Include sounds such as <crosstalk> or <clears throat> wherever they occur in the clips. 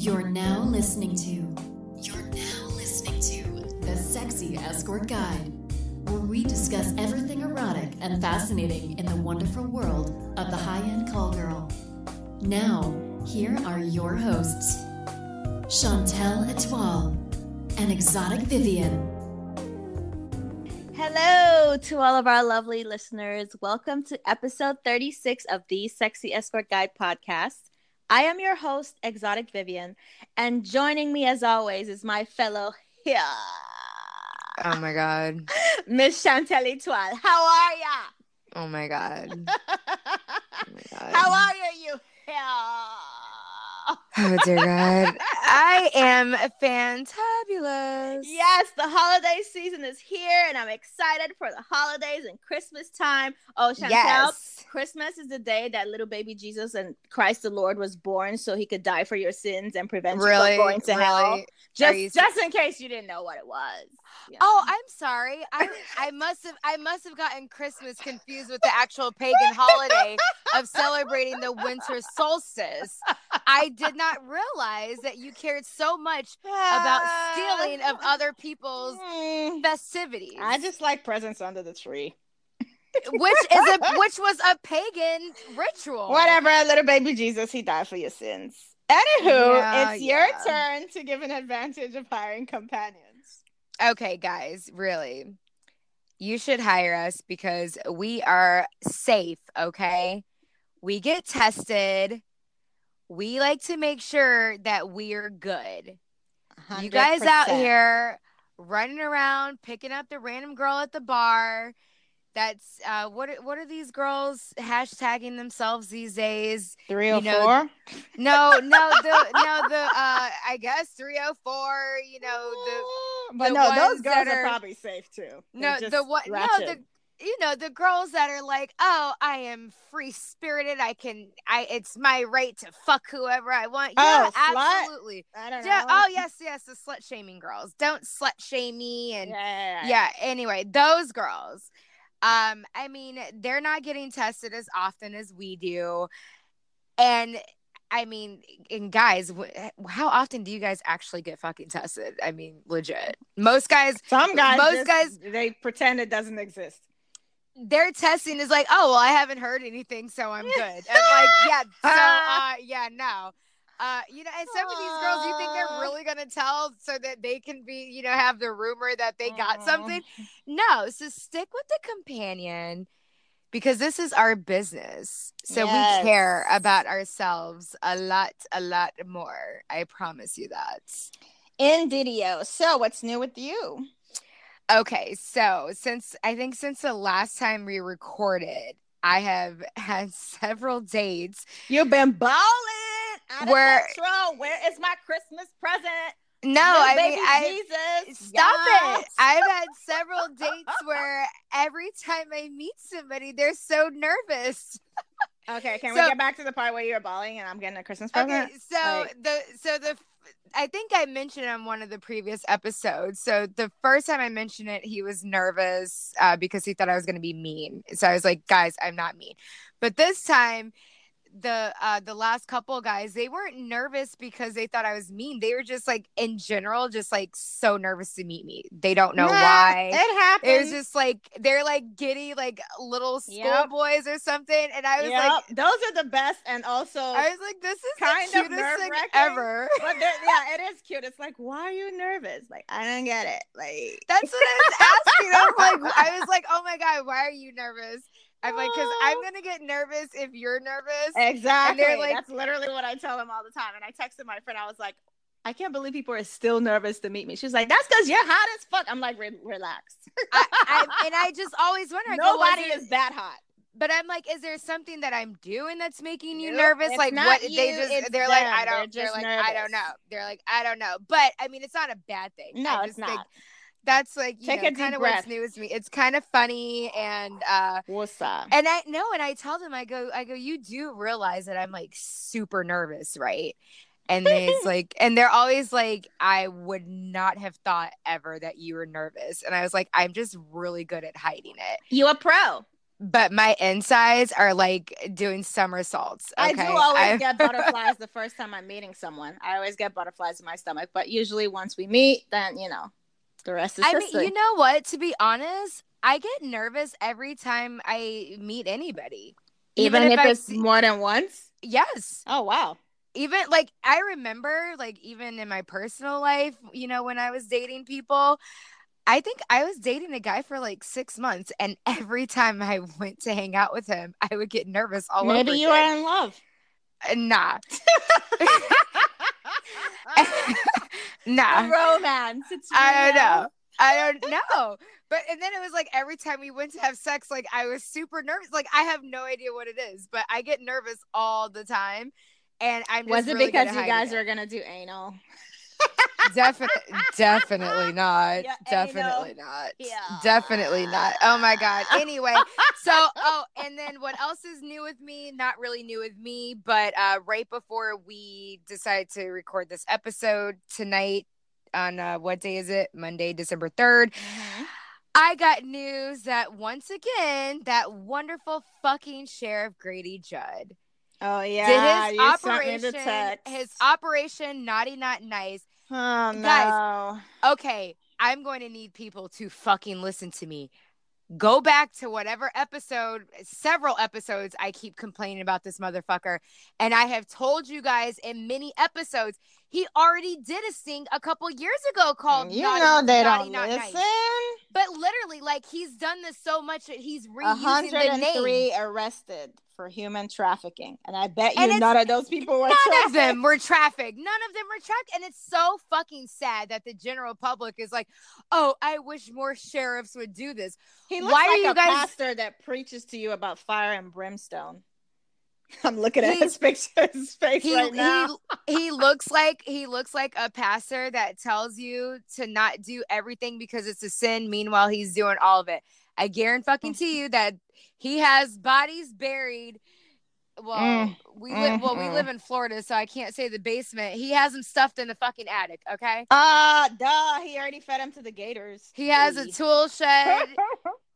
You're now listening to. You're now listening to the Sexy Escort Guide, where we discuss everything erotic and fascinating in the wonderful world of the high-end call girl. Now, here are your hosts, Chantel Etoile and Exotic Vivian. Hello to all of our lovely listeners. Welcome to episode 36 of the Sexy Escort Guide podcast. I am your host, Exotic Vivian, and joining me as always is my fellow here, Oh my god. <laughs> Miss Chantel Etoile. How are ya? Oh my god. <laughs> Oh my god. How are you, you here? Oh dear God. <laughs> I am fantabulous. Yes, the holiday season is here, and I'm excited for the holidays and Christmas time. Oh, Chantel, Yes. Christmas is the day that little baby Jesus and Christ the Lord was born, so he could die for your sins and prevent Really? you from going to hell. Really? Are Just, you- just in case you didn't know what it was. Yeah. Oh, I'm sorry. I I must have I must have gotten Christmas confused with the actual pagan holiday of celebrating the winter solstice. I did not realize that you cared so much about stealing of other people's Mm, festivities. I just like presents under the tree. which is a <laughs> which was a pagan ritual. Whatever, little baby Jesus, he died for your sins. Anywho, Yeah, it's your turn to give an advantage of hiring companions. Okay, guys, really. You should hire us because we are safe, okay? We get tested. We like to make sure that we're good. You guys out here running around picking up the random girl at the bar. That's uh what are, what are these girls hashtagging themselves these days? three or four. No, no, <laughs> the no the uh I guess 304, you know, the but the no, those girls are, are- probably safe too. They're No, the what? No, the you know the girls that are like, oh, I am free spirited. I can, I it's my right to fuck whoever I want. Yeah, Oh, absolutely. I don't know. Yeah. Oh yes, yes. The slut shaming girls. Don't slut shame me. And yeah, yeah. Anyway, those girls. Um, I mean, they're not getting tested as often as we do, and. I mean, and guys, how often do you guys actually get fucking tested? I mean, legit. Most guys, Some guys, Most just- guys- they pretend it doesn't exist. Their testing is like, oh well, I haven't heard anything, so I'm <laughs> good. And like, yeah, so <laughs> uh, yeah, no. Uh, you know, and some of these girls, you think they're really gonna tell so that they can be, you know, have the rumor that they got Aw. something. No, so stick with the companion because this is our business. So Yes. we care about ourselves a lot, a lot more. I promise you that. Indeedio. So, what's new with you? Okay, so since I think since the last time we recorded, I have <laughs> had several dates. You've been balling out Where- control. Where is my Christmas present? No, Little I mean, I Jesus. stop Yes. it. I've had <laughs> several dates where every time I meet somebody, they're so nervous. <laughs> Okay, can So- we get back to the part where you're bawling and I'm getting a Christmas present? Okay, so Like- the so the I think I mentioned on one of the previous episodes. So the first time I mentioned it, he was nervous uh, because he thought I was going to be mean. So I was like, guys, I'm not mean. But this time, the uh the last couple guys they weren't nervous because they thought I was mean they were just like in general just like so nervous to meet me they don't know Nah, why It happened it was just like they're like giddy like little Yep. schoolboys or something and I was Yep, like those are the best, and also, I was like this is Kind the of cutest thing nerve-wracking. ever but yeah, it is cute. It's like, why are you nervous? Like, I don't get it. Like, That's what I was asking. I was like, I was like, oh my god, why are you nervous? I'm like, because I'm gonna get nervous if you're nervous. exactly. And like- That's literally what I tell them all the time. And I texted my friend. I was like, I can't believe people are still nervous to meet me. She's like, that's because you're hot as fuck. I'm like, "Re- relax. I, I, <laughs> and I just always wonder. I go, well, Nobody is, that hot. But I'm like, is there something that I'm doing that's making you Nope, nervous? Like not what you, they just they're like. I don't. They're, just like, I don't know. They're like, I don't know. But I mean, it's not a bad thing. No, I it's just think not. That's like you Take know, kind of breath. what's new to me. It's kind of funny and uh What's up? and I know, and I tell them, I go, I go, you do realize that I'm like super nervous, right? And it's <laughs> like, and they're always like, I would not have thought ever that you were nervous. And I was like, I'm just really good at hiding it. You a pro. but my insides are like doing somersaults. I do always I- get butterflies the first time I'm meeting someone. I always get butterflies in my stomach, but usually once we meet, then you know, the rest is I mean, you know what? To be honest, I get nervous every time I meet anybody. even, if, I it's see- more than once. yes, Oh wow. even like I remember, like even in my personal life, you know, when I was dating people, I think I was dating a guy for like six months, and <laughs> every time I went to hang out with him, I would get nervous all Maybe over. you are in love. Uh, are <laughs> <laughs> nah, romance. It's I don't know. I don't <laughs> know. But and then it was like every time we went to have sex, like I was super nervous. Like I have no idea what it is, but I get nervous all the time. And I'm just Was it really because you guys it. are gonna do anal? <laughs> definitely definitely <laughs> not. Yeah, definitely not. Yeah. Definitely not. Oh my god. Anyway, <laughs> so oh, and then what else is new with me? Not really new with me, but uh right before we decided to record this episode tonight on uh what day is it? Monday, December 3rd. I got news that once again, that wonderful fucking Sheriff Grady Judd Oh yeah. did his you operation, his operation Naughty Not Nice. Oh no. Guys, Okay, I'm going to need people to fucking listen to me. Go back to whatever episode, several episodes, I keep complaining about this motherfucker. And I have told you guys in many episodes, he already did a sting a couple years ago called you Naughty- know they Naughty don't Not listen. Nice. But literally, like he's done this so much that he's reusing the name. 103 arrested for human trafficking, and I bet you none of those people were. None of them were trafficked. None of them were trafficked. And it's so fucking sad that the general public is like, oh, I wish more sheriffs would do this. He looks Why are like you a guys- pastor that preaches to you about fire and brimstone. <laughs> I'm looking at He- his picture, his face He, right now. he <laughs> he looks like he looks like a pastor that tells you to not do everything because it's a sin. Meanwhile, he's doing all of it. I guarantee fucking to you that he has bodies buried. Well, Mm, we live well, we mm, live in Florida, so I can't say the basement. He has them stuffed in the fucking attic. Okay, Ah, duh. He already fed him to the gators. he has a tool shed. <laughs>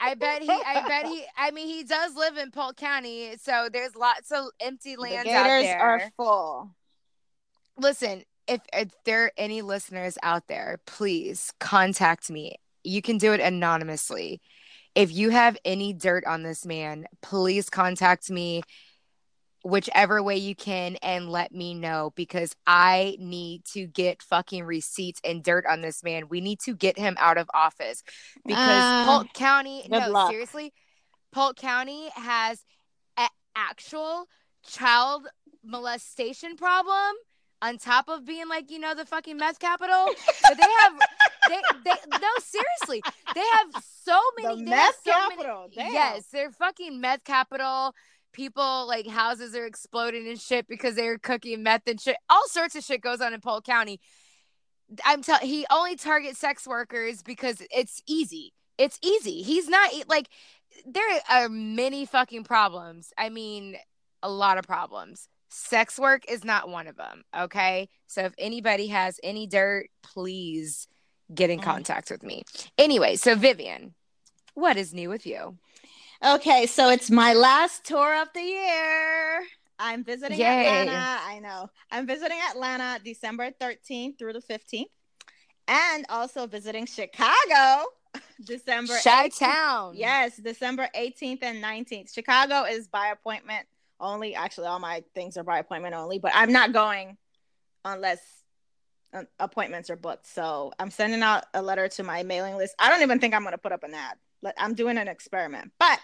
I bet he. I bet he. I mean, he does live in Polk County, so there's lots of empty the lands out gators there. are full. listen if, if there are any listeners out there please contact me you can do it anonymously if you have any dirt on this man please contact me whichever way you can and let me know because i need to get fucking receipts and dirt on this man we need to get him out of office because Ah, polk county no luck. seriously polk county has an actual child molestation problem on top of being like you know the fucking meth capital but they have they they no seriously they have so many the meth so many- capital. Damn. yes they're fucking meth capital people like houses are exploding and shit because they're cooking meth and shit. All sorts of shit goes on in polk county. I'm telling he only targets sex workers because it's easy. It's easy. He's not like there are many fucking problems. I mean a lot of problems. Sex work is not one of them okay? So if anybody has any dirt please get in Mm. contact with me. Anyway so vivian what is new with you Okay, so it's my last tour of the year. I'm visiting Yay. Atlanta. I know. I'm visiting Atlanta December 13th through the 15th. And also visiting Chicago <laughs> December 18th. chi-town Yes, December 18th and 19th. Chicago is by appointment only. Actually, all my things are by appointment only, but I'm not going unless uh, appointments are booked. So I'm sending out a letter to my mailing list. I don't even think I'm going to put up an ad. I'm doing an experiment, but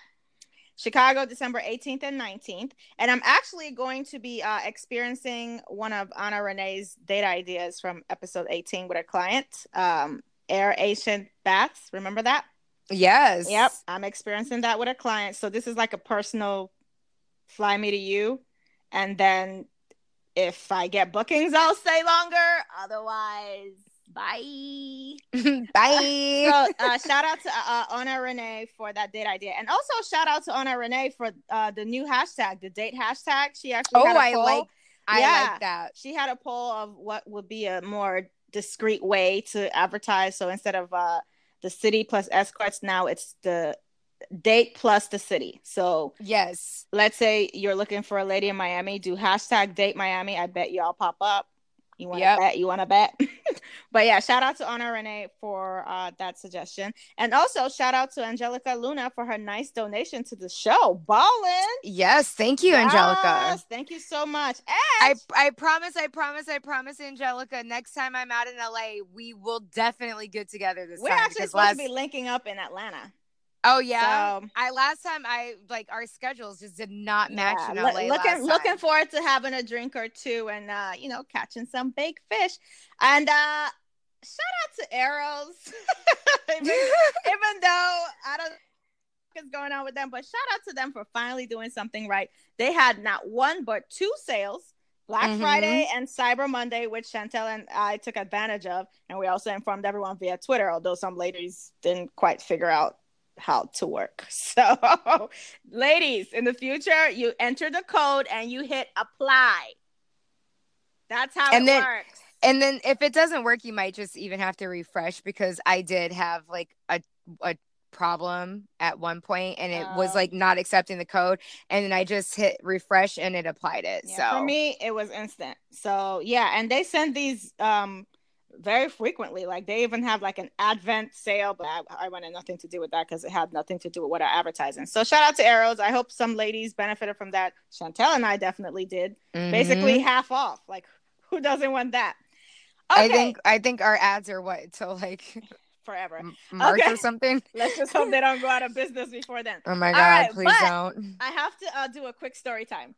Chicago, December 18th and 19th. And I'm actually going to be uh, experiencing one of Anna Renee's data ideas from episode 18 with a client, um, aeration baths. Remember that? yes Yep, I'm experiencing that with a client. So this is like a personal fly me to you, and then if I get bookings, I'll stay longer. Otherwise, bye. <laughs> bye So uh, shout out to uh, Ona Renee for that date idea, and also shout out to Ona Renee for uh, the new hashtag, the date hashtag. She actually oh had a i poll. like i Yeah. like that She had a poll of what would be a more discreet way to advertise. So instead of uh, the city plus escorts, now it's the date plus the city. So Yes. let's say you're looking for a lady in Miami, do hashtag date Miami. I bet you all pop up. You want to Yep. bet? You want to bet? <laughs> but yeah, shout out to Honor Renee for uh, that suggestion, and also shout out to Angelica Luna for her nice donation to the show. Ballin', Yes. Thank you, Angelica. Thank you so much. I, And I promise, I promise, I promise, Angelica. Next time I'm out in LA, we will definitely get together this we're time. actually supposed last- to be linking up in Atlanta. Oh yeah. So- I last time I like our schedules just did not match Yeah, in LA. looking looking forward to having a drink or two and uh, you know catching some baked fish. And uh, shout out to Eros, <laughs> even, <laughs> even though I don't know what's going on with them, but shout out to them for finally doing something right. They had not one but two sales. Black Mhm. Friday and Cyber Monday, which Chantel and I took advantage of, and we also informed everyone via Twitter. Although some ladies didn't quite figure out how to work. <laughs> So, ladies, in the future, you enter the code and you hit apply. That's how And it then- works. And then if it doesn't work, you might just even have to refresh because I did have like a a problem at one point and it was Oh. like not accepting the code and then I just hit refresh and it applied it. Yeah, so for me, it was instant. So yeah, and they send these um very frequently. Like they even have like an advent sale, but I, I wanted nothing to do with that because it had nothing to do with what I'm advertising. So shout out to Eros. I hope some ladies benefited from that. Chantel and I definitely did. Basically Mhm. half off. Like <laughs> who doesn't want that? I think I think our ads are what till like <laughs> forever. March Okay. or something. <laughs> Let's just hope they don't go out of business before then. Oh my god, right, please don't. I have to uh, do a quick story time.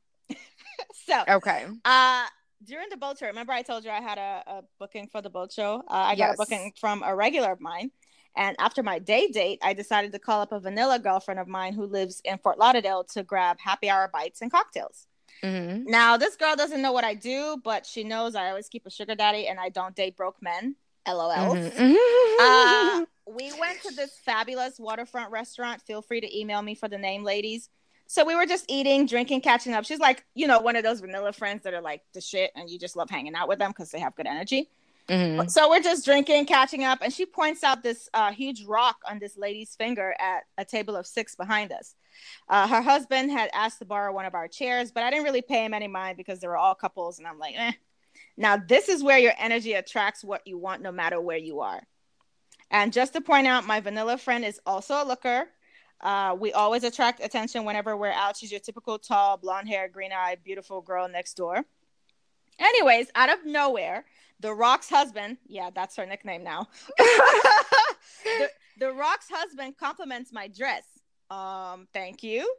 so, Okay. uh, during the boat show, remember I told you I had a, a booking for the boat show? Uh, I got a booking from a regular of mine. And after my day date, I decided to call up a vanilla girlfriend of mine who lives in Fort Lauderdale to grab happy hour bites and cocktails. hmm Now, this girl doesn't know what I do, but she knows I always keep a sugar daddy and I don't date broke men. LOL. Mm-hmm. Uh, <laughs> we went to this fabulous waterfront restaurant. Feel free to email me for the name, ladies. So we were just eating, drinking, catching up. She's like, you know, one of those vanilla friends that are like the shit, and you just love hanging out with them because they have good energy. Mhm. So we're just drinking, catching up, and she points out this uh, huge rock on this lady's finger at a table of six behind us. Uh, her husband had asked to borrow one of our chairs, but I didn't really pay him any mind because they were all couples, and I'm like, eh. Now this is where your energy attracts what you want, no matter where you are. And just to point out, my vanilla friend is also a looker. Uh, we always attract attention whenever we're out. She's your typical tall, blonde hair, green eyed, beautiful girl next door. Anyways, out of nowhere, the Rock's husband, yeah, that's her nickname now. <laughs> the, the Rock's husband compliments my dress. Um, thank you.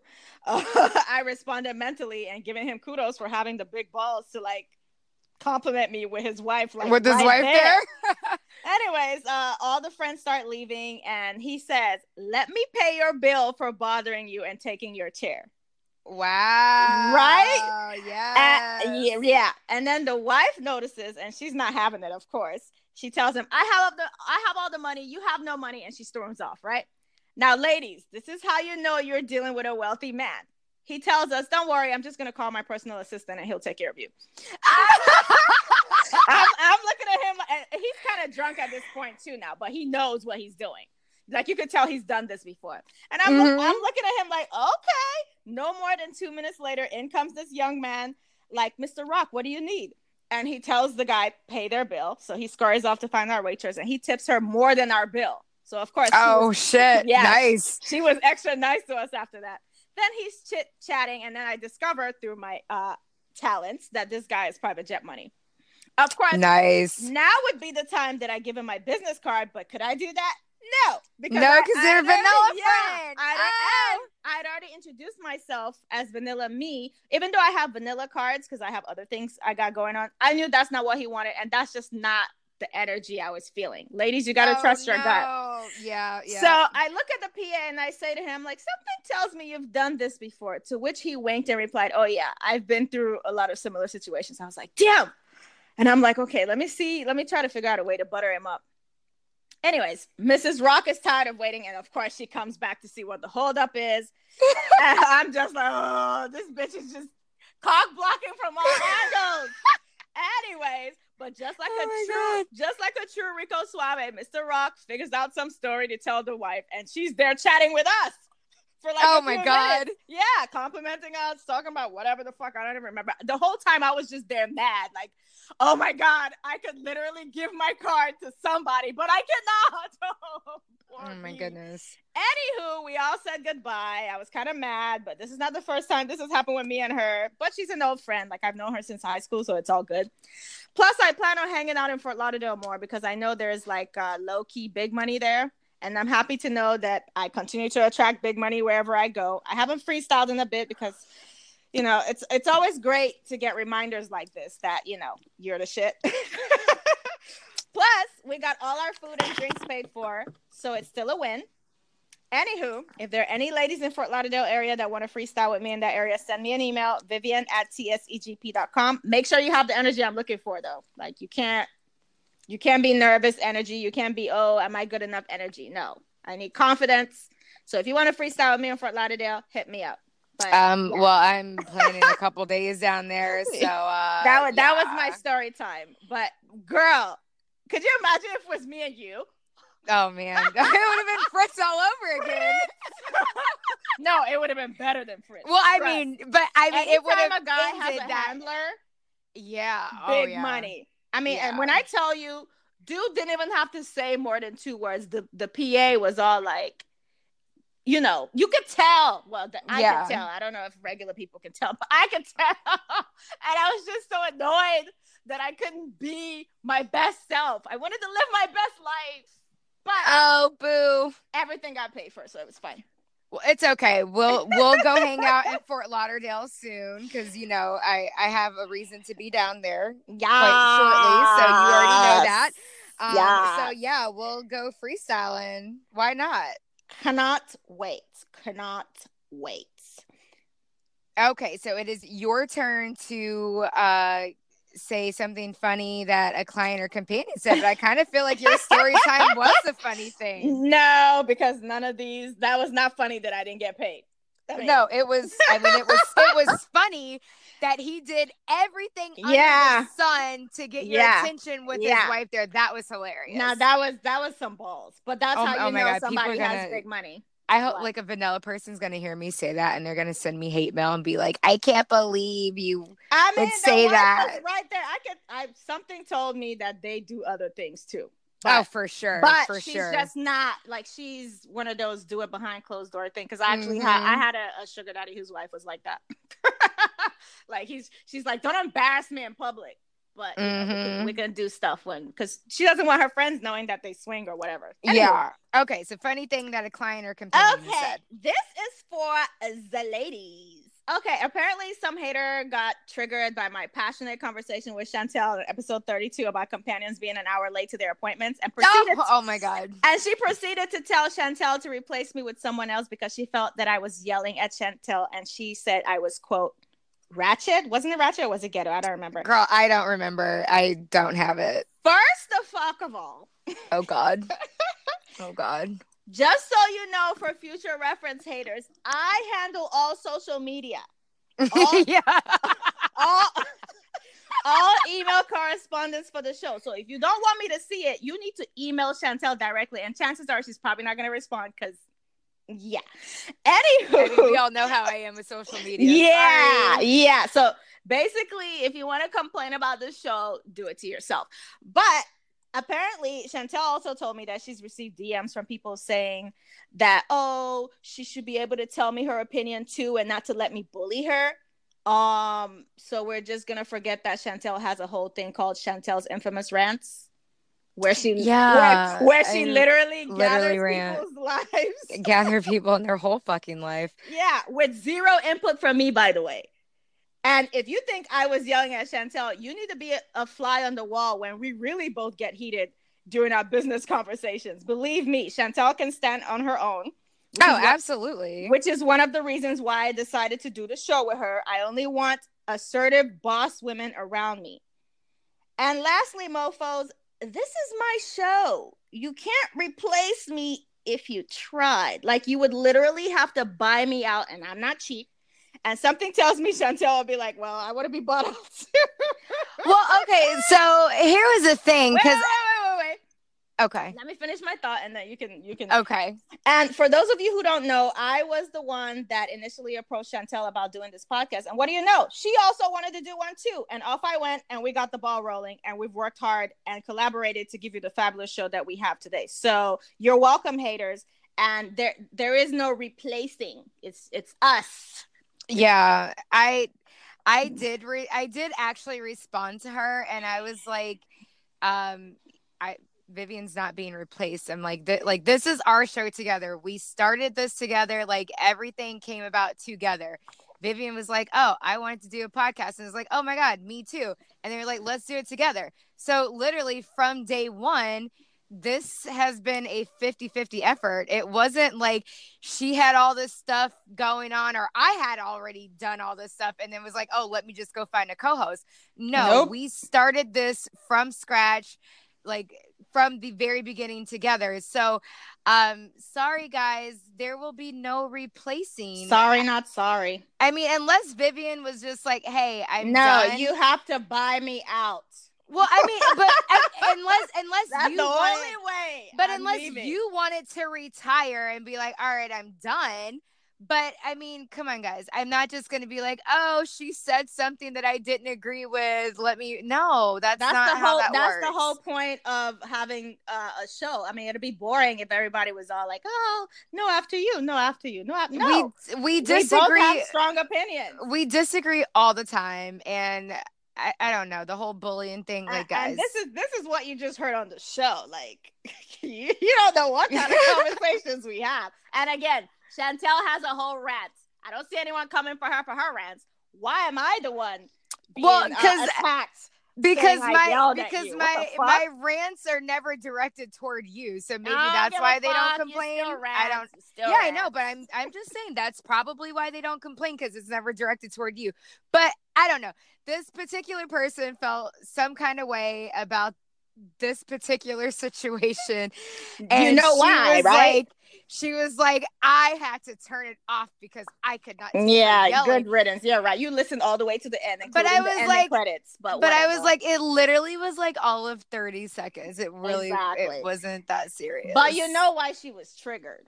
Uh, <laughs> I responded mentally and giving him kudos for having the big balls to like compliment me with his wife. Like, With his right wife there. <laughs> Uh, all the friends start leaving, and he says, "Let me pay your bill for bothering you and taking your chair." Wow. Right? Yeah. Yeah, yeah. And then the wife notices, and she's not having it. Of course, she tells him, "I have the, I have all the money. You have no money," and she storms off. Right now, ladies, this is how you know you're dealing with a wealthy man. He tells us, "Don't worry, I'm just gonna call my personal assistant, and he'll take care of you." <laughs> <laughs> I'm, I'm looking at him, and he's kind of drunk at this point too now, but he knows what he's doing. Like you could tell he's done this before. And I'm, Mhm. I'm looking at him like, okay. No more than two minutes later, in comes this young man, like, Mr. Rock, what do you need? And he tells the guy, pay their bill. So he scurries off to find our waitress, and he tips her more than our bill. So of course, Oh was- shit. <laughs> Yes. Nice. she was extra nice to us after that. Then he's chit chatting, and then I discover through my uh, talents that this guy is private jet money. Of course, Nice. now would be the time that I give him my business card, but could I do that? No, because No, 'cause I they're already- vanilla yeah, friend. I'd, Oh. and I'd already introduced myself as vanilla me, even though I have vanilla cards because I have other things I got going on. I knew that's not what he wanted, and that's just not the energy I was feeling. Ladies, you gotta Oh, trust your gut. Yeah. Yeah. So I look at the PA and I say to him, like, something tells me you've done this before. To which he winked and replied, Oh, yeah, I've been through a lot of similar situations. I was like, Damn. And I'm like, Okay, let me see. Let me try to figure out a way to butter him up. Anyways, Mrs. Rock is tired of waiting. And of course, she comes back to see what the holdup is. <laughs> and I'm just like, Oh, this bitch is just cock blocking from all <laughs> angles. Anyways, but just like Oh a true, just like a true Rico Suave, Mr. Rock figures out some story to tell the wife, and she's there chatting with us. For like Oh my God. minutes. Yeah, complimenting us, talking about whatever the fuck. I don't even remember. The whole time I was just there mad, like, oh my god, I could literally give my card to somebody, but I cannot. <laughs> oh Oh my me. goodness. Anywho, we all said goodbye. I was kind of mad, but this is not the first time this has happened with me and her. But she's an old friend. Like I've known her since high school, so it's all good. Plus, I plan on hanging out in Fort Lauderdale more because I know there's like uh, low key big money there. And I'm happy to know that I continue to attract big money wherever I go. I haven't freestyled in a bit because, you know, it's it's always great to get reminders like this that you know you're the shit. <laughs> Plus, we got all our food and drinks paid for, so it's still a win. Anywho, if there are any ladies in Fort Lauderdale area that want to freestyle with me in that area, send me an email, vivian at tsegp.com. Make sure you have the energy I'm looking for though. Like you can't you can't be nervous energy. You can't be, oh, am I good enough energy? No. I need confidence. So if you want to freestyle with me in Fort Lauderdale, hit me up. But Um, yeah. well, I'm <laughs> planning a couple days down there, <laughs> so uh, that was that was my story time. But girl, could you imagine if it was me and you? Oh man, <laughs> it would have been Fritz all over again. no, it would have been better than Fritz. Well, I Trust. mean, but I mean, it would Anytime have a guy has a that. handler, Yeah, big oh, yeah. money. I mean, and when I tell you, dude didn't even have to say more than two words. The the PA was all like, you know, you could tell. Well, the, I Yeah. could tell. I don't know if regular people can tell, <laughs> but I could tell. and I was just so annoyed that I couldn't be my best self. I wanted to live my best life, but Oh, boo. everything got paid for, so it was fine. Well, it's okay. We'll we'll go hang out in <laughs> Fort Lauderdale soon because you know I I have a reason to be down there Yeah, quite shortly, so you already know that. Um, Yes. So yeah, we'll go freestyling. Why not? Cannot wait. Cannot wait. Okay, so it is your turn to uh say something funny that a client or companion said, but I kind of feel like your story time was a funny thing. No, because none of these. That was not funny that I didn't get paid. I mean, No, it was. I mean, it was. It was <laughs> funny that he did everything under Yeah. the sun to get your Yeah. attention with Yeah. his wife. There, that was hilarious. Now that was that was some balls, but that's Oh- how you oh know God, somebody has gonna- big money. I hope like a vanilla person's gonna hear me say that, and they're gonna send me hate mail and be like, "I can't believe you." I mean, say that. right there. I could. I something told me that they do other things too. oh, for sure, but for sure, she's sure. just not like she's one of those do it behind closed door thing. Because I actually had Mhm. I had a, a sugar daddy whose wife was like that. <laughs> like he's she's like, don't embarrass me in public. But you know, we, can, Mhm. we can do stuff when because she doesn't want her friends knowing that they swing or whatever. Anywho. Yeah. Okay. So funny thing that a client or companion Okay, said. this is for the ladies. Okay, apparently some hater got triggered by my passionate conversation with Chantel in episode 32 about companions being an hour late to their appointments and proceeded Oh, oh my god. and she proceeded to tell Chantel to replace me with someone else because she felt that I was yelling at Chantel and she said I was quote ratchet. Wasn't it ratchet or was it ghetto? I don't remember. Girl, I don't remember. I don't have it. First the fuck of all, Oh god. <laughs> oh god. just so you know for future reference haters, I handle all social media. Oh. <laughs> yeah. all all email correspondence for the show. So if you don't want me to see it, you need to email Chantel directly, and chances are she's probably not going to respond because, yeah. I mean, we all know how I am with social <laughs> media. yeah, Sorry. yeah. So basically, if you want to complain about the show, do it to yourself. But apparently, Chantel also told me that she's received DMs from people saying that, oh, she should be able to tell me her opinion too, and not to let me bully her. Um, so we're just gonna forget that Chantel has a whole thing called Chantel's infamous rants, where she Yeah, where, where she I literally, literally gathers rant. people's <laughs> lives. Gather people in their whole fucking life. Yeah, with zero input from me, by the way. And if you think I was yelling at Chantel, you need to be a, a fly on the wall when we really both get heated during our business conversations. Believe me, Chantel can stand on her own. Oh, absolutely. which is one of the reasons why I decided to do the show with her. I only want assertive boss women around me. And lastly, mofos, this is my show. You can't replace me if you tried. Like you would literally have to buy me out, and I'm not cheap. And something tells me Chantel will be like, "Well, I want to be bought out." too." Well, okay, so here was the thing because wait, wait, wait, wait. Okay. Let me finish my thought, and then you can you can. Okay. And for those of you who don't know, I was the one that initially approached Chantel about doing this podcast. And what do you know? She also wanted to do one too. And off I went, and we got the ball rolling, and we've worked hard and collaborated to give you the fabulous show that we have today. So you're welcome, haters. And there there is no replacing. It's it's us. Yeah, I I did re- I did actually respond to her and I was like um I Vivian's not being replaced. I'm like th- like this is our show together. We started this together like everything came about together. Vivian was like, "Oh, I wanted to do a podcast." And it's like, "Oh my god, me too." And they were like, "Let's do it together." So literally from day 1, this has been a 50-50 effort. It wasn't like she had all this stuff going on or I had already done all this stuff and then was like, "Oh, let me just go find a co-host." No, Nope. we started this from scratch like from the very beginning together. So, um sorry guys, there will be no replacing. Sorry, not sorry. I mean, unless Vivian was just like, "Hey, I'm no, done." you have to buy me out. Well, I mean, but <laughs> unless unless That's you the wanted- only way. but I'm unless leaving. you wanted to retire and be like, all right, I'm done. But I mean, come on, guys. I'm not just gonna be like, oh, she said something that I didn't agree with. Let me. No, that's, that's not the how whole that that's works. the whole point of having uh, a show i mean it'd be boring if everybody was all like oh no after you no after you no after no We we We disagree. have strong opinions We disagree all the time, and I, I don't know the whole bullying thing. Like, guys, and this is this is what you just heard on the show like <laughs> you, you don't know what kind of <laughs> conversations we have and again chantel has a whole rant i don't see anyone coming for her for her rants why am i the one being, Well, uh, attacked because my because my my rants are never directed toward you, so maybe that's why they don't complain. I don't. yeah, I know, but I'm I'm just saying that's probably why they don't complain because it's never directed toward you. But I don't know. This particular person felt some kind of way about this particular <laughs> situation. you know why right Like, she was like, I had to turn it off because I could not. Yeah, good riddance. Yeah, right. You listened all the way to the end, But I was like- credits. But But I was like, it literally was like all of 30 seconds. It really Exactly. it wasn't that serious. but you know why she was triggered?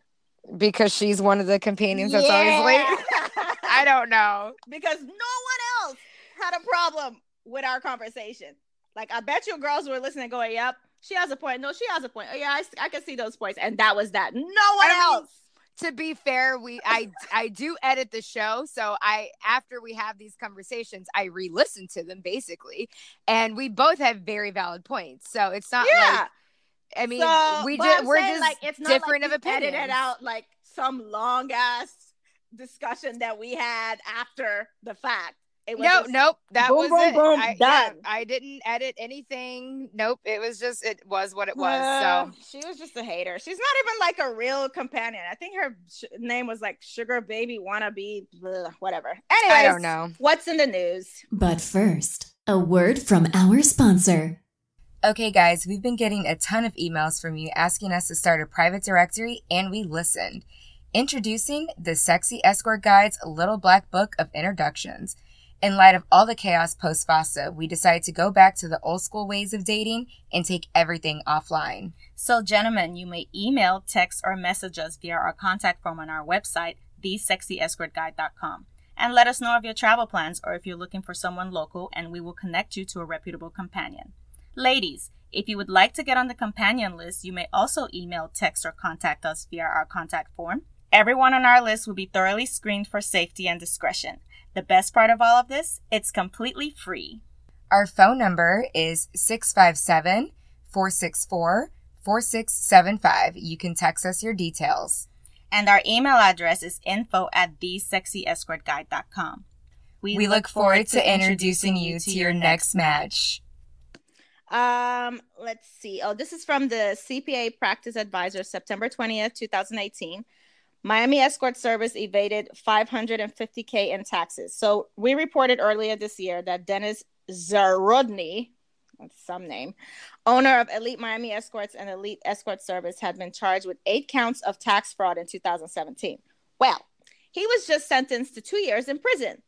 because she's one of the companions that's always late. <laughs> I don't know. because no one else had a problem with our conversation. Like I bet you girls were listening, going, "Yep, she has a point. No, she has a point. Oh yeah, I, I can see those points." And that was that. No one I mean, else. To be fair, we I I do edit the show, so I after we have these conversations, I re-listen to them basically, and we both have very valid points. So it's not yeah. like I mean So, we just we're saying, just like it's not different like of you edited out like some long ass discussion that we had after the fact. It was No, just- nope. That boom, was boom, it. boom, I, yeah. I didn't edit anything. Nope. It was just it was what it was. Uh, so she was just a hater. She's not even like a real companion. I think her sh- name was like Sugar Baby Wannabe, blah, whatever. Anyways, I don't know. What's in the news? But first, a word from our sponsor. Okay, guys, we've been getting a ton of emails from you asking us to start a private directory, and we listened. Introducing the Sexy Escort Guide's Little Black Book of Introductions. In light of all the chaos post FOSTA, we decided to go back to the old school ways of dating and take everything offline. So, gentlemen, you may email, text, or message us via our contact form on our website, thesexyescortguide.com, and let us know of your travel plans or if you're looking for someone local, and we will connect you to a reputable companion. Ladies, if you would like to get on the companion list, you may also email, text, or contact us via our contact form. Everyone on our list will be thoroughly screened for safety and discretion. The best part of all of this, it's completely free. Our phone number is 657 464 4675. You can text us your details. And our email address is info at thesexyescortguide.com. We look forward to introducing you to your next match. Um, let's see. Oh, this is from the CPA Practice Advisor, September 20th, 2018. Miami Escort Service evaded 550K in taxes. So we reported earlier this year that Dennis Zarodny, that's some name, owner of Elite Miami Escorts and Elite Escort Service, had been charged with eight counts of tax fraud in 2017. Well, he was just sentenced to two years in prison.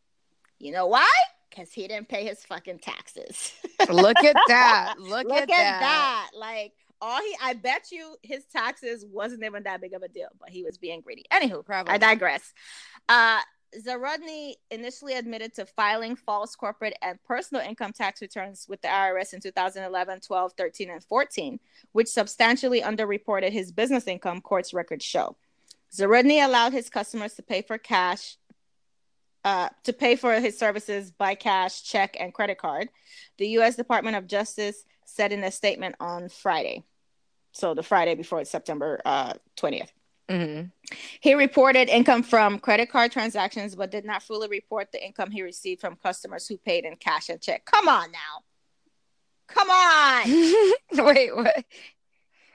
You know why? Because he didn't pay his fucking taxes. Look at that. <laughs> Look, Look at, at, that. that. Like, all he I bet you his taxes wasn't even that big of a deal, but he was being greedy. Anywho, Probably. I digress. Uh Zarodny initially admitted to filing false corporate and personal income tax returns with the IRS in 2011, 12, 13, and 14, which substantially underreported his business income, court's records show. Zarodny allowed his customers to pay for cash, uh, to pay for his services by cash, check, and credit card. The U.S. Department of Justice said in a statement on Friday, so the Friday before September uh, 20th. Mhm. He reported income from credit card transactions, but did not fully report the income he received from customers who paid in cash and check. Come on now. Come on. <laughs> <laughs> wait, what?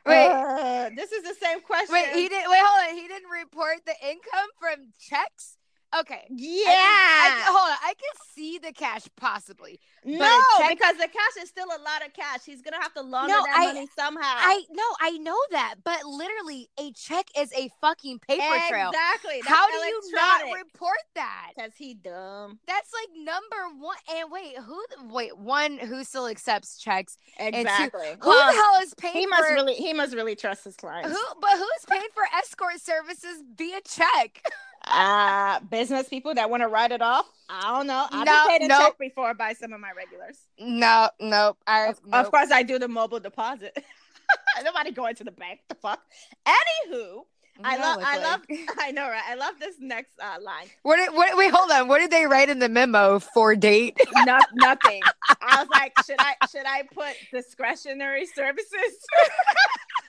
Wait, Uh, this is the same question. wait. He didn't. Wait, hold on. He didn't report the income from checks. Okay. yeah. I can, I, hold on. I can see the cash possibly. no, check- because the cash is still a lot of cash. He's gonna have to launder No, that I- money somehow. I no, I know that, but literally, a check is a fucking paper trail. exactly. How do you not report that? Because he dumb. That's like number one. And wait, who? Wait, one who still accepts checks. two, Exactly. Who the hell is paying he for? must really he must really trust his clients. who? But who's paying for escort services via check? <laughs> Uh business people that want to write it off. I don't know. I've No, been paid a no. check before by some of my regulars. No, nope. I Of, of course, I do the mobile deposit. <laughs> Nobody going to the bank. The fuck. Anywho, I love. I love. <laughs> I know, right? I love this next uh, line. What, did, what? Wait, hold on. What did they write in the memo for date? No, <laughs> nothing. I was like, should I should I put discretionary services?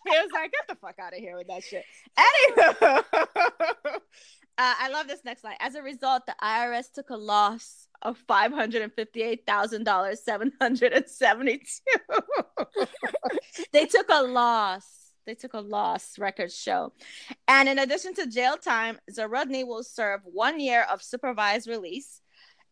he was like, get the fuck out of here with that shit. Anywho, uh, I love this next line. As a result, the IRS took a loss of five hundred and fifty-eight thousand dollars, seven hundred and seventy-two. they took a loss. They took a loss, records show. And in addition to jail time, Zarodny will serve one year of supervised release.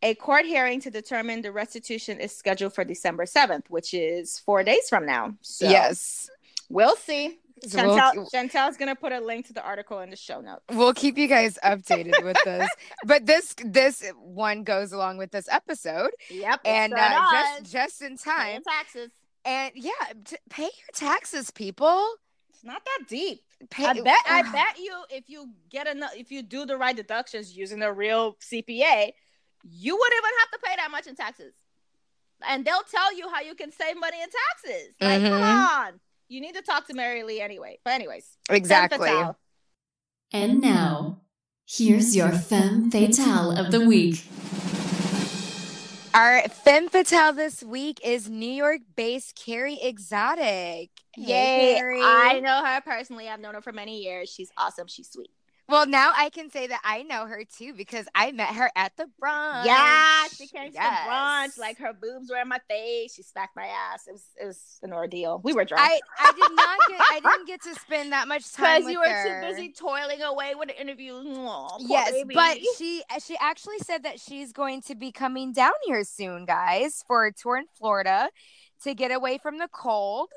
A court hearing to determine the restitution is scheduled for December 7th, which is four days from now. So yes. we'll see. Chantel, we'll, Chantel's to put a link to the article in the show notes. we'll keep you guys updated with this. <laughs> But this this one goes along with this episode, Yep. and uh, just just in Paying time. taxes. And yeah, t- pay your taxes, people. It's not that deep. Pay, I bet I bet you if you get enough if you do the right deductions using a real CPA, you wouldn't even have to pay that much in taxes. And they'll tell you how you can save money in taxes. Like, come Mhm. on. You need to talk to Mary Lee anyway. But anyways. exactly. femme. And now, here's your femme fatale of the week. Our femme fatale this week is New York-based Keri Exotic. Hey, Yay. Keri. I know her personally. I've known her for many years. She's awesome. She's sweet. Well, now I can say that I know her too because I met her at the brunch. Yeah, she came to Yes. the brunch. Like her boobs were in my face. She smacked my ass. It was it was an ordeal. We were drunk. I I did not get I <laughs> didn't get to spend that much time because you were her. too busy toiling away with the interviews. Aw, poor Yes, baby. but she she actually said that she's going to be coming down here soon, guys, for a tour in Florida to get away from the cold.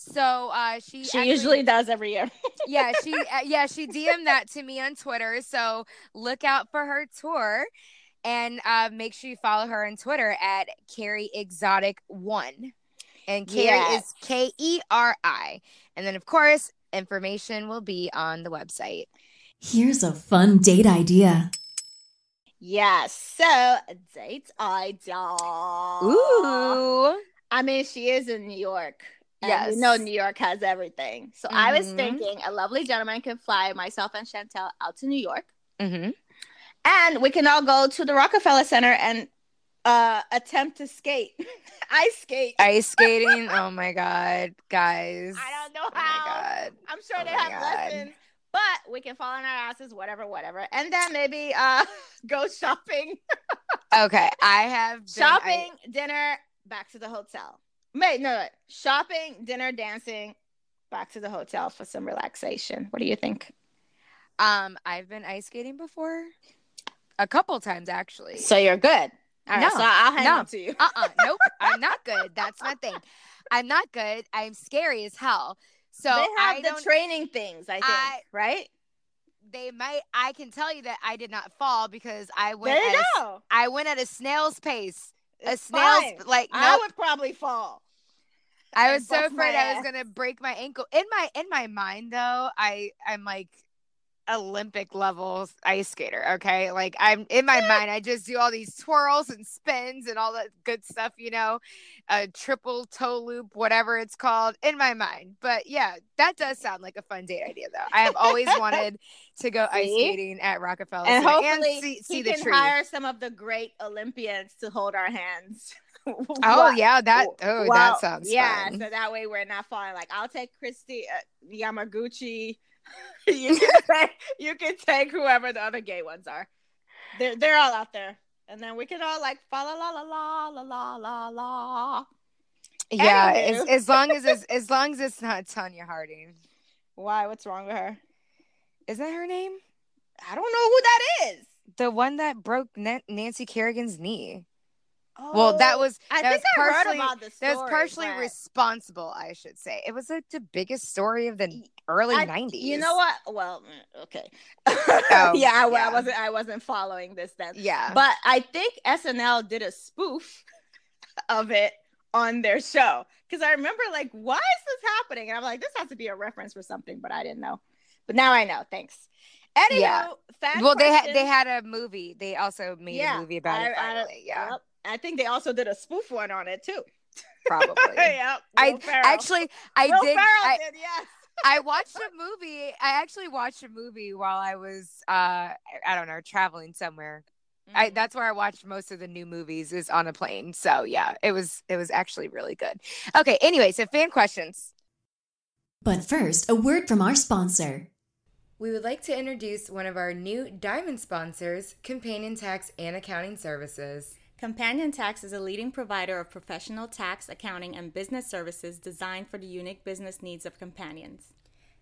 So uh, she she actually- usually does every year. <laughs> yeah she uh, yeah she DM'd that to me on Twitter. So look out for her tour, and uh, make sure you follow her on Twitter at Keri Exotic One, and Keri Yes. is K E R I, and then of course information will be on the website. Here's a fun date idea. yes. So date idea. Ooh. I mean, she is in New York. And Yes. you know New York has everything. So I was Mhm. thinking a lovely gentleman can fly myself and Chantel out to New York. Mm-hmm. And we can all go to the Rockefeller Center and uh attempt to skate. <laughs> Ice skate. Ice <laughs> skating. Oh my god, guys. I don't know Oh my how. god. I'm sure Oh they have God. lessons. But we can fall on our asses, whatever, whatever. And then maybe uh <laughs> go shopping. Okay, I have been- shopping, dinner, back to the hotel. Wait, no, no, shopping, dinner, dancing, back to the hotel for some relaxation. What do you think? Um, I've been ice skating before, a couple times actually. So you're good. All right, No, so I'll hang no. to you. Uh uh nope. <laughs> I'm not good. That's my thing. I'm not good. I'm scary as hell. So they have I the training things, I think, I- right? they might. I can tell you that I did not fall because I went. There you at a, go. I went at a snail's pace. A snail's fine. like I would probably fall. I was so afraid I was gonna break my ankle. In my in my mind though, I I'm like Olympic level ice skater. Okay, like I'm in my mind. I just do all these twirls and spins and all that good stuff. You know, a triple toe loop, whatever it's called, in my mind. But yeah, that does sound like a fun date idea though. I have always wanted <laughs> to go ice skating at Rockefeller and Center hopefully see, see he the can tree. hire some of the great Olympians to hold our hands. <laughs> Oh yeah, that oh Well, that sounds yeah. fun. So that way we're not falling. Like I'll take Kristi uh, Yamaguchi. <laughs> you <laughs> can take you can take whoever the other gay ones are. They're they're all out there, and then we can all like fa la la la la la la la la. Yeah, as, as long as it's, as long as it's not Tonya Harding. Why? What's wrong with her? Is that her name? I don't know who that is. The one that broke Nancy Kerrigan's knee. Well, that Oh, was I that think was I heard partially- about the that was partially but- responsible, I should say. It was like the biggest story of the early I- nineties. You know what? Well, mm, okay. <laughs> Oh, yeah, I, I wasn't. I wasn't following this then. Yeah, But I think SNL did a spoof <laughs> of it on their show because I remember like, why is this happening? And I'm like, this has to be a reference for something, but I didn't know. But now I know. Thanks. Anywho, Yeah. well, they had they had a movie. They also made Yeah, a movie about it. I- I- yeah, Yep. I think they also did a spoof one on it too. probably. <laughs> yeah. I Ferrell. actually, I Will did. Ferrell I, did, yes. I watched a movie. I actually watched a movie while I was, uh, I don't know, traveling somewhere. I Mhm. that's where I watched most of the new movies is on a plane. So yeah, it was it was actually really good. Okay, anyway, so fan questions. But first, a word from our sponsor. We would like to introduce one of our new diamond sponsors, Companion Tax and Accounting Services. Companion Tax is a leading provider of professional tax, accounting, and business services designed for the unique business needs of companions.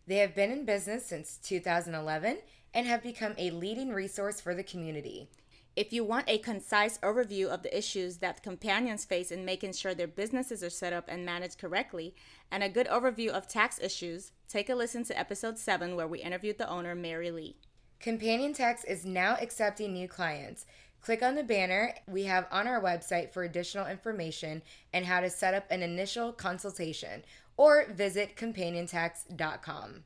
They have been in business since 2011 and have become a leading resource for the community. If you want a concise overview of the issues that companions face in making sure their businesses are set up and managed correctly, and a good overview of tax issues, take a listen to episode 7 where we interviewed the owner, Mary Lee. Companion Tax is now accepting new clients. Click on the banner we have on our website for additional information and how to set up an initial consultation, or visit companiontax.com.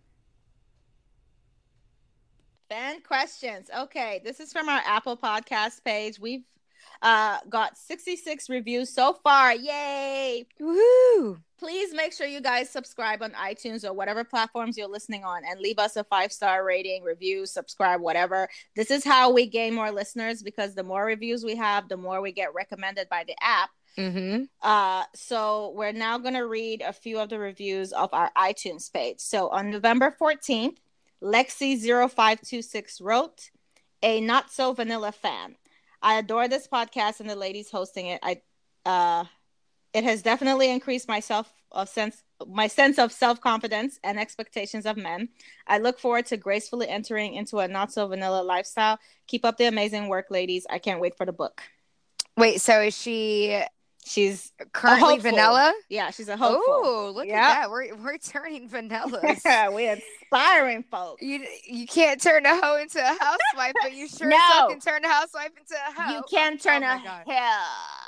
Fan questions. Okay, this is from our Apple Podcast page. We've uh, got 66 reviews so far. Yay! Woo! Please make sure you guys subscribe on iTunes or whatever platforms you're listening on and leave us a five star rating, review, subscribe, whatever. This is how we gain more listeners because the more reviews we have, the more we get recommended by the app. Mm-hmm. Uh, so we're now going to read a few of the reviews of our iTunes page. So on November 14th, Lexi0526 wrote, a not so vanilla fan. I adore this podcast and the ladies hosting it. I, uh, it has definitely increased my self of sense, my sense of self confidence and expectations of men. I look forward to gracefully entering into a not so vanilla lifestyle. Keep up the amazing work, ladies. I can't wait for the book. Wait, so is she She's currently vanilla? yeah, she's a hopeful. Oh, look Yep. at that. We're we're turning vanillas. <laughs> Yeah, we're inspiring folks. You you can't turn a hoe into a housewife, but you sure <laughs> No. can turn a housewife into a hoe. You can turn oh a hair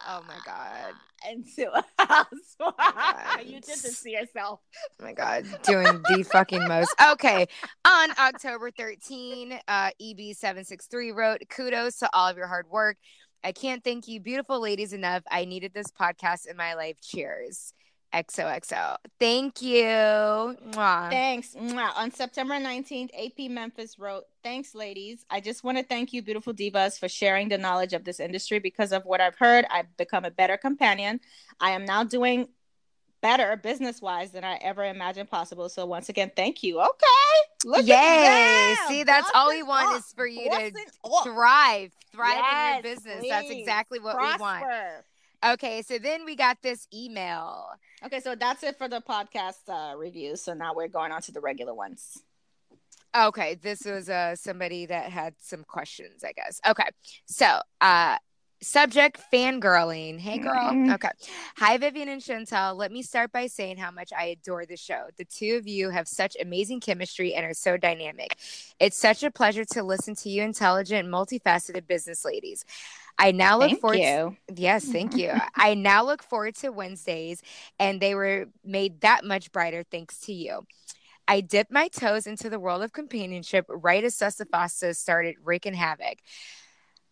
Oh my god. into a <laughs> housewife. You did this to yourself. Oh my god, doing the fucking most. Okay, on October 13, uh, EB763 wrote, "Kudos to all of your hard work. I can't thank you, beautiful ladies, enough. I needed this podcast in my life. Cheers." XOXO. Thank you. Mwah. Thanks. Mwah. On September 19th, AP Memphis wrote, Thanks, ladies. I just want to thank you, beautiful divas, for sharing the knowledge of this industry. Because of what I've heard, I've become a better companion. I am now doing better business wise than I ever imagined possible. So, once again, thank you. Okay. Look Yay. See, that's all we want up. is for you to up. thrive. Thrive in your business. That's exactly what we want. Okay, so then we got this email. Okay, so that's it for the podcast uh, reviews. So now we're going on to the regular ones. Okay, this was uh somebody that had some questions, I guess. Okay. So, uh subject fangirling. Hey girl. Mhm. Okay. Hi Vivian and Chantel. Let me start by saying how much I adore the show. The two of you have such amazing chemistry and are so dynamic. It's such a pleasure to listen to you intelligent, multifaceted business ladies. I now look Thank forward you. Yes, thank you. I now look forward to Wednesdays, and they were made that much brighter thanks to you. I dipped my toes into the world of companionship right as SESTA-FOSTA started wreaking havoc.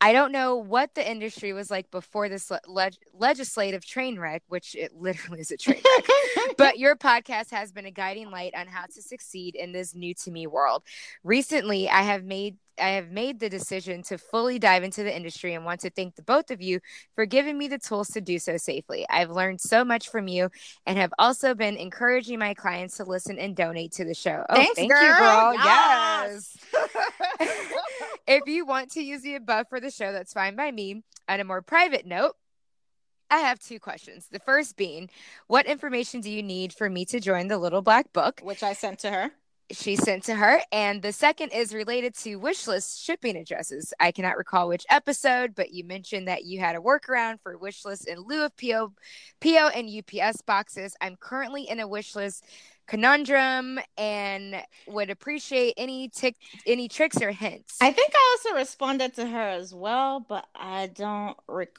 I don't know what the industry was like before this le- leg- legislative train wreck, which it <laughs> literally is a train wreck. <laughs> but your podcast has been a guiding light on how to succeed in this new to me world. Recently, I have made I have made the decision to fully dive into the industry and want to thank the both of you for giving me the tools to do so safely. I've learned so much from you and have also been encouraging my clients to listen and donate to the show. Oh, Thanks, thank you, girl. girl. Yes. Yes. <laughs> if you want to use the above for the show, that's fine by me. On a more private note, I have two questions. The first being, what information do you need for me to join the Little Black Book? Which I sent to her. She sent to her. And the second is related to wish list shipping addresses. I cannot recall which episode, but you mentioned that you had a workaround for wish list in lieu of PO, PO and UPS boxes. I'm currently in a wish list conundrum and would appreciate any tick any tricks or hints. I think I also responded to her as well, but I don't rec-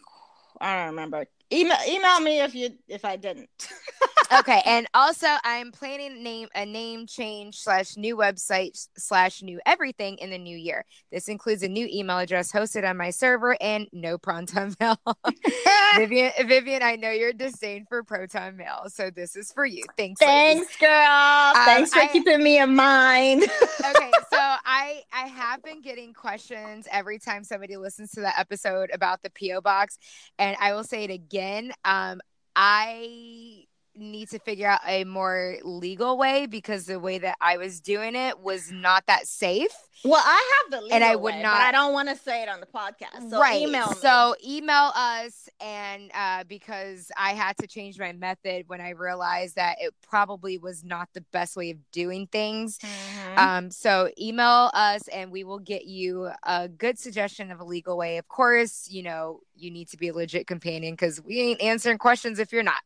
I don't remember. Email email me if you if I didn't. <laughs> okay, and also I'm planning name a name change slash new website slash new everything in the new year. This includes a new email address hosted on my server and no Proton <laughs> Mail. <laughs> Vivian, Vivian, I know your disdain for Proton Mail, so this is for you. Thanks. ladies. Thanks, girl. Um, Thanks for I- keeping me in mind. okay, so I I have been getting questions every time somebody listens to the episode about the PO box, and I will say it again. Um, I need to figure out a more legal way because the way that I was doing it was not that safe. well, I have the legal And I would way, not- but I don't want to say it on the podcast. So right. email me. So email us and uh, because I had to change my method when I realized that it probably was not the best way of doing things. Mhm. Um, so email us and we will get you a good suggestion of a legal way. Of course, you know, you need to be a legit companion because we ain't answering questions if you're not.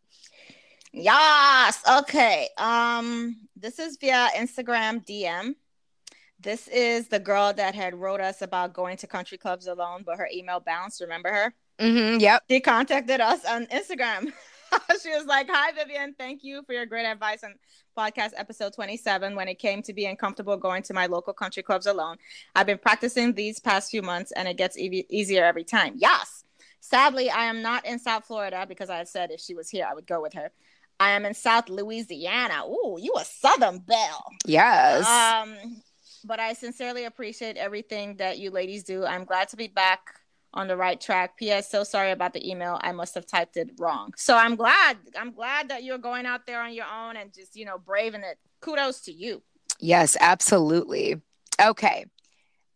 Yes. Okay. Um, this is via Instagram DM. This is the girl that had wrote us about going to country clubs alone, but her email bounced. Remember her? Mm-hmm, yep. She contacted us on Instagram. <laughs> she was like, Hi, Vivian. Thank you for your great advice on podcast episode 27 when it came to being comfortable going to my local country clubs alone. I've been practicing these past few months and it gets e- easier every time. Yes. Sadly, I am not in South Florida because I had said if she was here, I would go with her. I am in South Louisiana. Ooh, you a Southern belle. Yes. Um, but I sincerely appreciate everything that you ladies do. I'm glad to be back on the right track. P.S. So sorry about the email. I must have typed it wrong. So I'm glad. I'm glad that you're going out there on your own and just you know braving it. Kudos to you. Yes, absolutely. Okay.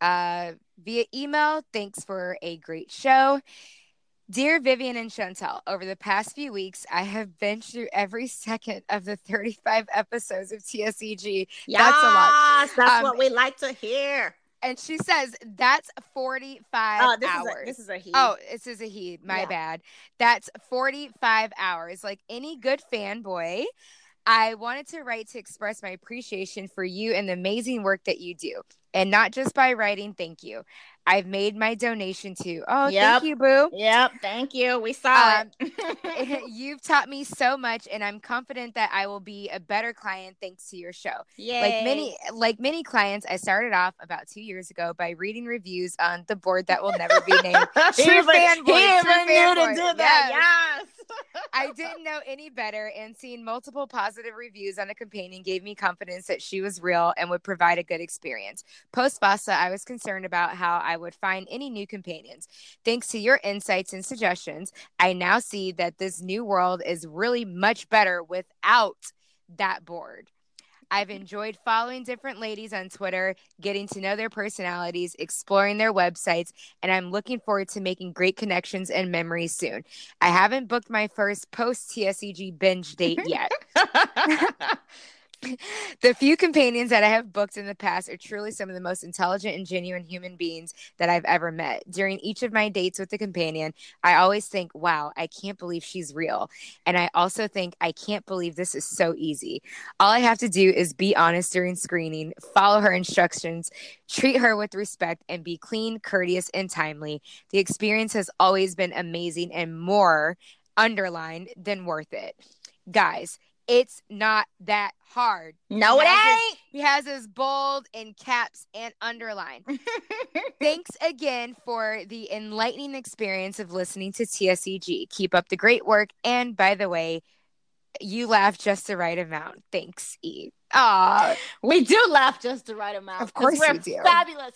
Uh, via email, thanks for a great show. Dear Vivian and Chantel, over the past few weeks, I have binged through every second of the 35 episodes of TSEG. That's a lot. That's Um, what we like to hear. And she says that's 45 Oh, this hours. is a, this is a he. Oh, this is a he. My Yeah. bad. That's 45 hours. Like any good fanboy, I wanted to write to express my appreciation for you and the amazing work that you do. And not just by writing, thank you. I've made my donation to. Oh, Yep. thank you, Boo. Yep. Thank you. We saw Um, it. <laughs> <laughs> You've taught me so much, and I'm confident that I will be a better client thanks to your show Yay. like many like many clients i started off about two years ago by reading reviews on the board that will never be named <laughs> True fanboy, true even knew to fanboy. that. Yes. I didn't know any better and seeing multiple positive reviews on a companion gave me confidence that she was real and would provide a good experience. Post FOSTA, i was concerned about how i would find any new companions. Thanks to your insights and suggestions i now see that this new world is really much better without that board I've enjoyed following different ladies on Twitter, getting to know their personalities, exploring their websites, and I'm looking forward to making great connections and memories soon. I haven't booked my first post TSEG binge date <laughs> yet. <laughs> <laughs> the few companions that I have booked in the past are truly some of the most intelligent and genuine human beings that I've ever met. During each of my dates with the companion, I always think, wow, I can't believe she's real. And I also think, I can't believe this is so easy. All I have to do is be honest during screening, follow her instructions, treat her with respect, and be clean, courteous, and timely. The experience has always been amazing and more underlined than worth it. Guys, it's not that hard. No, it has his- ain't. He has his bold in caps and underline. <laughs> Thanks again for the enlightening experience of listening to TSEG. Keep up the great work. And by the way, you laugh just the right amount. Thanks, E. Aw. we do laugh just the right amount. Of course we're we do. Fabulous.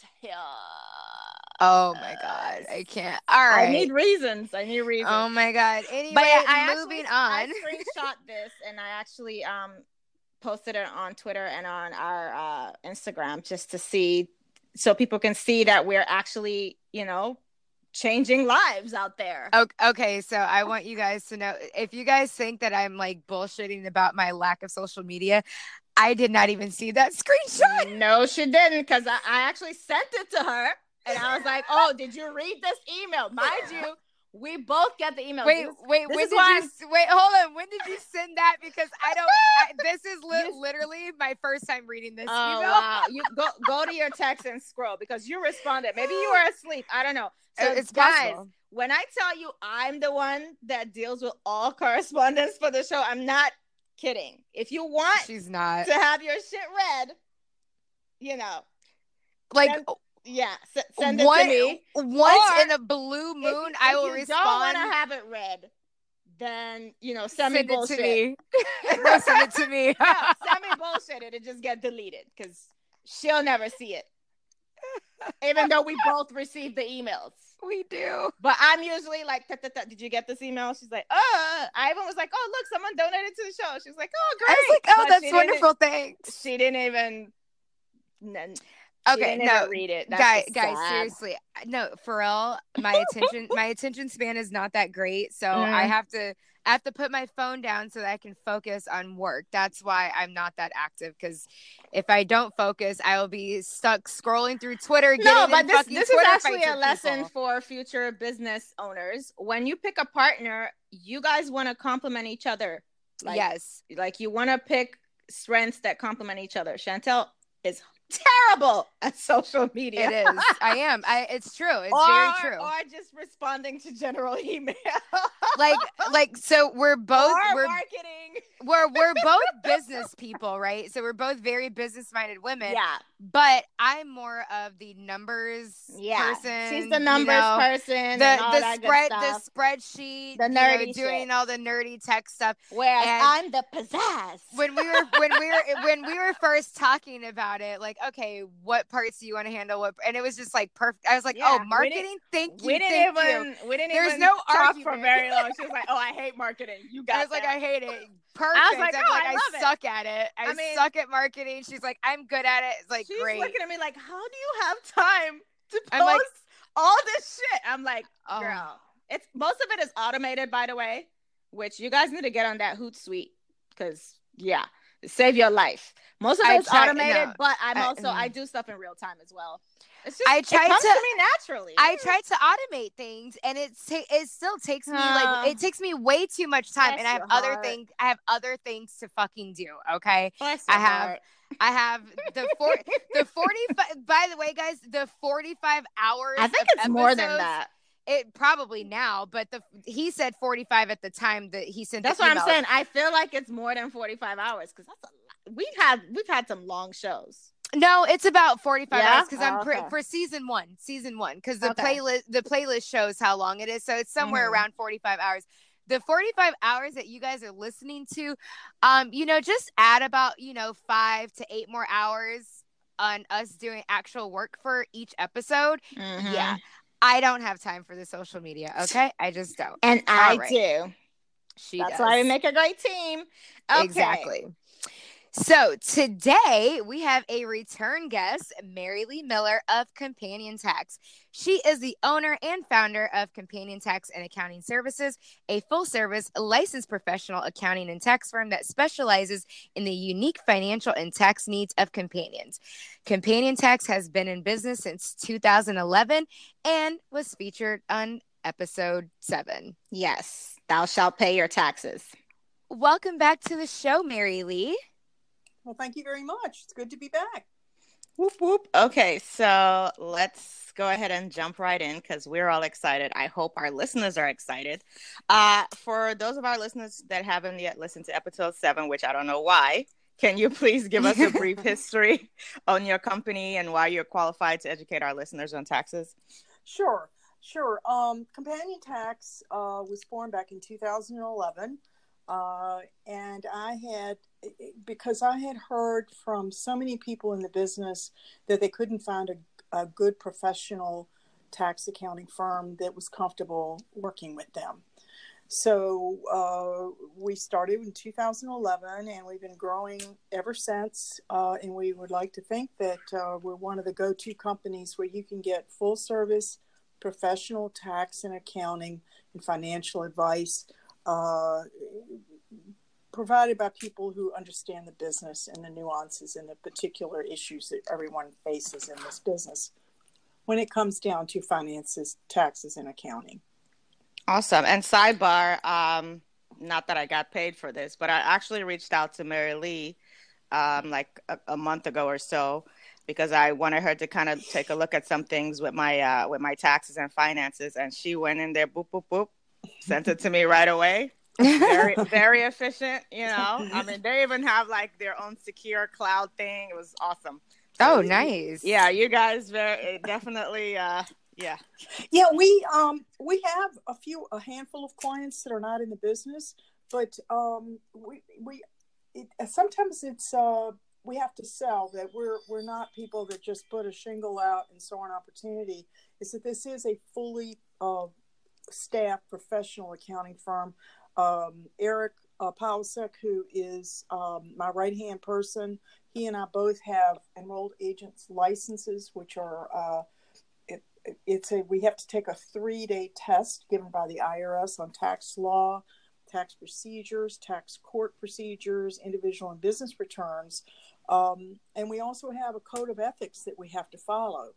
Oh my God. I can't. All right. I need reasons. I need reasons. oh my God. Anyway, but yeah, I moving actually, on. I screenshot <laughs> this and I actually um posted it on Twitter and on our uh, Instagram just to see so people can see that we're actually, you know, changing lives out there. Okay, so I want you guys to know if you guys think that I'm like bullshitting about my lack of social media, I did not even see that screenshot. No, she didn't because I, I actually sent it to her and I was like, "Oh, did you read this email?" Mind you, we both get the email. Wait, This- wait, this when did why you wait? Hold on, when did you send that? Because I don't. I, <laughs> this is li- You- literally my first time reading this Oh email. wow! <laughs> You go go to your text and scroll because you responded. Maybe you were asleep. I don't know. So it's guys, possible. when I tell you I'm the one that deals with all <laughs> correspondence for the show, I'm not kidding. If you want She's not to have your shit read, you know, like send- yeah, s- send it one, to me. once Or in a blue If moon. I if will you respond. Don't want to have it read, then you know, send, me it bullshit. to me. <laughs> no, send it to me. <laughs> yeah, send me bullshit. It'll just get deleted because she'll never see it. Even though we both received the emails. we do. But I'm usually like, "Ta, ta, ta, did you get this email? She's like, uh. oh, Ivan was like, oh, look, someone donated to the show. She's like, oh, great. I was like, oh, But she that's didn't- wonderful. Thanks. She didn't even, n- she Okay, didn't no, read it. That's guys, guys, seriously, no, for real, my attention, my attention span is not that great, so I Mhm. have to, I have to put my phone down so that I can focus on work. That's why I'm not that active because if I don't focus, I will be stuck scrolling through Twitter. No, but in this fucking this is actually a lesson people. for future business owners. When you pick a partner, you guys want to complement each other. Like, yes, like you want to pick strengths that complement each other. Chantel is terrible at social media. it is. I am. I. It's true. It's or, very true. Or just responding to general email. like, like, so we're <laughs> both or we're marketing. we're we're <laughs> both business people, right? So we're both very business minded women. Yeah, But I'm more of the numbers yeah. person. She's the you numbers know, person. the and all the spread the spreadsheet The you know, doing shit. all the nerdy tech stuff Whereas and- I'm the pizzazz. when we were when we were when we were first talking about it like okay what parts do you want to handle what and it was just like perfect i was like oh, Yeah, oh we didn't- marketing thank you we didn't thank you even we didn't There's even no talk for very long. <laughs> She was like, "Oh, I hate marketing. You guys. I was like. I hate it. <laughs> Perfect. like, I'm "Oh, like, I I, love it." suck at it. I, I mean- suck at marketing. She's like, I'm good at it. It's like She's great. looking at me like, "How do you have time to post I'm like- all this shit?" I'm like, Oh. "Girl, it's most of it is automated, by the way, which you guys need to get on that Hootsuite because yeah, save your life. Most of it's try- automated, no, but I'm also I mm. do stuff in real time as well. It's just I it comes to- to me naturally. I tried to automate things, and it ta- it still takes me Ah. like it takes me way too much time, and I have other heart. things. I have other things to fucking do. Okay, I have heart. I have the four the forty five. <laughs> By the way, guys, the forty five hours. I think it's more than that. It probably now, but the he said forty five at the time that he sent. That's what I'm saying. I feel like it's more than 45 hours because that's a lot. We've had we've had some long shows. No, it's about 45 Yeah? hours because I'm Oh, pre- okay. for season one, season one, because the Okay. playlist the playlist shows how long it is, so it's somewhere Mhm. around 45 hours. The 45 hours that you guys are listening to, um, you know, just add about you know five to eight more hours on us doing actual work for each episode. Mm-hmm. Yeah, I don't have time for the social media. Okay, I just don't. and I All right. do. She That's does. why we make a great team. Okay. Exactly. So today we have a return guest, Mary Lee Miller of Companion Tax. She is the owner and founder of Companion Tax and Accounting Services, a full service licensed professional accounting and tax firm that specializes in the unique financial and tax needs of companions. Companion Tax has been in business since 2011 and was featured on episode seven. Yes, thou shalt pay your taxes. Welcome back to the show, Mary Lee. Well, thank you very much. It's good to be back. Whoop whoop. Okay, so let's go ahead and jump right in because we're all excited. I hope our listeners are excited. Uh, for those of our listeners that haven't yet listened to episode seven, which I don't know why, can you please give us a brief <laughs> history on your company and why you're qualified to educate our listeners on taxes? Sure, sure. Um, Companion Tax uh, was formed back in 2011. Uh, and I had, because I had heard from so many people in the business that they couldn't find a, a good professional tax accounting firm that was comfortable working with them. So uh, we started in 2011 and we've been growing ever since. Uh, and we would like to think that uh, we're one of the go to companies where you can get full service professional tax and accounting and financial advice uh, provided by people who understand the business and the nuances and the particular issues that everyone faces in this business when it comes down to finances, taxes, and accounting. Awesome. And sidebar, um, not that I got paid for this, but I actually reached out to Mary Lee um, like a, a, month ago or so because I wanted her to kind of take a look at some things with my uh, with my taxes and finances, and she went in there, boop boop boop, sent it to me right away. very very efficient you know. I mean they even have like their own secure cloud thing. It was awesome. So, oh nice. yeah you guys very definitely uh yeah. Yeah we um we have a few a handful of clients that are not in the business but um we we it, sometimes it's uh we have to sell that we're we're not people that just put a shingle out and saw an opportunity. Is that this is a fully uh staff professional accounting firm um, Eric uh, who is um, my right hand person. He and I both have enrolled agents licenses, which are uh, it, it's a we have to take a three day test given by the IRS on tax law, tax procedures, tax court procedures, individual and business returns, um, and we also have a code of ethics that we have to follow.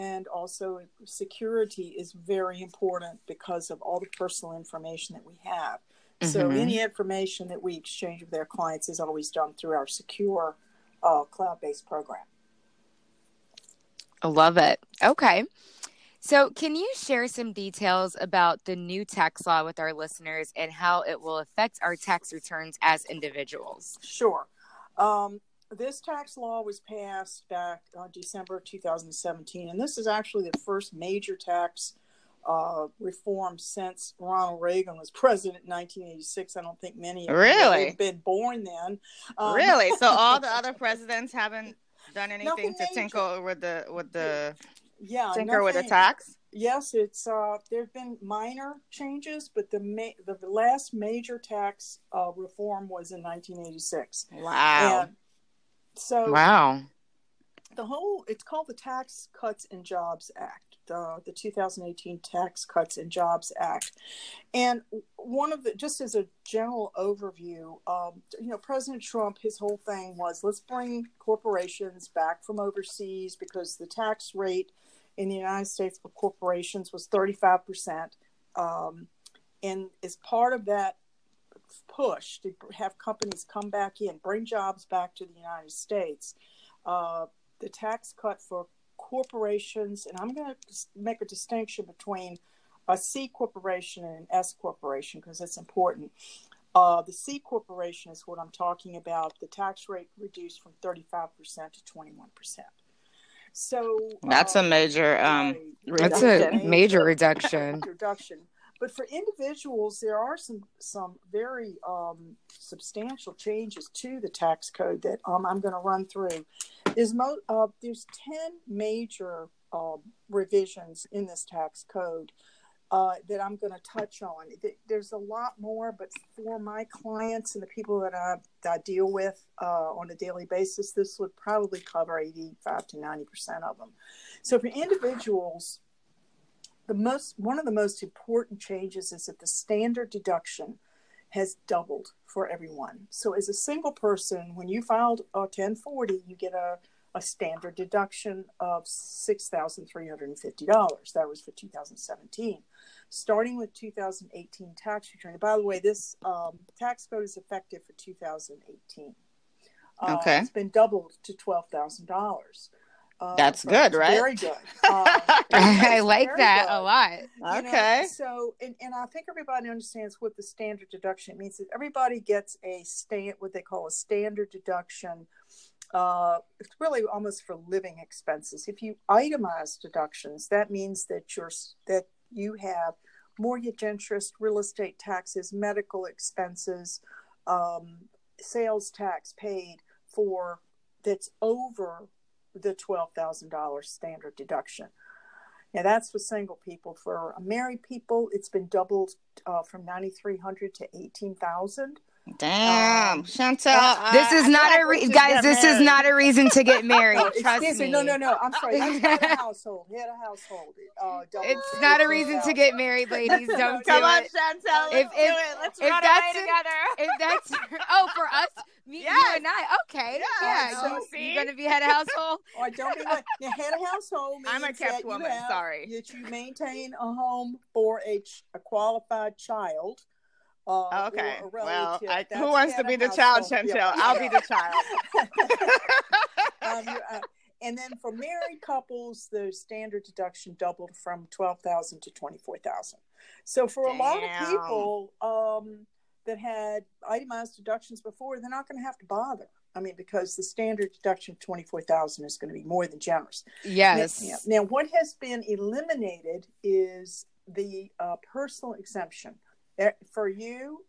And also, security is very important because of all the personal information that we have. Mm-hmm. So any information that we exchange with our clients is always done through our secure uh, cloud-based program. I love it. Okay. So, can you share some details about the new tax law with our listeners and how it will affect our tax returns as individuals? Sure. Um, this tax law was passed back uh, December 2017, and this is actually the first major tax uh, reform since Ronald Reagan was <laughs> president in 1986. I don't think many of really have been born then. Um, really? So <laughs> all the other presidents haven't done anything to tinker with the with the yeah tinker nothing, with the tax. Yes, it's uh, there have been minor changes, but the ma- the last major tax uh, reform was in 1986. Wow. And so wow. The whole it's called the Tax Cuts and Jobs Act uh, the 2018 Tax Cuts and Jobs Act. And one of the, just as a general overview, um, you know, President Trump, his whole thing was let's bring corporations back from overseas because the tax rate in the United States for corporations was 35%. Um, and as part of that push to have companies come back in, bring jobs back to the United States, uh, the tax cut for corporations, and I'm going to make a distinction between a C corporation and an S corporation because it's important. Uh, the C corporation is what I'm talking about. The tax rate reduced from 35% to 21%. So that's a um, major. Um, that's a major reduction. reduction. But for individuals, there are some some very um, substantial changes to the tax code that um, I'm going to run through. Is mo- uh, there's ten major uh, revisions in this tax code. uh, that I'm going to touch on. There's a lot more, but for my clients and the people that I, that I deal with uh, on a daily basis, this would probably cover 85 to 90 percent of them. So for individuals, the most one of the most important changes is that the standard deduction has doubled for everyone. So as a single person, when you filed a 1040, you get a a standard deduction of $6,350. That was for 2017. Starting with 2018 tax return. By the way, this um, tax code is effective for 2018. Uh, okay. It's been doubled to $12,000. Uh, That's good, right? Very good. <laughs> Uh, I like that good. a lot. Okay. Know, so, and, and I think everybody understands what the standard deduction means. That everybody gets a stand, what they call a standard deduction uh, it's really almost for living expenses. If you itemize deductions, that means that you're that you have mortgage interest, real estate taxes, medical expenses, um, sales tax paid for that's over the twelve thousand dollars standard deduction. Now that's for single people. For married people, it's been doubled uh, from ninety three hundred to eighteen thousand. Damn, um, Chantel. This is not a re- guys. This married. is not a reason to get married. no, <laughs> trust me. me. No, no, no. I'm sorry. Head a <laughs> household. Head a household. Uh, it's not a reason to get married, ladies. <laughs> Don't do it. come on, it. Chantel. Let's if, do it. Let's if run away together. If that's oh for us, me, yes. you and I. Okay, yeah. yeah. So you gonna be head of household? or oh, don't be like the head of household. I'm a kept woman. Have, sorry. That you maintain a home for a, a qualified child uh, okay. Well, I, who wants to be the child, Chantel? Yeah. I'll be the child. <laughs> um, uh, and then for married couples, the standard deduction doubled from twelve thousand to twenty four thousand. So for Damn. a lot of people um, that had itemized deductions before, they're not going to have to bother. I mean, because the standard deduction of twenty four thousand is going to be more than generous. Yes. Now, now, what has been eliminated is the uh, personal exemption for you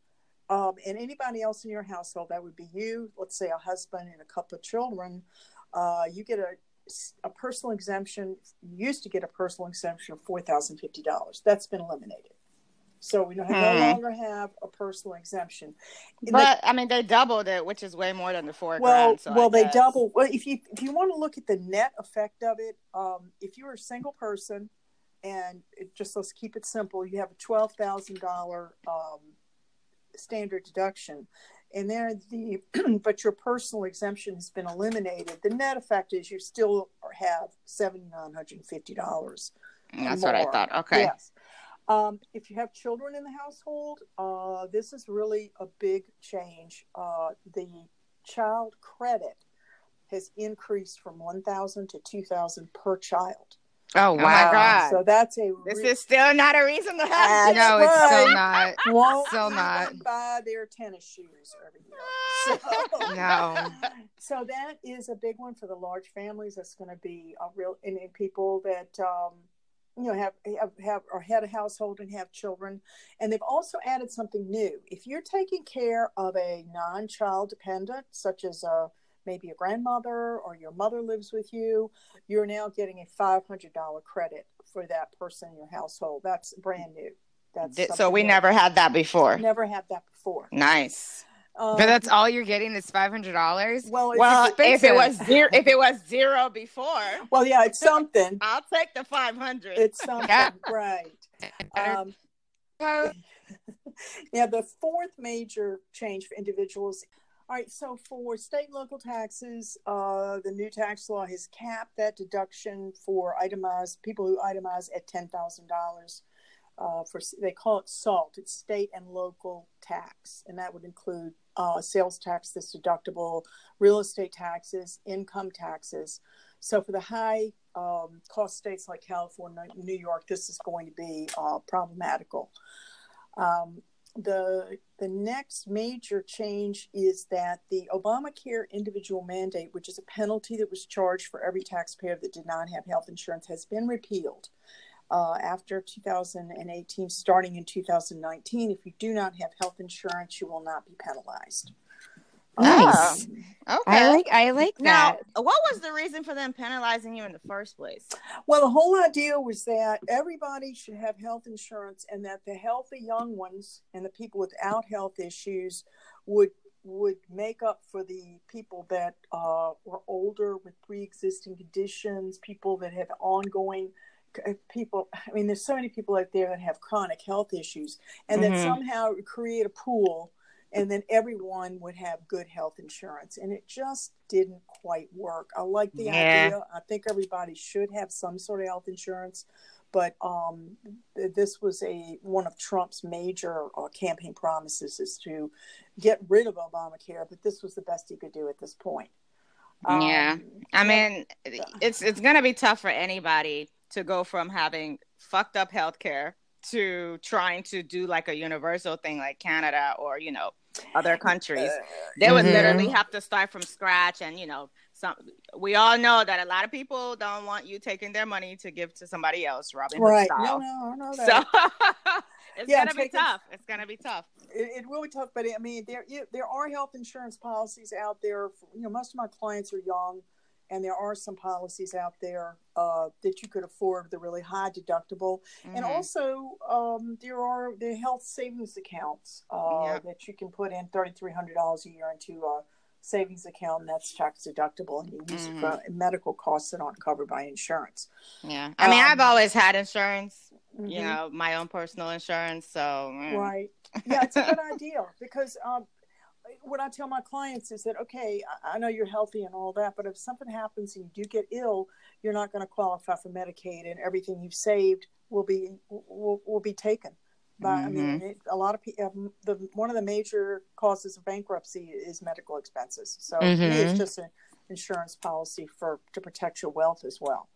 um, and anybody else in your household, that would be you, let's say a husband and a couple of children, uh, you get a, a personal exemption. You used to get a personal exemption of $4,050. That's been eliminated. So we no, hmm. no longer have a personal exemption. But I mean, they doubled it, which is way more than the four well, grand. So well, they double. Well, if you if you want to look at the net effect of it, um, if you're a single person and it just let's keep it simple. You have a twelve thousand dollar um, standard deduction, and then the <clears throat> but your personal exemption has been eliminated. The net effect is you still have seventy nine hundred and fifty dollars. That's more. what I thought. Okay. Yes. Um, if you have children in the household, uh, this is really a big change. Uh, the child credit has increased from one thousand to two thousand per child. Oh, oh my God! So that's a. This re- is still not a reason to have. No, it's still not. Won't still not. Buy their tennis shoes every year. <laughs> So, no. <laughs> So that is a big one for the large families. That's going to be a real and, and people that um, you know have have have or head a household and have children, and they've also added something new. If you're taking care of a non-child dependent, such as a maybe a grandmother or your mother lives with you, you're now getting a $500 credit for that person in your household. That's brand new. That's so we new. never had that before. Never had that before. Nice. Um, but that's all you're getting is five hundred dollars. Well, well, if it was zero, if it was zero before, <laughs> well, yeah, it's something. <laughs> I'll take the five hundred. It's something, yeah. right? <laughs> Um, yeah, the fourth major change for individuals all right, so for state and local taxes, uh, the new tax law has capped that deduction for itemized people who itemize at ten thousand uh, dollars. For they call it SALT, it's state and local tax, and that would include uh, sales tax that's deductible, real estate taxes, income taxes. So for the high um, cost states like California, New York, this is going to be uh, problematical. Um, the the next major change is that the Obamacare individual mandate, which is a penalty that was charged for every taxpayer that did not have health insurance, has been repealed. Uh, after 2018, starting in 2019, if you do not have health insurance, you will not be penalized. Nice. Oh, okay. I like I like now, that. What was the reason for them penalizing you in the first place? Well, the whole idea was that everybody should have health insurance, and that the healthy young ones and the people without health issues would would make up for the people that uh, were older with pre-existing conditions, people that have ongoing uh, people i mean there's so many people out there that have chronic health issues and mm-hmm. then somehow create a pool and then everyone would have good health insurance. And it just didn't quite work. I like the yeah. idea. I think everybody should have some sort of health insurance but um, this was a one of trump's major uh, campaign promises is to get rid of obamacare but this was the best he could do at this point. Yeah. Um, i mean <laughs> it's it's going to be tough for anybody to go from having fucked up healthcare to trying to do like a universal thing like Canada or you know other countries. Uh, they would mm-hmm. literally have to start from scratch and you know some we all know that a lot of people don't want you taking their money to give to somebody else, Robin right. style. No, no, I know that. So <laughs> it's yeah, gonna be tough. It's gonna be tough. It, it will be tough, but I mean, there there are health insurance policies out there. For, you know, most of my clients are young and there are some policies out there uh, that you could afford the really high deductible mm-hmm. and also um, there are the health savings accounts uh, yep. that you can put in $3300 a year into a savings account and that's tax deductible and you use mm-hmm. it for mm-hmm. medical costs that aren't covered by insurance yeah i mean um, i've always had insurance mm-hmm. you know my own personal insurance so mm. right yeah it's a good <laughs> idea because um, what I tell my clients is that okay, I, know you're healthy and all that, but if something happens and you do get ill, you're not going to qualify for Medicaid, and everything you've saved will be will, will be taken. By, mm-hmm. I mean, mm-hmm. it, a lot of people. Um, the one of the major causes of bankruptcy is medical expenses. So mm-hmm. it's just an insurance policy for to protect your wealth as well.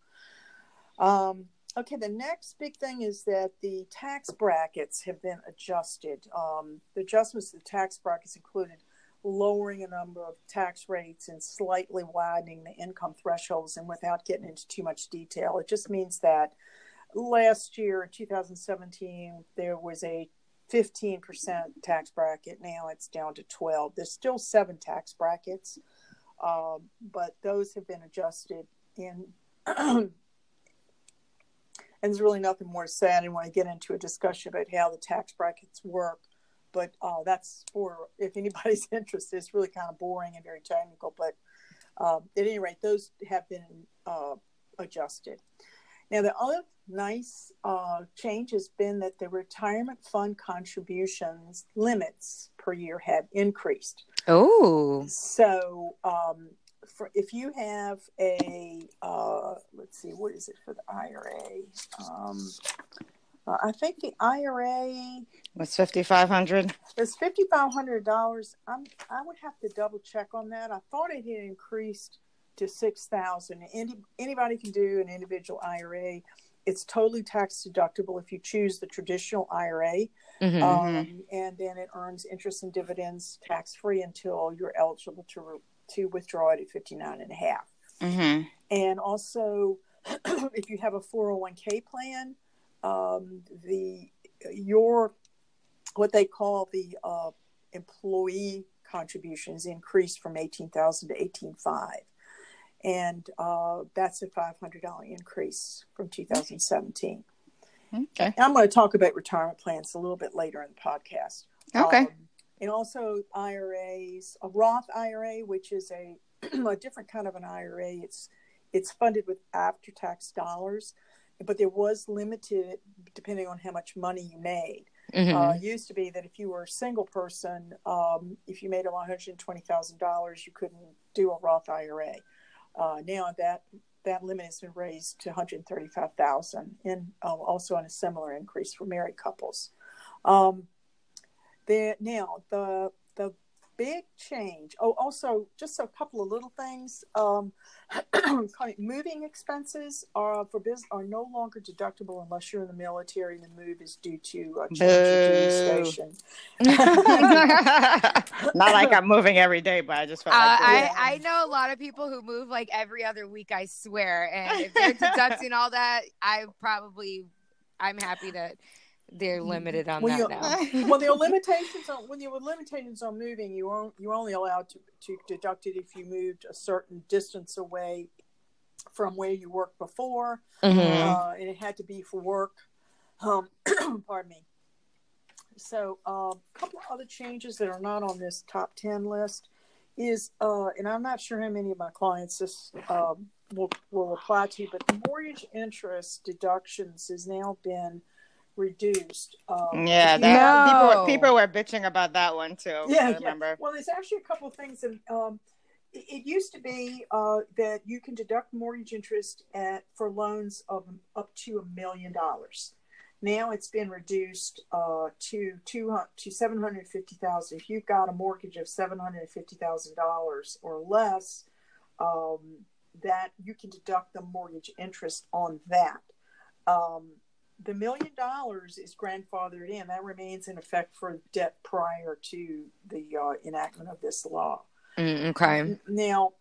Um, Okay, the next big thing is that the tax brackets have been adjusted. Um, the adjustments to the tax brackets included lowering a number of tax rates and slightly widening the income thresholds. And without getting into too much detail, it just means that last year in 2017, there was a 15% tax bracket. Now it's down to 12. There's still seven tax brackets, um, but those have been adjusted in <clears throat> and there's really nothing more to say. I didn't want to get into a discussion about how the tax brackets work, but uh, that's for if anybody's <laughs> interested. It's really kind of boring and very technical, but uh, at any rate, those have been uh, adjusted. Now, the other nice uh, change has been that the retirement fund contributions limits per year have increased. Oh, so um, for if you have a uh, let's see what is it for the IRA um, uh, I think the IRA was fifty five hundred. It's fifty five hundred dollars. I'm I would have to double check on that. I thought it had increased to six thousand. Any anybody can do an individual IRA. It's totally tax deductible if you choose the traditional IRA, mm-hmm, um, mm-hmm. and then it earns interest and dividends tax free until you're eligible to to withdraw it at 59 and a half. Mm-hmm. And also, <clears throat> if you have a 401k plan, um, the your what they call the uh, employee contributions increased from 18,000 to 18.5 and uh, that's a $500 increase from 2017 okay. I'm going to talk about retirement plans a little bit later in the podcast. Okay. Um, and also IRAs, a Roth IRA, which is a, <clears throat> a different kind of an IRA. It's it's funded with after tax dollars, but there was limited depending on how much money you made. Mm-hmm. Uh, used to be that if you were a single person, um, if you made one hundred twenty thousand dollars, you couldn't do a Roth IRA. Uh, now that that limit has been raised to one hundred thirty-five thousand, and uh, also on a similar increase for married couples. Um, there now the the big change. Oh, also just a couple of little things. Um, <clears throat> moving expenses are for business are no longer deductible unless you're in the military and the move is due to a change of station. <laughs> Not like I'm moving every day, but I just felt like uh, I I know a lot of people who move like every other week. I swear, and if they're <laughs> deducting all that, I probably I'm happy to they're limited on that now. <laughs> well, there are <laughs> limitations on when there were limitations on moving. You were you only allowed to to deduct it if you moved a certain distance away from where you worked before, mm-hmm. uh, and it had to be for work. Um, <clears throat> pardon me. So, uh, a couple of other changes that are not on this top ten list is, uh, and I'm not sure how many of my clients this um, will will apply to, but the mortgage interest deductions has now been reduced. Um, yeah, that, no. people were, people were bitching about that one too. Yeah, I remember. Yeah. Well, there's actually a couple of things, and um, it, it, used to be uh, that you can deduct mortgage interest at for loans of up to a million dollars. Now it's been reduced uh, to two to seven hundred fifty thousand. If you've got a mortgage of seven hundred fifty thousand dollars or less, um, that you can deduct the mortgage interest on that. Um, the million dollars is grandfathered in. That remains in effect for debt prior to the uh, enactment of this law. Mm, okay. Now,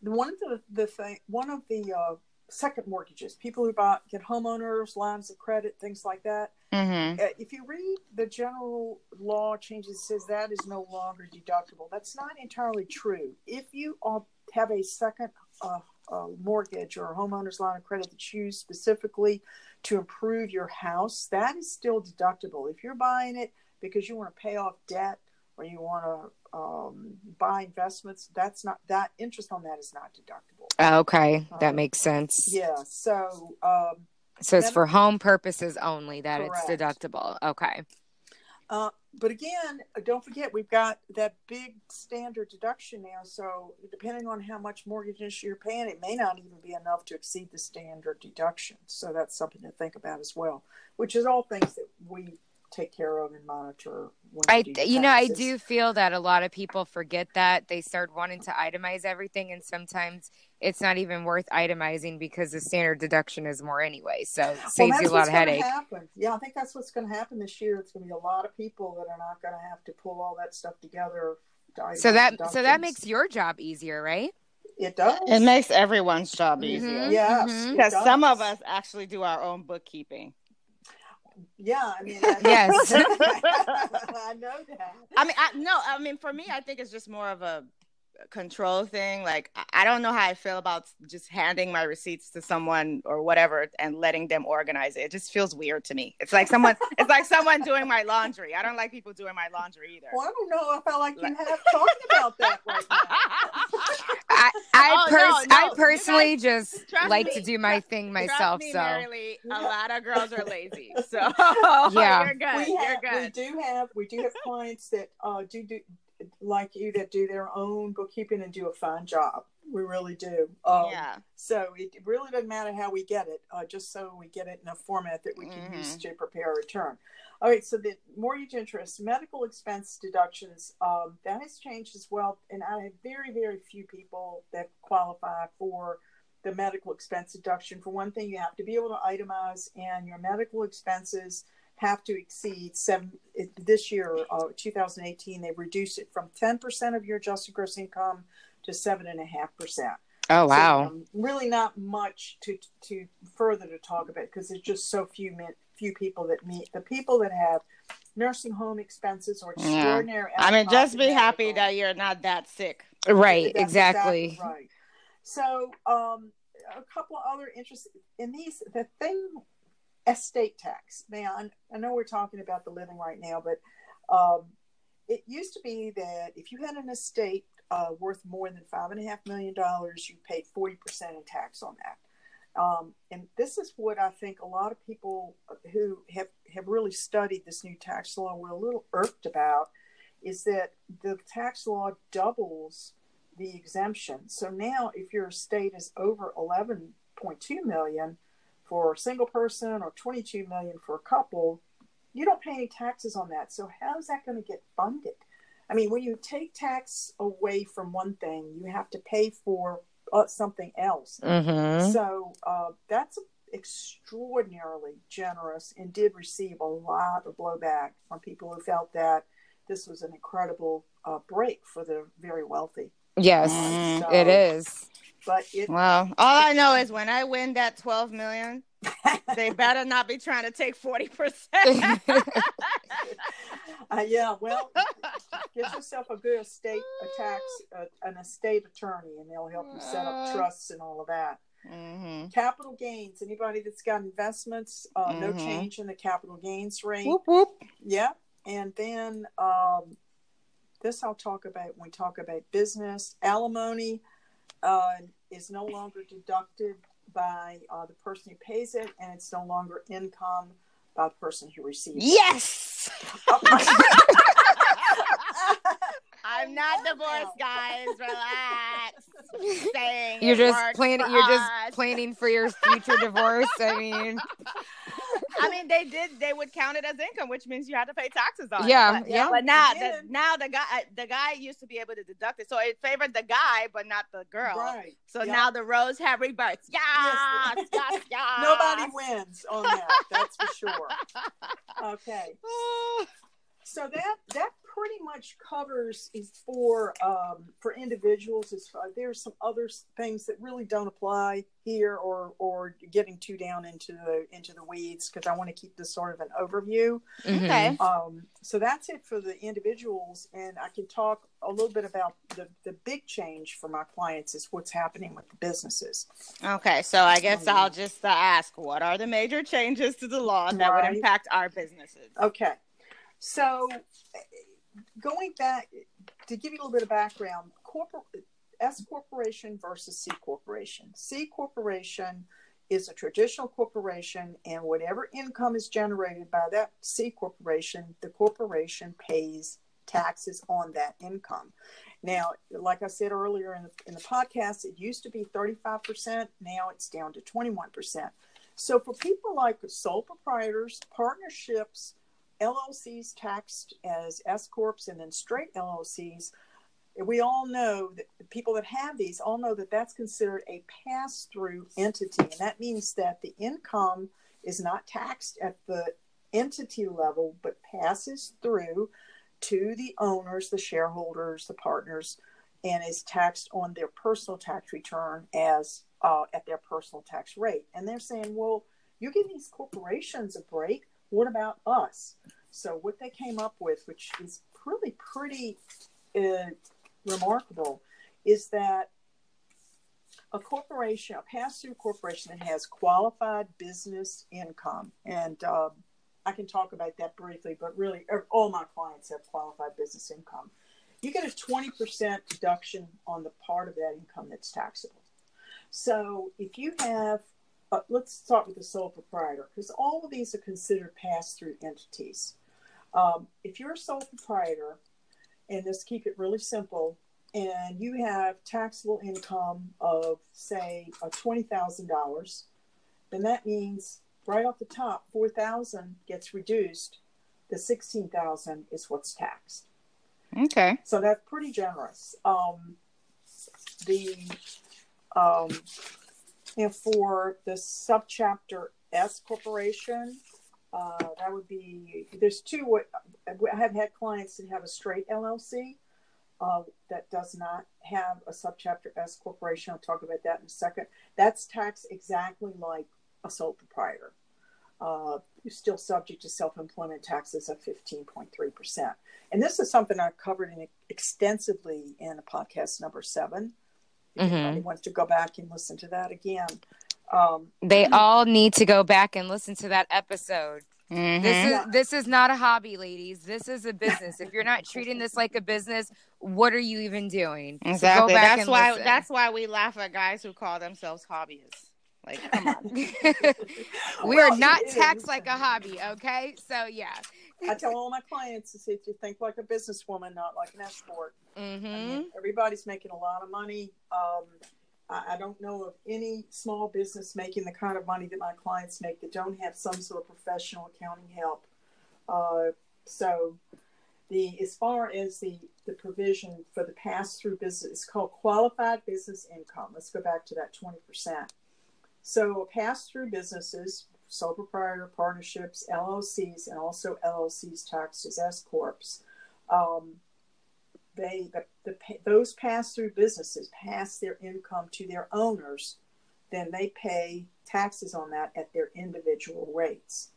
one of the the thing, one of the uh, second mortgages, people who buy get homeowners lines of credit, things like that. Mm-hmm. Uh, if you read the general law changes, it says that is no longer deductible. That's not entirely true. If you are, have a second uh, uh, mortgage or a homeowner's line of credit that's used specifically to improve your house, that is still deductible. If you're buying it because you want to pay off debt or you want to um, buy investments, that's not that interest on that is not deductible. Okay, that um, makes sense. Yeah. So. Um, so it's for home purposes only that correct. it's deductible. Okay. Uh, but again, don't forget we've got that big standard deduction now. So depending on how much mortgage interest you're paying, it may not even be enough to exceed the standard deduction. So that's something to think about as well. Which is all things that we take care of and monitor. I, you, you know, I do feel that a lot of people forget that they start wanting to itemize everything, and sometimes it's not even worth itemizing because the standard deduction is more anyway. So it saves well, you a lot of headache. Happen. Yeah, I think that's what's going to happen this year. It's going to be a lot of people that are not going to have to pull all that stuff together. so that so that makes your job easier, right? It does. It makes everyone's job mm-hmm. easier. Yes, mm-hmm. because some of us actually do our own bookkeeping. Yeah, I mean, <laughs> yes, <laughs> I know that. I mean, I, no, I mean, for me, I think it's just more of a control thing. Like I don't know how I feel about just handing my receipts to someone or whatever and letting them organize it. It just feels weird to me. It's like someone <laughs> it's like someone doing my laundry. I don't like people doing my laundry either. Well, I don't know if I like you have talking about that right <laughs> now. I I, oh, pers- no, no. I personally guys, just like me, to do my thing myself. Me, so Marylee, a lot of girls are lazy. So <laughs> yeah, you're good. We have, you're good. We do have we do have clients that uh, do do like you that do their own bookkeeping and do a fine job. We really do. Um, yeah. So it really doesn't matter how we get it, uh, just so we get it in a format that we can mm-hmm. use to prepare a return. All right. So the mortgage interest, medical expense deductions, um, that has changed as well. And I have very, very few people that qualify for the medical expense deduction. For one thing, you have to be able to itemize, and your medical expenses have to exceed seven this year uh, 2018 they've reduced it from 10% of your adjusted gross income to 7.5% oh wow so, um, really not much to to further to talk about because there's just so few few people that meet the people that have nursing home expenses or extraordinary yeah. i mean just be medical, happy that you're not that sick right exactly. exactly right so um a couple of other interests in these the thing estate tax. Now, I know we're talking about the living right now, but um, it used to be that if you had an estate uh, worth more than five and a half million dollars, you paid forty percent in tax on that. Um, and this is what I think a lot of people who have, have really studied this new tax law were a little irked about is that the tax law doubles the exemption. So now if your estate is over 11.2 million, for a single person or 22 million for a couple, you don't pay any taxes on that. So how is that going to get funded? I mean, when you take tax away from one thing, you have to pay for uh, something else. Mm-hmm. So uh, that's extraordinarily generous and did receive a lot of blowback from people who felt that this was an incredible uh, break for the very wealthy. Yes, so, it is. But it, well, all I know is when I win that twelve million, <laughs> they better not be trying to take 40%. <laughs> Uh, yeah, well, <laughs> get yourself a good estate, a tax, uh, an estate attorney, and they'll help you set up trusts and all of that. hmm Capital gains. Anybody that's got investments, uh, no Mhm. change in the capital gains rate. Whoop, whoop. Yeah, and then um, this I'll talk about when we talk about business. Alimony uh, is no longer deducted by uh, the person who pays it, and it's no longer income by the person who receives it. Yes. <laughs> I'm not divorced, guys. Relax. Saying You're just planning. You're just planning for your future divorce. I mean, <laughs> I mean, they did. They would count it as income, which means you had to pay taxes on Yeah, it. But, yeah. But now, They the, now the guy, the guy used to be able to deduct it, so it favored the guy, but not the girl. Right. So Yeah. now the roles have reversed. Yes, Yes. yes, <laughs> yes. Nobody wins on that. That's for sure. <laughs> Okay. <sighs> So that that pretty much covers is for um, for individuals. As far, there's some other things that really don't apply here, or or getting too down into the into the weeds because I want to keep this sort of an overview. Okay. Um, so that's it for the individuals, and I can talk a little bit about the the big change for my clients is what's happening with the businesses. Okay, so I guess I'll just uh, ask, what are the major changes to the law that Right. would impact our businesses? Okay. So going back to give you a little bit of background, corporate S corporation versus C corporation. C corporation is a traditional corporation and whatever income is generated by that C corporation, the corporation pays taxes on that income. Now, like I said earlier in the, in the podcast, it used to be 35%, now it's down to 21%. So for people like sole proprietors, partnerships, LLCs taxed as S corps and then straight LLCs, we all know that people that have these all know that that's considered a pass through entity. And that means that the income is not taxed at the entity level, but passes through to the owners, the shareholders, the partners, and is taxed on their personal tax return as uh, at their personal tax rate. And they're saying, well, you give these corporations a break. What about us? So what they came up with, which is really pretty uh, remarkable, is that a corporation, a pass-through corporation that has qualified business income, and uh, I can talk about that briefly, but really er, all my clients have qualified business income. You get a 20% deduction on the part of that income that's taxable. So if you have, uh, let's start with the sole proprietor, because all of these are considered pass-through entities. Um, if you're a sole proprietor, and let's keep it really simple, and you have taxable income of say uh, twenty thousand dollars, then that means right off the top, four thousand gets reduced. The sixteen thousand is what's taxed. Okay. So that's pretty generous. Um, the um, and for the subchapter S corporation, uh, that would be there's two. I have had clients that have a straight LLC uh, that does not have a subchapter S corporation. I'll talk about that in a second. That's taxed exactly like a sole proprietor. Uh, you're still subject to self-employment taxes of 15.3%. And this is something I covered in extensively in podcast number seven. If Mhm. anybody wants to go back and listen to that again. Um, They all need to go back and listen to that episode. Mhm. This Yeah. is this is not a hobby, ladies. This is a business. if you're not treating this like a business, what are you even doing? So go Exactly. back That's and why. listen. That's why we laugh at guys who call themselves hobbyists. Like, come on. <laughs> we Well, are not taxed like a hobby, okay? So yeah. I tell all my clients to see if you think like a businesswoman, not like an escort. I Mm-hmm. mean, everybody's making a lot of money. Um, I, I don't know of any small business making the kind of money that my clients make that don't have some sort of professional accounting help. Uh, so, the as far as the the provision for the pass through business, it's called qualified business income. Let's go back to that twenty percent. So, pass through businesses, sole proprietor partnerships, LLCs, and also LLCs taxed as S corps. Um, they the, the, those pass through businesses pass their income to their owners, then they pay taxes on that at their individual rates.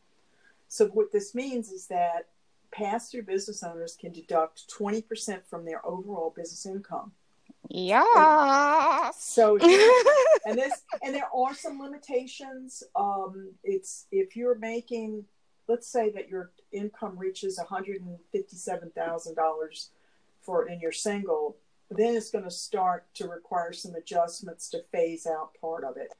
So what this means is that pass through business owners can deduct 20% from their overall business income. Yeah. So <laughs> and this and there are some limitations. Um, it's if you're making let's say that your income reaches $157,000 for in you're single, then it's going to start to require some adjustments to phase out part of it.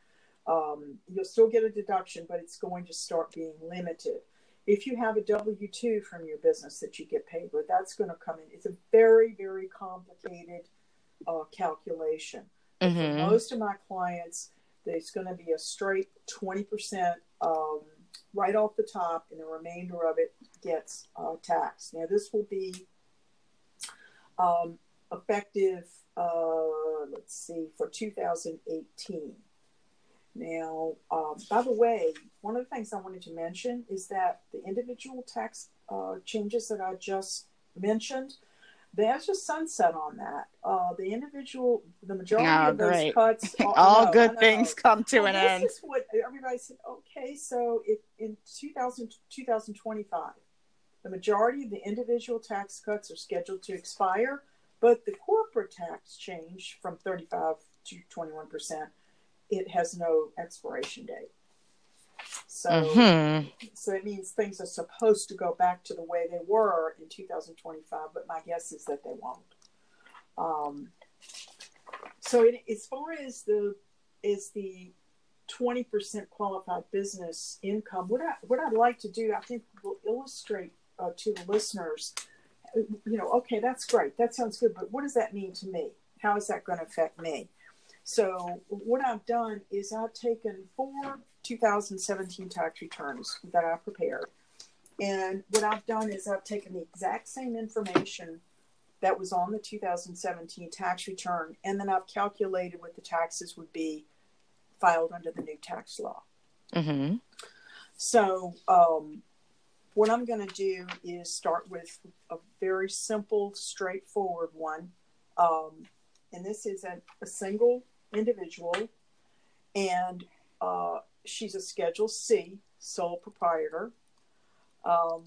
Um, you'll still get a deduction, but it's going to start being limited. If you have a W two from your business that you get paid with, that's going to come in. It's a very very complicated uh, calculation. Mhm. most of my clients, there's going to be a straight 20% um, right off the top, and the remainder of it gets uh, taxed. Now, this will be um, effective, uh, let's see, for 2018. Now, um, by the way, one of the things I wanted to mention is that the individual tax uh, changes that I just mentioned, there's a sunset on that. Uh, the individual, the majority Oh, of those great. cuts, <laughs> are, All no, good know. things come to Well, an this end. is what everybody said. Okay, so if in 2000, 2025, the majority of the individual tax cuts are scheduled to expire, but the corporate tax change from 35 to 21 percent, it has no expiration date. So, Mhm. so it means things are supposed to go back to the way they were in 2025, but my guess is that they won't. Um, so it, as far as the is the 20% qualified business income, what I what I'd like to do, I think will illustrate uh, to the listeners, you know, okay, that's great, that sounds good, but what does that mean to me? How is that going to affect me? So what I've done is I've taken four 2017 tax returns that I prepared. And what I've done is I've taken the exact same information that was on the 2017 tax return, and then I've calculated what the taxes would be filed under the new tax law. Mhm. So, um, what I'm going to do is start with a very simple, straightforward one. Um, and this is a, a single individual, and uh, she's a Schedule C sole proprietor. Um,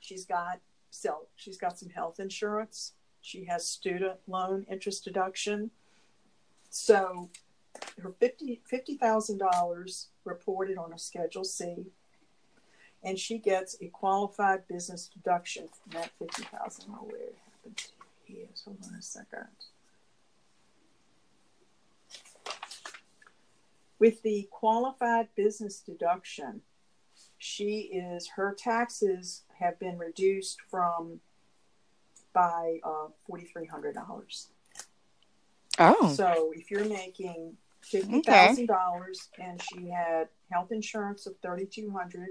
she's got so she's got some health insurance. She has student loan interest deduction. So her fifty fifty thousand dollars reported on a Schedule C, and she gets a qualified business deduction from that fifty thousand. Oh, where it happened? Yes, hold on a second. With the qualified business deduction, she is her taxes have been reduced from by uh, forty three hundred dollars. Oh. So if you're making fifty thousand dollars and she had health insurance of thirty two hundred,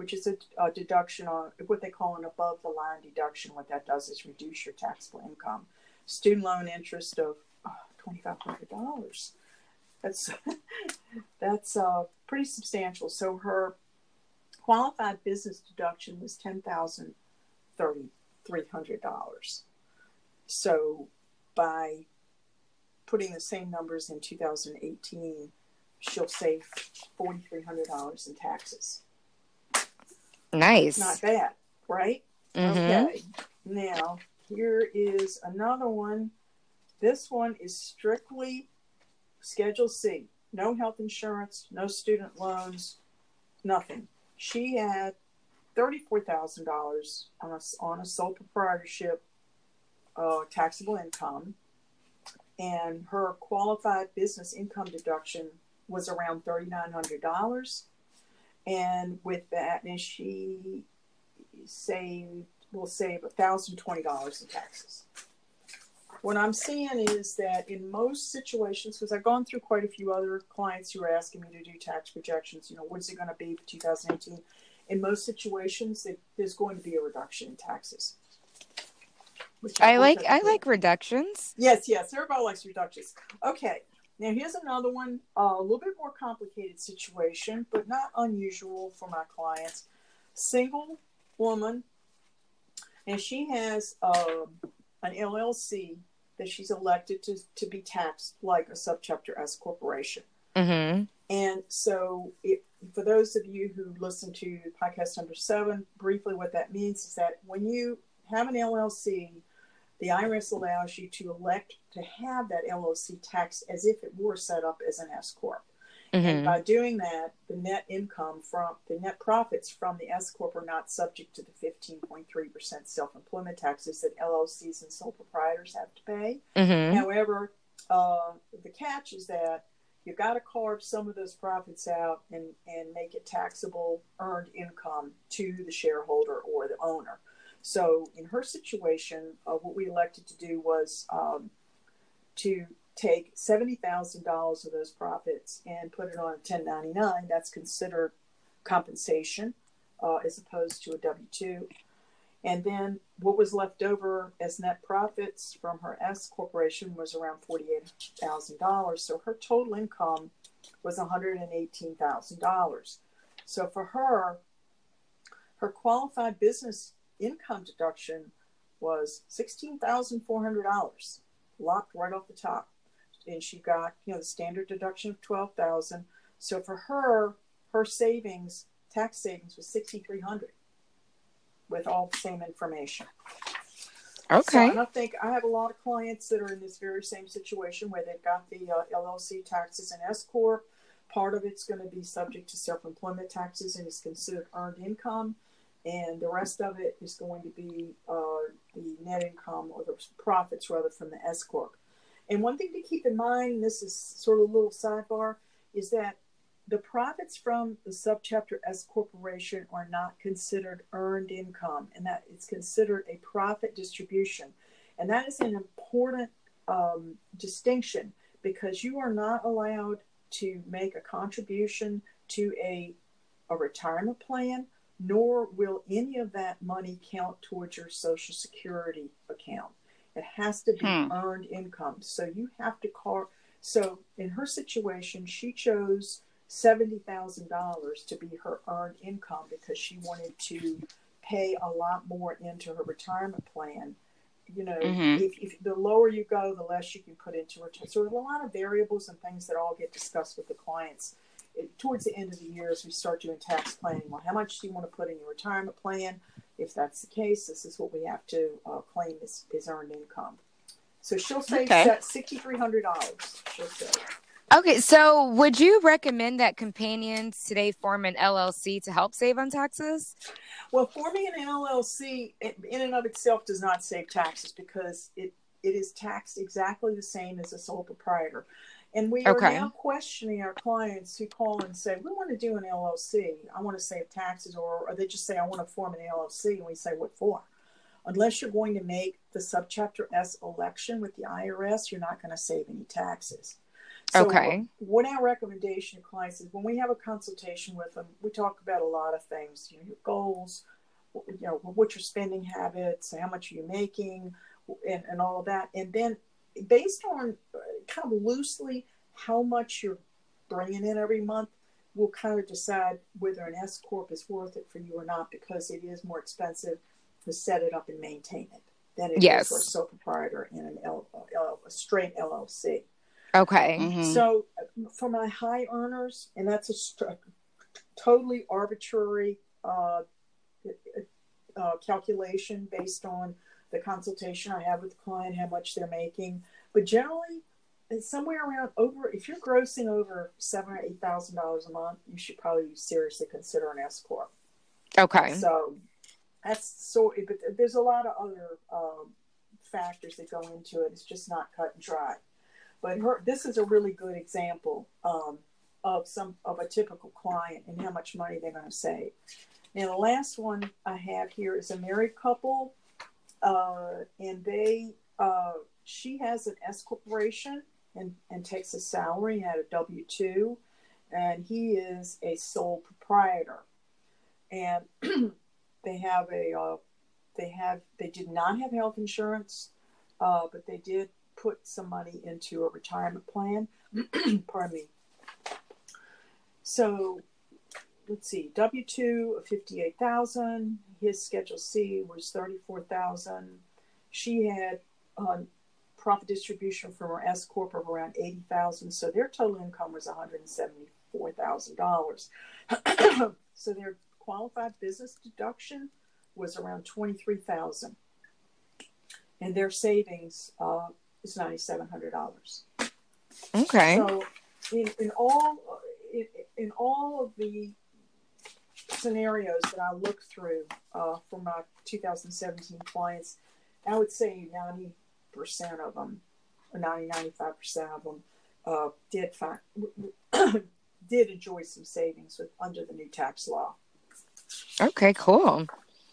which is a, a deduction on what they call an above the line deduction. What that does is reduce your taxable income. Student loan interest of oh, hundred dollars. That's <laughs> that's uh, pretty substantial. So her qualified business deduction was ten thousand thirty three hundred dollars. So by putting the same numbers in 2018, she'll save $4,300 in taxes. Nice. Not bad, right? Mhm. Okay. Now, here is another one. This one is strictly Schedule C. No health insurance, no student loans, nothing. She had $34,000 on a, on a sole proprietorship uh, taxable income, and her qualified business income deduction was around $3,900. And with that, and she saved will save thousand twenty dollars in taxes. What I'm seeing is that in most situations, because I've gone through quite a few other clients who are asking me to do tax projections, you know, what's it going to be for 2018? In most situations, it, there's going to be a reduction in taxes. Which I like I like reductions. Yes, yes, everybody likes reductions. Okay, now here's another one, uh, a little bit more complicated situation, but not unusual for my clients. Single woman, and she has um, an LLC that she's elected to, to be taxed like a subchapter S corporation. Mm-hmm. And so, it, for those of you who listen to podcast number seven, briefly what that means is that when you have an LLC, the IRS allows you to elect to have that LLC taxed as if it were set up as an S corp. And Mm-hmm. by doing that, the net income from the net profits from the S corp are not subject to the 15.3% self-employment taxes that LLCs and sole proprietors have to pay. Mm-hmm. However, uh, the catch is that you've got to carve some of those profits out and, and make it taxable earned income to the shareholder or the owner. So in her situation, uh, what we elected to do was um, to take seventy thousand dollars of those profits and put it on a ten ninety nine. That's considered compensation uh, as opposed to a W two. And then what was left over as net profits from her S corporation was around forty-eight thousand dollars. So her total income was one hundred and eighteen thousand dollars. So for her, her qualified business income deduction was sixteen thousand four hundred dollars, locked right off the top. And she got you know the standard deduction of twelve thousand. So for her, her savings, tax savings was sixty three hundred with all the same information. So Okay. I think I have a lot of clients that are in this very same situation where they've got the uh, LLC taxes and S corp. Part of it's going to be subject to self-employment taxes and is considered earned income, and the rest of it is going to be uh, the net income or the profits rather from the S corp. And one thing to keep in mind, this is sort of a little sidebar, is that the profits from the subchapter S corporation are not considered earned income, and that it's considered a profit distribution. And that is an important um, distinction because you are not allowed to make a contribution to a, a retirement plan, nor will any of that money count towards your Social Security account. It has to be Hmm. earned income. So you have to call. So in her situation, she chose seventy thousand dollars to be her earned income because she wanted to pay a lot more into her retirement plan. You know, Mhm. if, if the lower you go, the less you can put into retirement. So there's a lot of variables and things that all get discussed with the clients. It, towards the end of the year, as we start doing tax planning, well, how much do you want to put in your retirement plan? If that's the case, this is what we have to uh, claim is, is earned income. So she'll save Okay. that $6,300. She'll save. Okay. So, would you recommend that companions today form an LLC to help save on taxes? Well, forming an LLC in in and of itself does not save taxes because it, it is taxed exactly the same as a sole proprietor. And we are now questioning our clients who call and say, We want to do an LLC. I want to save taxes, or, or they just say, I want to form an LLC. And we say, What for? Unless you're going to make the subchapter S election with the IRS, you're not going to save any taxes. So Okay. What our recommendation to clients is when we have a consultation with them, we talk about a lot of things, you know, your goals, you know, what's your spending habits, how much are you making, and, and all of that. And then based on kind of loosely how much you're bringing in every month, we'll kind of decide whether an S corp is worth it for you or not because it is more expensive to set it up and maintain it than it is Yes. for a sole proprietor in an L, L, a straight LLC. Okay. Mhm. So uh, for my high earners, and that's a st- totally arbitrary uh, uh, calculation based on the consultation I have with the client, how much they're making. But generally, it's somewhere around over. If you're grossing over seven or eight thousand dollars a month, you should probably seriously consider an S corp. Okay. So that's so. But there's a lot of other um, factors that go into it. It's just not cut and dry. But her, this is a really good example um, of some of a typical client and how much money they're going to save. Now, the last one I have here is a married couple, uh, and they uh, she has an S corporation and and takes a salary at a W two, and he is a sole proprietor, and <clears throat> they have a uh, they have they did not have health insurance, uh, but they did put some money into a retirement plan. <clears throat> Pardon me. So let's see, W two of fifty eight thousand. His Schedule C was thirty four thousand. She had uh, profit distribution from our S corp of around eighty thousand. So their total income was one hundred and seventy four thousand dollars. <clears throat> so their qualified business deduction was around twenty three thousand, and their savings uh, is ninety seven hundred dollars. Okay. So in, in all in, in all of the scenarios that I look through uh, for my 2017 clients, I would say 90% of them, or 90, 95% of them, uh, did find, <clears throat> did enjoy some savings with under the new tax law. Okay, cool.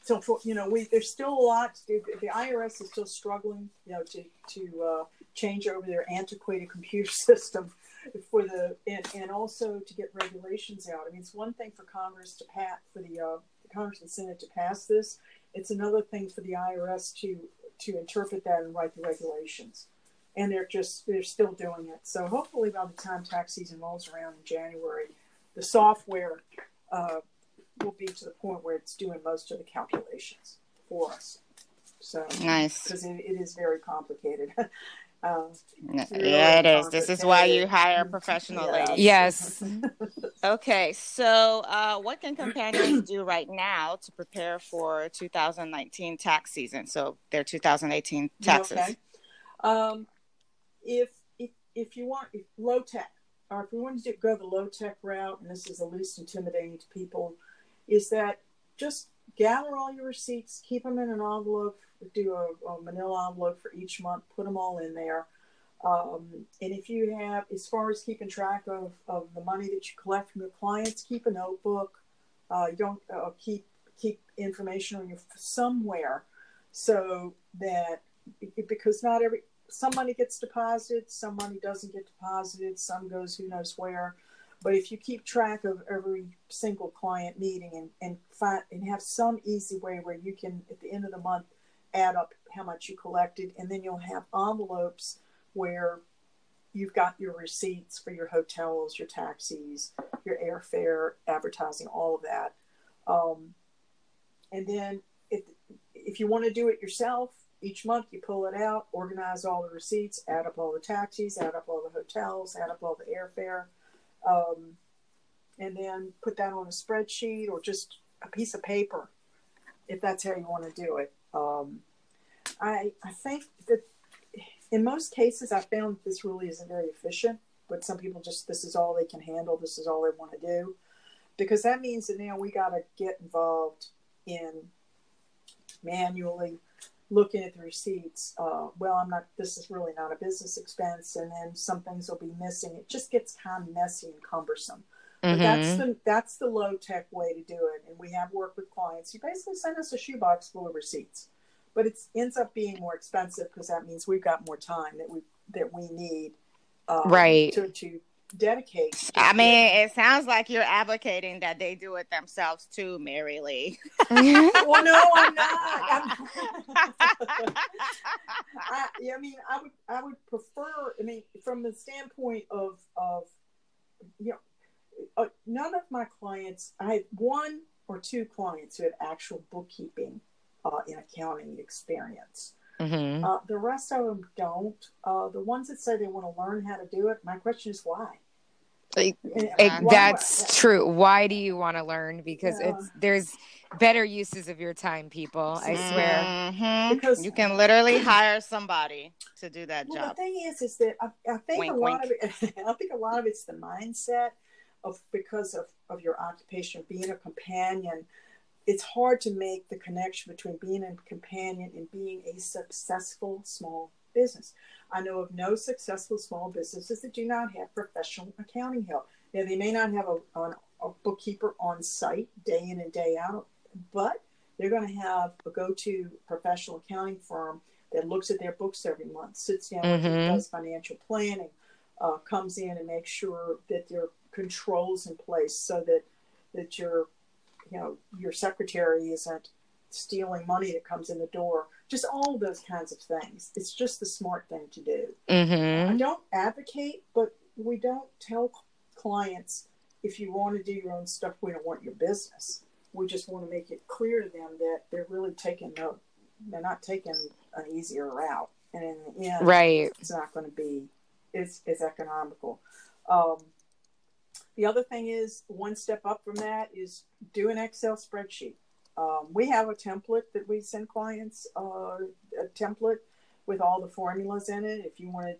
So for you know, we there's still a lot. To do. The IRS is still struggling, you know, to to uh, change over their antiquated computer <laughs> system for the and, and also to get regulations out. I mean, it's one thing for Congress to pass for the, uh, the Congress and Senate to pass this. It's another thing for the IRS to to interpret that and write the regulations. And they're just they're still doing it. So hopefully by the time tax season rolls around in January, the software uh, will be to the point where it's doing most of the calculations for us. So Nice. because it, it is very complicated. <laughs> uh, Yeah, it is. This is why you hire professional Yeah. ladies. Yes. <laughs> Okay, so uh, what can companions do right now to prepare for 2019 tax season? So their 2018 taxes. Okay. Um, if if if you want if low tech, or if you want to go the low tech route, and this is the least intimidating to people, is that just gather all your receipts, keep them in an envelope, do a, a manila envelope for each month, put them all in there. Um, and if you have, as far as keeping track of, of the money that you collect from your clients, keep a notebook. Uh, you don't uh, keep keep information on your somewhere so that because not every some money gets deposited, some money doesn't get deposited, some goes who knows where. But if you keep track of every single client meeting and, and find and have some easy way where you can at the end of the month add up how much you collected and then you'll have envelopes where you've got your receipts for your hotels, your taxis, your airfare, advertising, all of that. Um, and then if if you want to do it yourself, each month you pull it out, organize all the receipts, add up all the taxis, add up all the hotels, add up all the airfare, um, and then put that on a spreadsheet or just a piece of paper, if that's how you want to do it. Um, I I think that in most cases I found this really isn't very efficient, but some people just this is all they can handle, this is all they want to do, because that means that now we got to get involved in manually looking at the receipts. Uh, well, I'm not. This is really not a business expense, and then some things will be missing. It just gets kind of messy and cumbersome. But that's the that's the low tech way to do it. And we have worked with clients. You basically send us a shoebox full of receipts, but it ends up being more expensive because that means we've got more time that we that we need. Um, Right. To to dedicate. I mean, it sounds like you're advocating that they do it themselves too, Mary Lee. <laughs> well, no, I'm not. I'm- <laughs> <laughs> I, I mean, I would, I would prefer. I mean, from the standpoint of, of, you know, uh, none of my clients. I have one or two clients who have actual bookkeeping uh, and accounting experience. Mhm. Uh, the rest of them don't. Uh, the ones that say they want to learn how to do it, my question is why. Like, And It- why- that's true. Why do you want to learn? Because Yeah. it's there's better uses of your time, people. I swear. Mhm. Because- you can literally <clears throat> hire somebody to do that Well, the thing is, is that I, I think Wink, a lot wink. of it. <laughs> I think a lot of it's the mindset of because of of your occupation, being a companion. It's hard to make the connection between being a companion and being a successful small business. I know of no successful small businesses that do not have professional accounting help. Now, they may not have a, an, a bookkeeper on site day in and day out, but they're going to have a go-to professional accounting firm that looks at their books every month, sits down with them, Mhm. does financial planning, uh, comes in and makes sure that there are controls in place so that that your you know your secretary isn't stealing money that comes in the door. Just all those kinds of things. It's just the smart thing to do. I Mhm. don't advocate, but we don't tell clients if you want to do your own stuff, we don't want your business. We just want to make it clear to them that they're really taking no, they're not taking an easier route. and in the end, Right. it's not going to be it's it's economical. Um, the other thing is one step up from that is do an Excel spreadsheet. Um, we have a template that we send clients, uh, a template with all the formulas in it. If you want to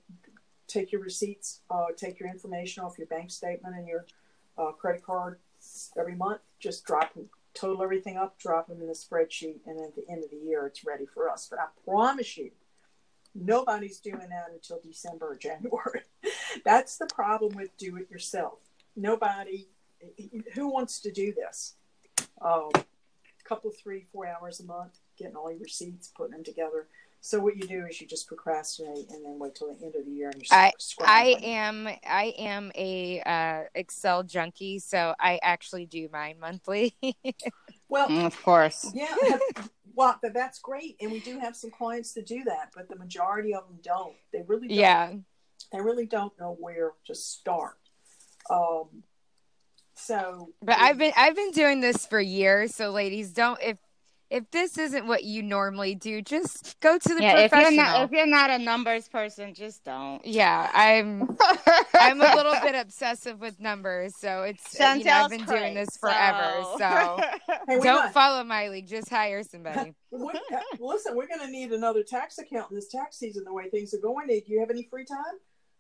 take your receipts, uh, take your information off your bank statement and your uh, credit card every month, just drop them, total everything up, drop them in the spreadsheet, and at the end of the year, it's ready for us. But I promise you, nobody's doing that until December or <laughs> January. That's the problem with do it yourself. Nobody, who wants to do this? Um, couple, three, four hours a month, getting all your receipts, putting them together. So what you do is you just procrastinate and then wait till the end of the year and you're I I am I am a uh, Excel junkie, so I actually do mine monthly. <laughs> well, Mm, of course. Yeah, well, th- that's great, and we do have some clients that do that, but the majority of them don't. They really, don't, yeah. they really don't know where to start. Um, so, But I've been I've been doing this for years, so ladies, don't if if this isn't what you normally do, just go to the Yeah, if you're professional. not if you're not a numbers person, just don't. yeah, I'm <laughs> I'm a little bit obsessive with numbers, so it's you know, I've Chantel's been doing this forever. So <laughs> hey, don't might- follow my league, just hire somebody. <laughs> we- listen, we're going to need another tax accountant this tax season. The way things are going, do you have any free time?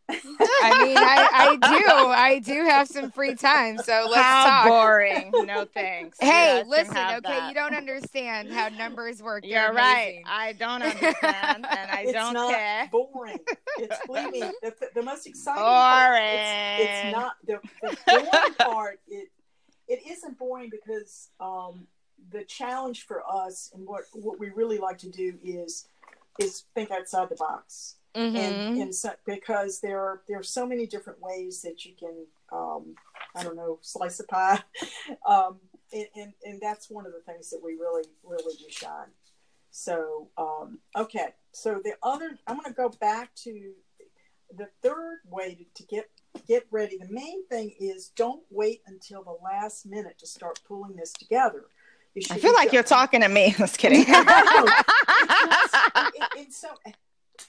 I mean, I, I do. I do have some free time, so let's How talk. boring. No thanks. Hey, listen, okay, that. you don't understand how numbers work. They're You're right. amazing. I don't <laughs> understand, and I it's don't not care. boring. It's believe me, the, the most exciting part. It's, it's not the, the boring part. It it isn't boring because um, the challenge for us and what what we really like to do is is think outside the box. Mhm. and and so, because there are there are so many different ways that you can um, I don't know slice a pie, <laughs> um, and, and and that's one of the things that we really really do shine. So um, okay, so the other I'm going to go back to the third way to, to get get ready. The main thing is don't wait until the last minute to start pulling this together. I feel like go- you're talking to me. <laughs> Just kidding. <laughs> it, it's so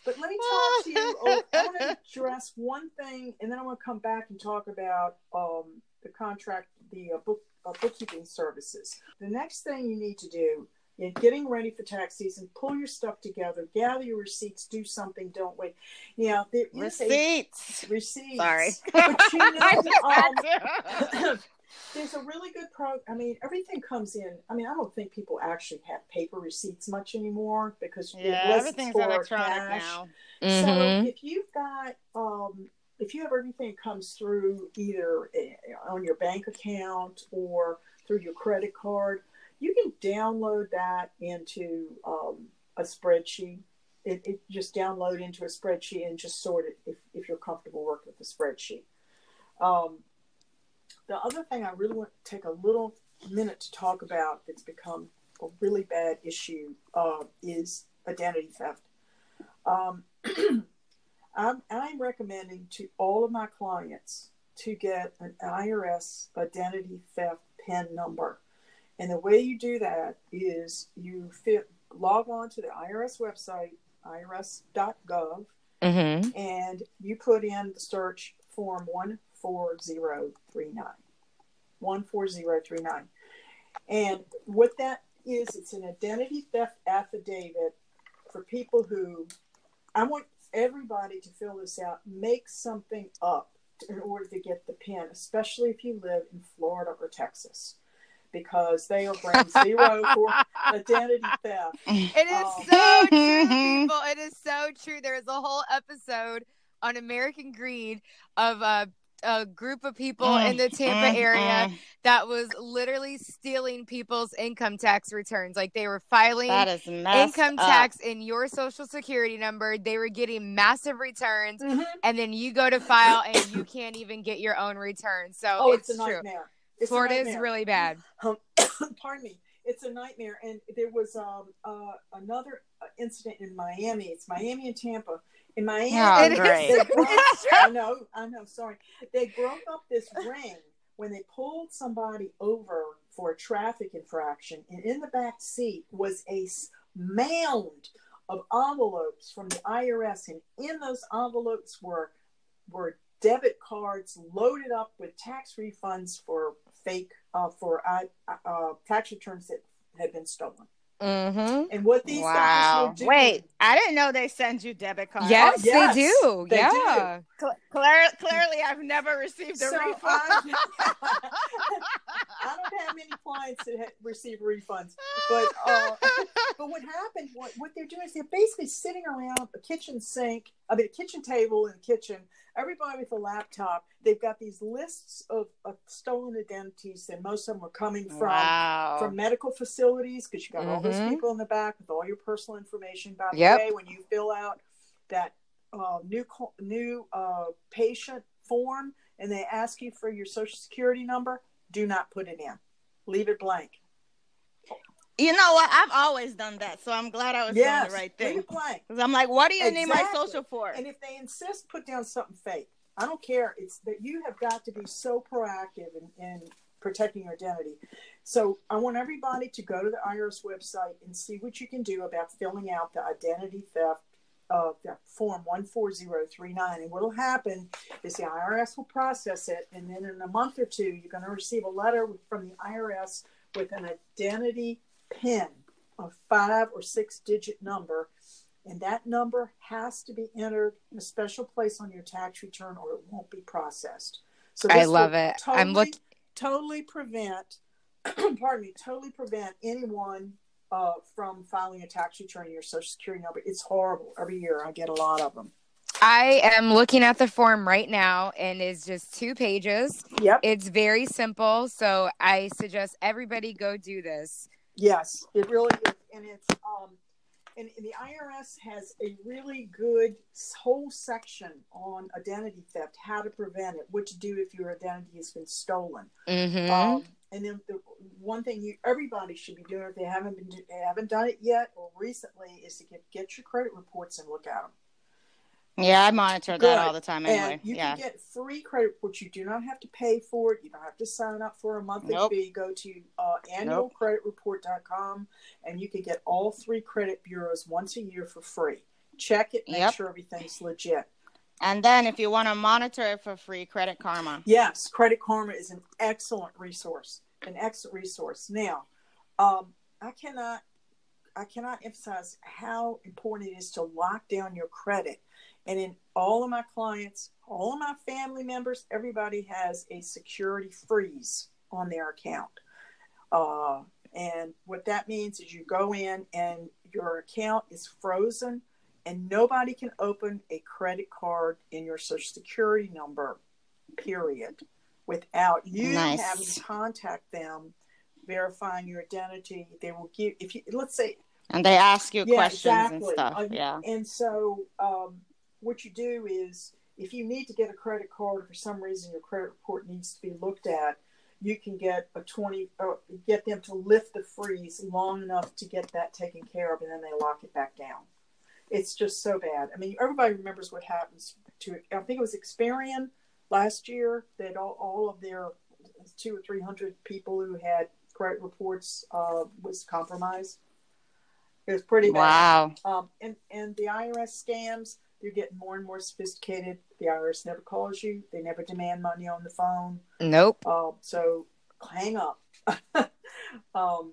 but let me <laughs> talk to you oh, i want to address one thing and then i want to come back and talk about um, the contract the uh, book uh, bookkeeping services the next thing you need to do in getting ready for tax season pull your stuff together gather your receipts do something don't wait you know is a Receipts. receipts Sorry. but you <laughs> know um. <laughs> there's a really good pro i mean everything comes in i mean i don't think people actually have paper receipts much anymore because Yeah, unless everything's it's for electronic cash. now. Mhm. so if you've got um if you have everything comes through either eh, on your bank account or through your credit card you can download that into um, a spreadsheet it, it just download into a spreadsheet and just sort it if, if you're comfortable working with the spreadsheet um, the other thing I really want to take a little minute to talk about that's become a really bad issue uh, is identity theft. Um, <clears throat> I'm, I'm recommending to all of my clients to get an IRS identity theft PIN number. And the way you do that is you fit, log on to the IRS website, irs.gov, Mhm. and you put in the search form 14039. 14039. And what that is, it's an identity theft affidavit for people who, I want everybody to fill this out, make something up in order to get the PIN, especially if you live in Florida or Texas, because they are ground <laughs> zero for identity theft. It is Um, so true, <laughs> people. It is so true. There is a whole episode on American Greed of a, a group of people in the Tampa Mm, area mm. that was literally stealing people's income tax returns. Like they were filing That is messed income up. tax in your social security number. They were getting massive returns, and then you go to file and you can't even get your own return. So Oh, it's, it's, a true. nightmare. It's a Florida is really bad. um, <coughs> pardon me it's a nightmare and there was um, uh, another uh, incident in miami it's miami and tampa in miami Oh, great. they <laughs> broke, It's true. <laughs> i know i know sorry they broke up this ring when they pulled somebody over for a traffic infraction and in the back seat was a mound of envelopes from the IRS, and in those envelopes were were debit cards loaded up with tax refunds for fake uh, for uh, uh, tax returns that had been stolen. Mm-hmm. And what these Wow. guys were Wait, I didn't know they send you debit cards. Yes, yes, they do. they yeah. Cl- clear, clearly, I've never received a So refund. I, <laughs> I don't have many clients that have received refunds, but uh, but what happened? What what they're doing is they're basically sitting around a kitchen sink, I mean a kitchen table in the kitchen. Everybody with a laptop. They've got these lists of, of stolen identities, and most of them are coming from wow. from medical facilities because you got all those Mhm. people in the back with all your personal information. By the Yep. way, when you fill out that uh, new new uh, patient form and they ask you for your social security number, do not put it in. Leave it blank. You know what? I've always done that, so I'm glad I was yes, doing the right thing. Because I'm like, what do you need my social for? And if they insist, put down something fake. I don't care. It's that you have got to be so proactive in, in protecting your identity. So I want everybody to go to the IRS website and see what you can do about filling out the identity theft uh, the form 14039. And what will happen is the IRS will process it, and then in a month or two, you're going to receive a letter from the IRS with an identity pin, a five or six digit number and that number has to be entered in a special place on your tax return or it won't be processed. So I love it. Totally, I'm look- totally prevent, <clears throat> pardon me, totally prevent anyone uh, from filing a tax return in your social security number. It's horrible. Every year I get a lot of them. I am looking at the form right now and it's just two pages. Yep. It's very simple. So I suggest everybody go do this. Yes, it really is, and it's um, and, and the IRS has a really good whole section on identity theft, how to prevent it, what to do if your identity has been stolen. Mm-hmm. Um, and then the one thing you everybody should be doing if they haven't been haven't done it yet or recently is to get get your credit reports and look at them. Yeah, I monitor Good. that all the time anyway. And you yeah. can get free credit reports. You do not have to pay for it. You don't have to sign up for a monthly Nope. fee. Go to uh, annualcreditreport.com and you can get all three credit bureaus once a year for free. Check it, make Yep. sure everything's legit. And then if you want to monitor it for free, Credit Karma. Yes, Credit Karma is an excellent resource. An excellent resource. Now, um, I cannot I cannot emphasize how important it is to lock down your credit. And in all of my clients, all of my family members, everybody has a security freeze on their account. Uh, and what that means is you go in and your account is frozen and nobody can open a credit card in your social security number period without you Nice. having to contact them verifying your identity they will give if you let's say And they ask you Yeah, questions exactly. and stuff. Uh, yeah. and so um, what you do is if you need to get a credit card for some reason your credit report needs to be looked at you can get a 20 or get them to lift the freeze long enough to get that taken care of and then they lock it back down. It's just so bad. I mean everybody remembers what happens to i think it was experian last year that all, all of their two or three hundred people who had credit reports uh, was compromised. It was pretty bad. Wow. um, and and the IRS scams they're getting more and more sophisticated. The IRS never calls you. They never demand money on the phone. Nope. Um, so hang up. <laughs> um,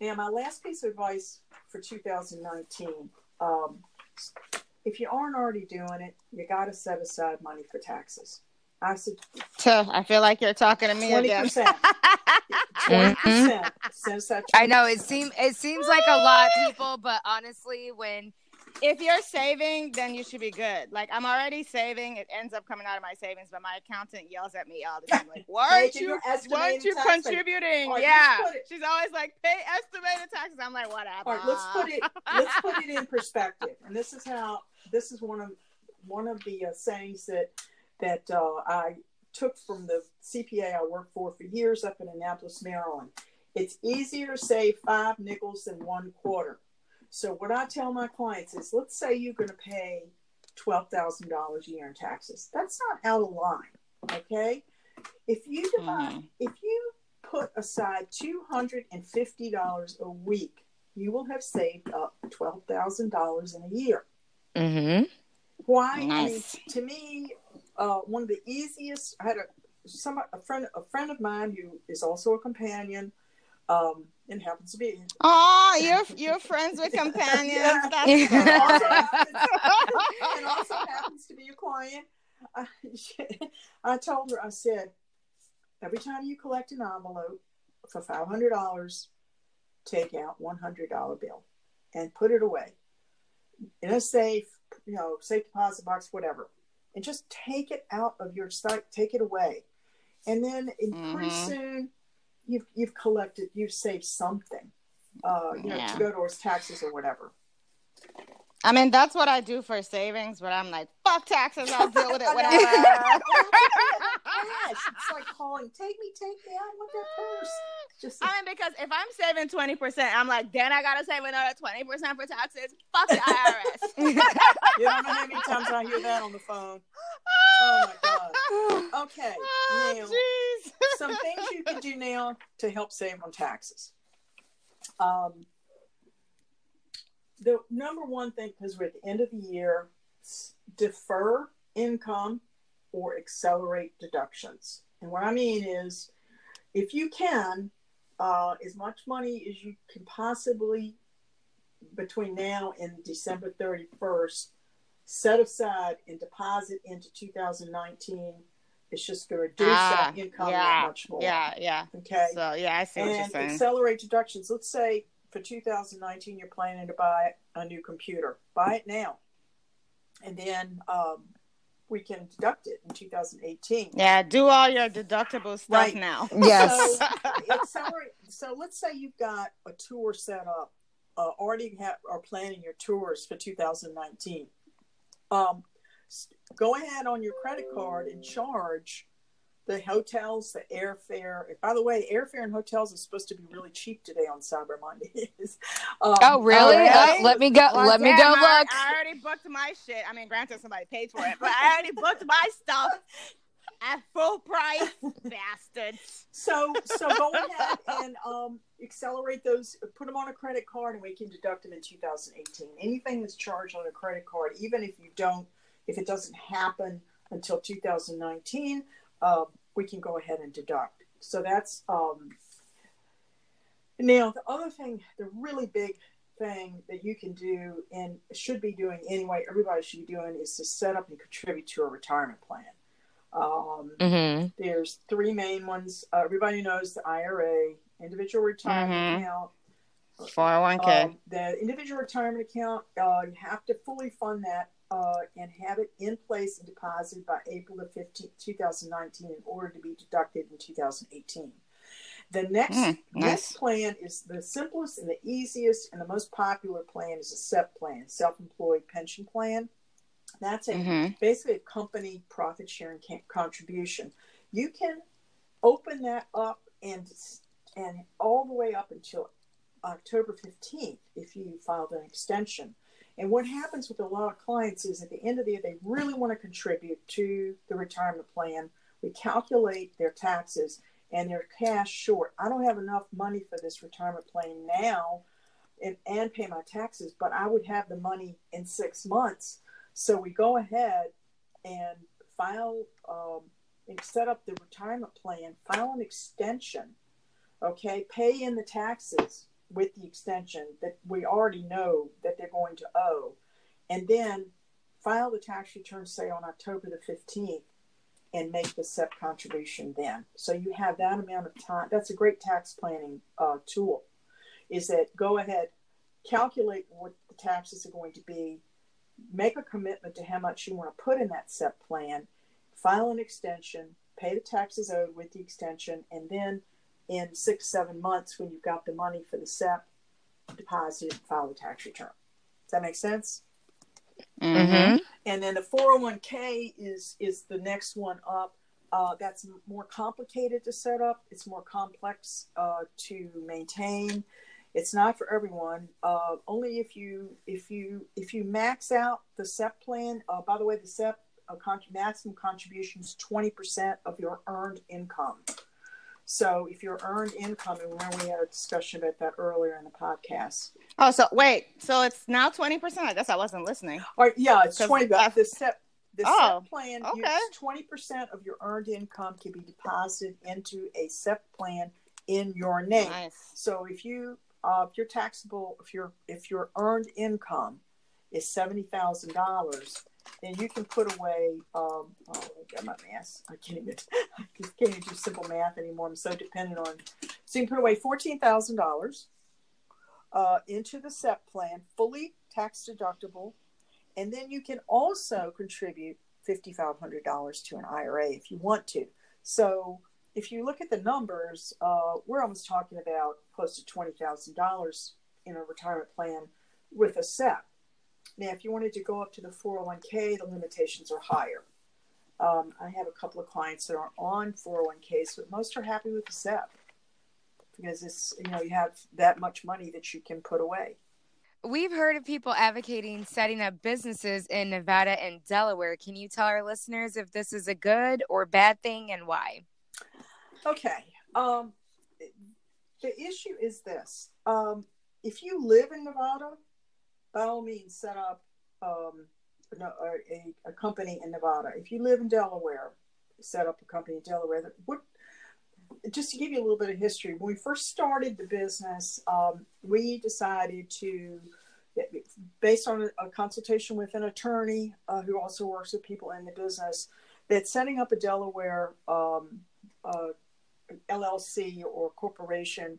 now, my last piece of advice for 2019: um, if you aren't already doing it, you got to set aside money for taxes. I said I feel like you're talking to me twenty again. percent. Twenty percent. <laughs> Set aside. I know it 20%. seems it seems like a lot, people, but honestly, when if you're saving, then you should be good. Like I'm already saving. It ends up coming out of my savings, but my accountant yells at me all the time, like, <laughs> "Why aren't you? Why aren't you contributing?" Right, yeah, it- she's always like, "Pay estimated taxes." I'm like, "Whatever." All right, let's put it let's put it in perspective. And this is how this is one of one of the uh, sayings that that uh, I took from the CPA I worked for for years up in Annapolis, Maryland. It's easier to save five nickels than one quarter. So what I tell my clients is, let's say you're going to pay twelve thousand dollars a year in taxes. That's not out of line, okay? If you divide, Mhm. if you put aside two hundred and fifty dollars a week you will have saved up twelve thousand dollars in a year. Mm-hmm. Why? Nice. I mean, to me, uh, one of the easiest. I had a some a friend a friend of mine who is also a companion, um, and happens to be Oh, you're <laughs> you're friends with companions. Yeah. That's and also, <laughs> and <laughs> also happens to be a client. I, I told her, I said, every time you collect an envelope for five hundred dollars, take out one hundred dollar bill and put it away in a safe, you know, safe deposit box, whatever, and just take it out of your site, take it away, and then in pretty Mhm. soon you've you've collected, you've saved something, uh, you know, Yeah. to go towards taxes or whatever. I mean, that's what I do for savings, but I'm like, fuck taxes. I'll deal with it <laughs> whenever. Cash. <laughs> It's like calling, take me, take me. I want that purse. Just I mean, because if I'm saving twenty percent, I'm like, then I gotta save another twenty percent for taxes. Fuck the IRS. <laughs> you don't know how many times I hear that on the phone. Oh my god. Okay, Oh, now some things you can do now to help save on taxes. Um, the number one thing, because we're at the end of the year, defer income or accelerate deductions. And what I mean is, if you can, uh, as much money as you can possibly between now and December 31st, set aside and deposit into 2019. It's just going to reduce Ah, that income yeah, that much more. Yeah, yeah. Okay. So yeah, I see what you're and saying. accelerate deductions. Let's say for 2019 you're planning to buy a new computer. Buy it now, and then um, we can deduct it in 2018. yeah, do all your deductible stuff Right. now. <laughs> Yes. So, accelerate. So let's say you've got a tour set up, uh, already have are planning your tours for 2019. Um, go ahead on your credit card and charge the hotels, the airfare. By the way, airfare and hotels is supposed to be really cheap today on Cyber Monday. <laughs> um, Oh, really? really? Uh, let me go. Well, let me go I, look. I already booked my shit. I mean, granted, somebody paid for it, but I already booked my stuff at full price, <laughs> bastards. So so go ahead and um, accelerate those. Put them on a credit card, and we can deduct them in 2018. Anything that's charged on a credit card, even if you don't, if it doesn't happen until 2019, uh, we can go ahead and deduct. So that's um, now the other thing, the really big thing that you can do and should be doing anyway. Everybody should be doing is to set up and contribute to a retirement plan. Um, Mm-hmm. there's three main ones. Uh, everybody knows the IRA, individual retirement Mhm. account. 401k. Um, the individual retirement account, uh, you have to fully fund that uh, and have it in place and deposited by April the 15th, 2019 in order to be deducted in 2018. The next, Mm, nice. next plan is the simplest and the easiest and the most popular plan is a SEP plan, self-employed pension plan. That's a Mhm. basically a company profit sharing contribution. You can open that up and and all the way up until October 15th if you filed an extension. And what happens with a lot of clients is at the end of the year, they really want to contribute to the retirement plan. We calculate their taxes and they're cash short. I don't have enough money for this retirement plan now and, and pay my taxes, but I would have the money in six months. So we go ahead and file um, and set up the retirement plan, file an extension, okay, pay in the taxes with the extension that we already know that they're going to owe, and then file the tax return, say on October the 15th, and make the SEP contribution then. So you have that amount of time. That's a great tax planning uh, tool. Is that go ahead, calculate what the taxes are going to be, make a commitment to how much you want to put in that SEP plan, file an extension, pay the taxes owed with the extension, and then in six, seven months, when you've got the money for the SEP, deposit file the tax return. Does that make sense? Mhm. And then the 401k is is the next one up. Uh, that's more complicated to set up. It's more complex uh, to maintain. It's not for everyone. Uh, only if you if you if you max out the SEP plan. Uh, by the way, the SEP uh, con- maximum contribution is twenty percent of your earned income. So if your earned income, and remember we had a discussion about that earlier in the podcast. Oh, so wait, so it's now twenty percent. I guess I wasn't listening. Or yeah, it's twenty. I- The SEP, the Oh, SEP plan, okay. twenty percent of your earned income can be deposited into a SEP plan in your name. Nice. So if you, uh, if your taxable, if your if your earned income is seventy thousand dollars, then you can put away. Um, oh, I got my math. I can't even. <laughs> I can't even do simple math anymore. I'm so dependent on. So you can put away fourteen thousand dollars uh, into the SEP plan, fully tax deductible, and then you can also contribute fifty five hundred dollars to an IRA if you want to. So if you look at the numbers, uh, we're almost talking about close to twenty thousand dollars in a retirement plan with a SEP. Now, if you wanted to go up to the four hundred one k, the limitations are higher. Um, I have a couple of clients that are on four hundred one ks, but most are happy with the SEP because it's you know you have that much money that you can put away. We've heard of people advocating setting up businesses in Nevada and Delaware. Can you tell our listeners if this is a good or bad thing and why? Okay. Um, the issue is this: um, if you live in Nevada, by all means, set up um, a, a, company in Nevada. If you live in Delaware, set up a company in Delaware. What? Just to give you a little bit of history, when we first started the business, um, we decided to, based on a, a consultation with an attorney uh, who also works with people in the business, that setting up a Delaware um, uh, LLC or corporation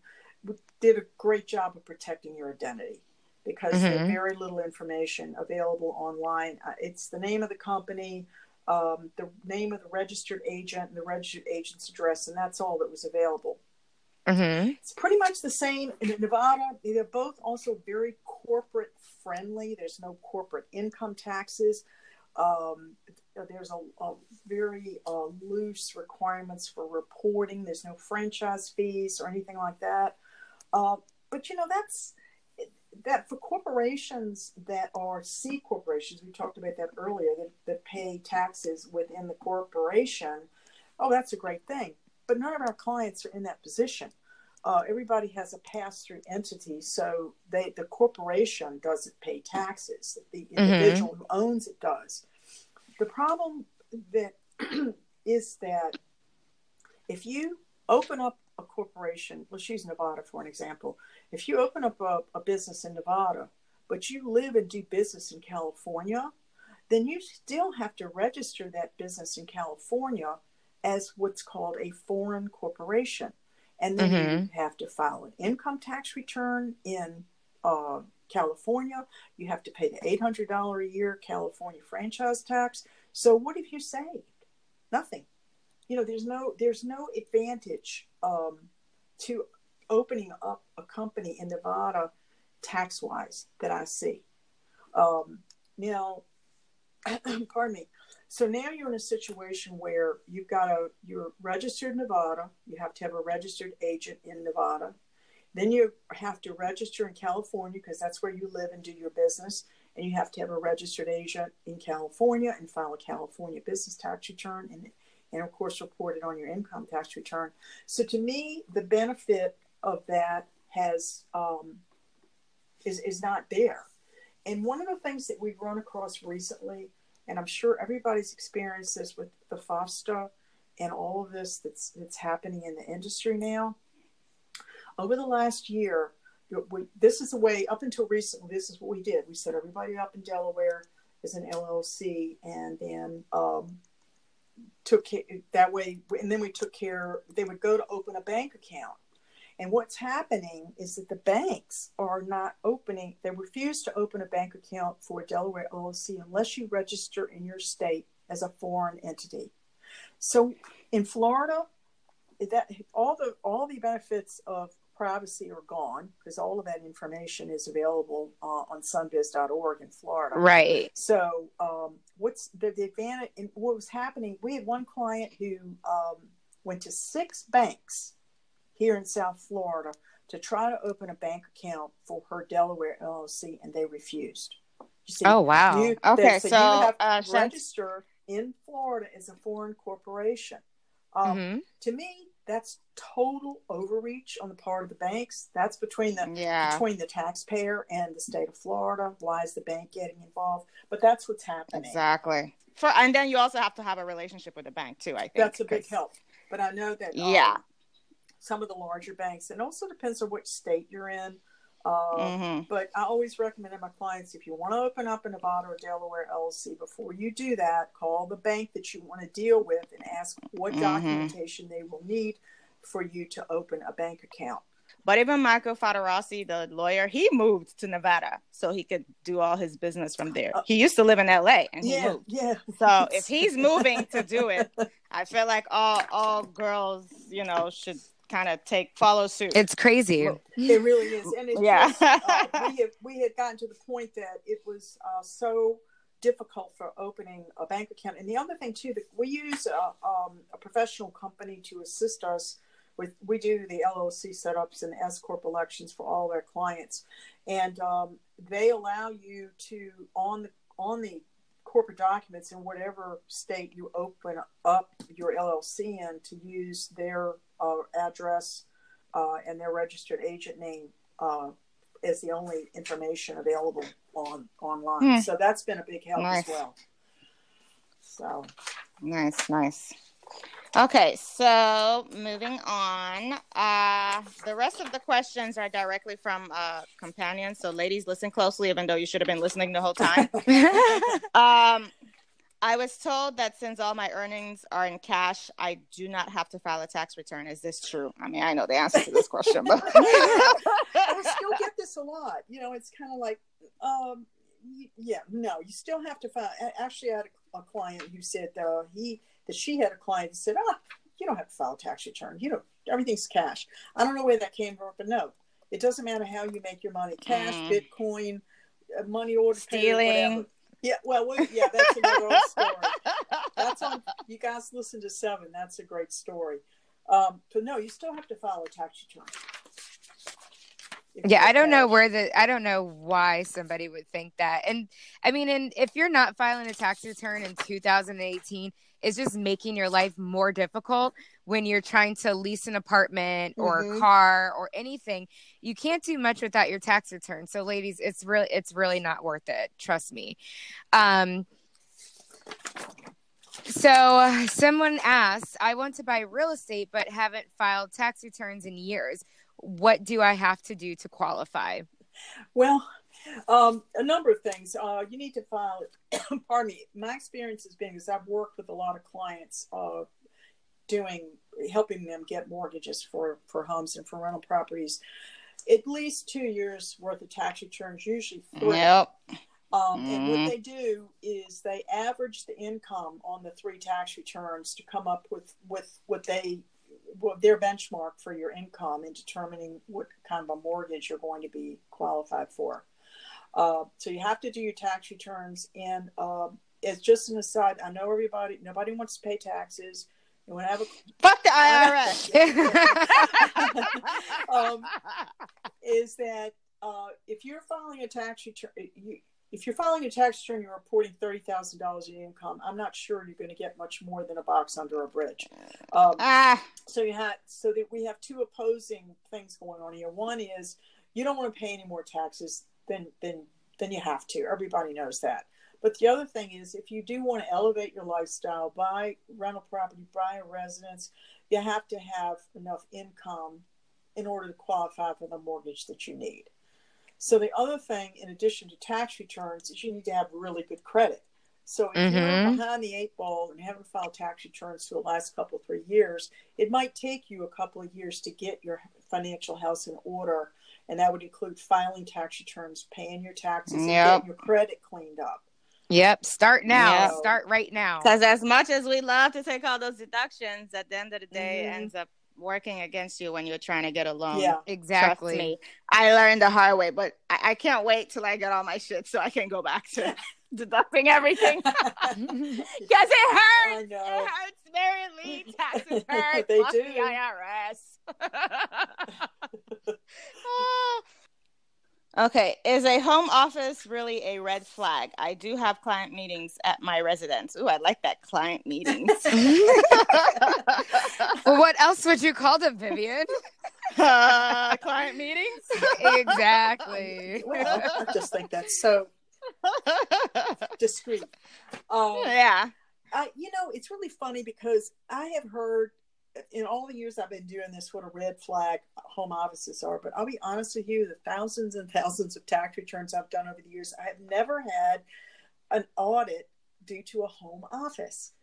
did a great job of protecting your identity because there's Mhm. very little information available online. Uh, it's the name of the company, um, the name of the registered agent, and the registered agent's address, and that's all that was available. Mm-hmm. It's pretty much the same in Nevada. They're both also very corporate friendly. There's no corporate income taxes. Um, there's a, a very uh, loose requirements for reporting. There's no franchise fees or anything like that. Uh, but you know that's that for corporations that are C corporations. We talked about that earlier. That, that pay taxes within the corporation. Oh, that's a great thing. But none of our clients are in that position. Uh, everybody has a pass-through entity, so they the corporation doesn't pay taxes. The individual who owns it does. The problem that <clears throat> is that if you open up a corporation, let's use Nevada for an example. If you open up a, a business in Nevada, but you live and do business in California, then you still have to register that business in California as what's called a foreign corporation. And then you have to file an income tax return in uh, California. You have to pay the $800 a year California franchise tax. So what have you saved? Nothing. You know, there's no there's no advantage um, to opening up a company in Nevada tax wise that I see. Um, now, <clears throat> pardon me. So now you're in a situation where you've got a you're registered in Nevada. You have to have a registered agent in Nevada. Then you have to register in California because that's where you live and do your business. And you have to have a registered agent in California and file a California business tax return and and of course report it on your income tax return. So to me, the benefit of that has um, is is not there. And one of the things that we've run across recently, and I'm sure everybody's experienced this with the FOSTA and all of this that's that's happening in the industry now. Over the last year, we, this is the way up until recently. This is what we did. We set everybody up in Delaware as an LLC, and then um, took care, that way. And then we took care. They would go to open a bank account, and what's happening is that the banks are not opening. They refuse to open a bank account for a Delaware LLC unless you register in your state as a foreign entity. So in Florida, that all the all the benefits of privacy are gone because all of that information is available uh, on sunbiz.org in Florida. Right. So, um, what's the, the advantage? And what was happening? We had one client who um, went to six banks here in South Florida to try to open a bank account for her Delaware LLC, and they refused. You see, Oh, wow. you- Okay, so, so, you have to uh, register in Florida as a foreign corporation. Um, Mhm. To me, that's total overreach on the part of the banks. That's between the Yeah. between the taxpayer and the state of Florida. Why is the bank getting involved? But that's what's happening. Exactly. For and then you also have to have a relationship with the bank too. I think That's a big help. But I know that um, Yeah. Some of the larger banks, and also depends on which state you're in. Uh, Mhm. But I always recommend to my clients if you want to open up a Nevada or Delaware LLC, before you do that, call the bank that you want to deal with and ask what Mhm. documentation they will need for you to open a bank account. But even Michael Fattorosi, the lawyer, he moved to Nevada so he could do all his business from there. Uh, He used to live in LA and he yeah, moved. yeah. So if he's moving to do it, I feel like all all girls, you know, should kind of take follow suit. It's crazy. It really is, and it's Yeah. just, uh, we have we had gotten to the point that it was uh, so difficult for opening a bank account. And the other thing too, that we use a, um, a professional company to assist us with. We do the LLC setups and S corp elections for all of our clients, and um, they allow you to on the on the corporate documents in whatever state you open up your LLC in to use their uh, address uh, and their registered agent name uh, as the only information available on online. Hmm. So that's been a big help Nice. as well. So Nice, nice. Okay, so moving on. Uh, the rest of the questions are directly from uh, companions. So, ladies, listen closely, even though you should have been listening the whole time. <laughs> <laughs> um, I was told that since all my earnings are in cash, I do not have to file a tax return. Is this true? I mean, I know the answer to this question, but <laughs> I still get this a lot. You know, it's kind of like, um, yeah, no, you still have to file. Actually, I had a, a client who said uh, he that she had a client who said, ah, you don't have to file a tax return. You know, everything's cash. I don't know where that came from, but no, it doesn't matter how you make your money: cash, Mm. Bitcoin, uh, money order, Stealing. whatever. Yeah, well, we, yeah, that's another old story. That's on. <laughs> You guys listen to Seven. That's a great story. Um, but no, you still have to file a tax return. If Yeah, I don't know where the I don't know why somebody would think that. And I mean, and if you're not filing a tax return in 2018, it's just making your life more difficult when you're trying to lease an apartment or Mhm. a car or anything. You can't do much without your tax return. So ladies, it's really it's really not worth it, trust me. Um so someone asked, I want to buy real estate but haven't filed tax returns in years. What do I have to do to qualify? Well, um, a number of things. Uh, you need to file. <coughs> pardon me. My experience has been because I've worked with a lot of clients, uh, doing helping them get mortgages for for homes and for rental properties. At least two years worth of tax returns, usually three. Yep. Um, and Mhm. what they do is they average the income on the three tax returns to come up with with what they what their benchmark for your income in determining what kind of a mortgage you're going to be qualified for. Uh, so you have to do your tax returns, and um, it's just an aside. I know everybody, nobody wants to pay taxes. You want to have a Fuck the IRS. <laughs> Um, is that uh, if you're filing a tax return, you, if you're filing a tax return, you're reporting thirty thousand dollars in income. I'm not sure you're going to get much more than a box under a bridge. Um, ah, so you had so that we have two opposing things going on here. One is you don't want to pay any more taxes than than than you have to. Everybody knows that. But the other thing is, if you do want to elevate your lifestyle, buy rental property, buy a residence, you have to have enough income in order to qualify for the mortgage that you need. So the other thing, in addition to tax returns, is you need to have really good credit. So if Mhm. you're behind the eight ball and haven't filed tax returns for the last couple of three years, it might take you a couple of years to get your financial house in order, and that would include filing tax returns, paying your taxes, and getting your credit cleaned up. Yep. Start now. Yep. Start right now. because as much as we love to take all those deductions, at the end of the day, it Mhm. ends up working against you when you're trying to get a loan. Yeah. Trust Exactly. me, I learned the hard way, but I, I can't wait till I get all my shit so I can go back to <laughs> deducting everything <laughs> <laughs> because it hurts. I know. It hurts very lean tax returns. They Fuck do. the IRS. Ah. Okay, is a home office really a red flag? I do have client meetings at my residence. Ooh, I like that client meetings. <laughs> well, what else would you call them, Vivian? uh, client meetings? exactly. <laughs> Well, I just think that's so discreet. <laughs> Um, yeah. I, you know, it's really funny because I have heard in all the years I've been doing this what a red flag home offices are. But I'll be honest with you, the thousands and thousands of tax returns I've done over the years, I have never had an audit due to a home office.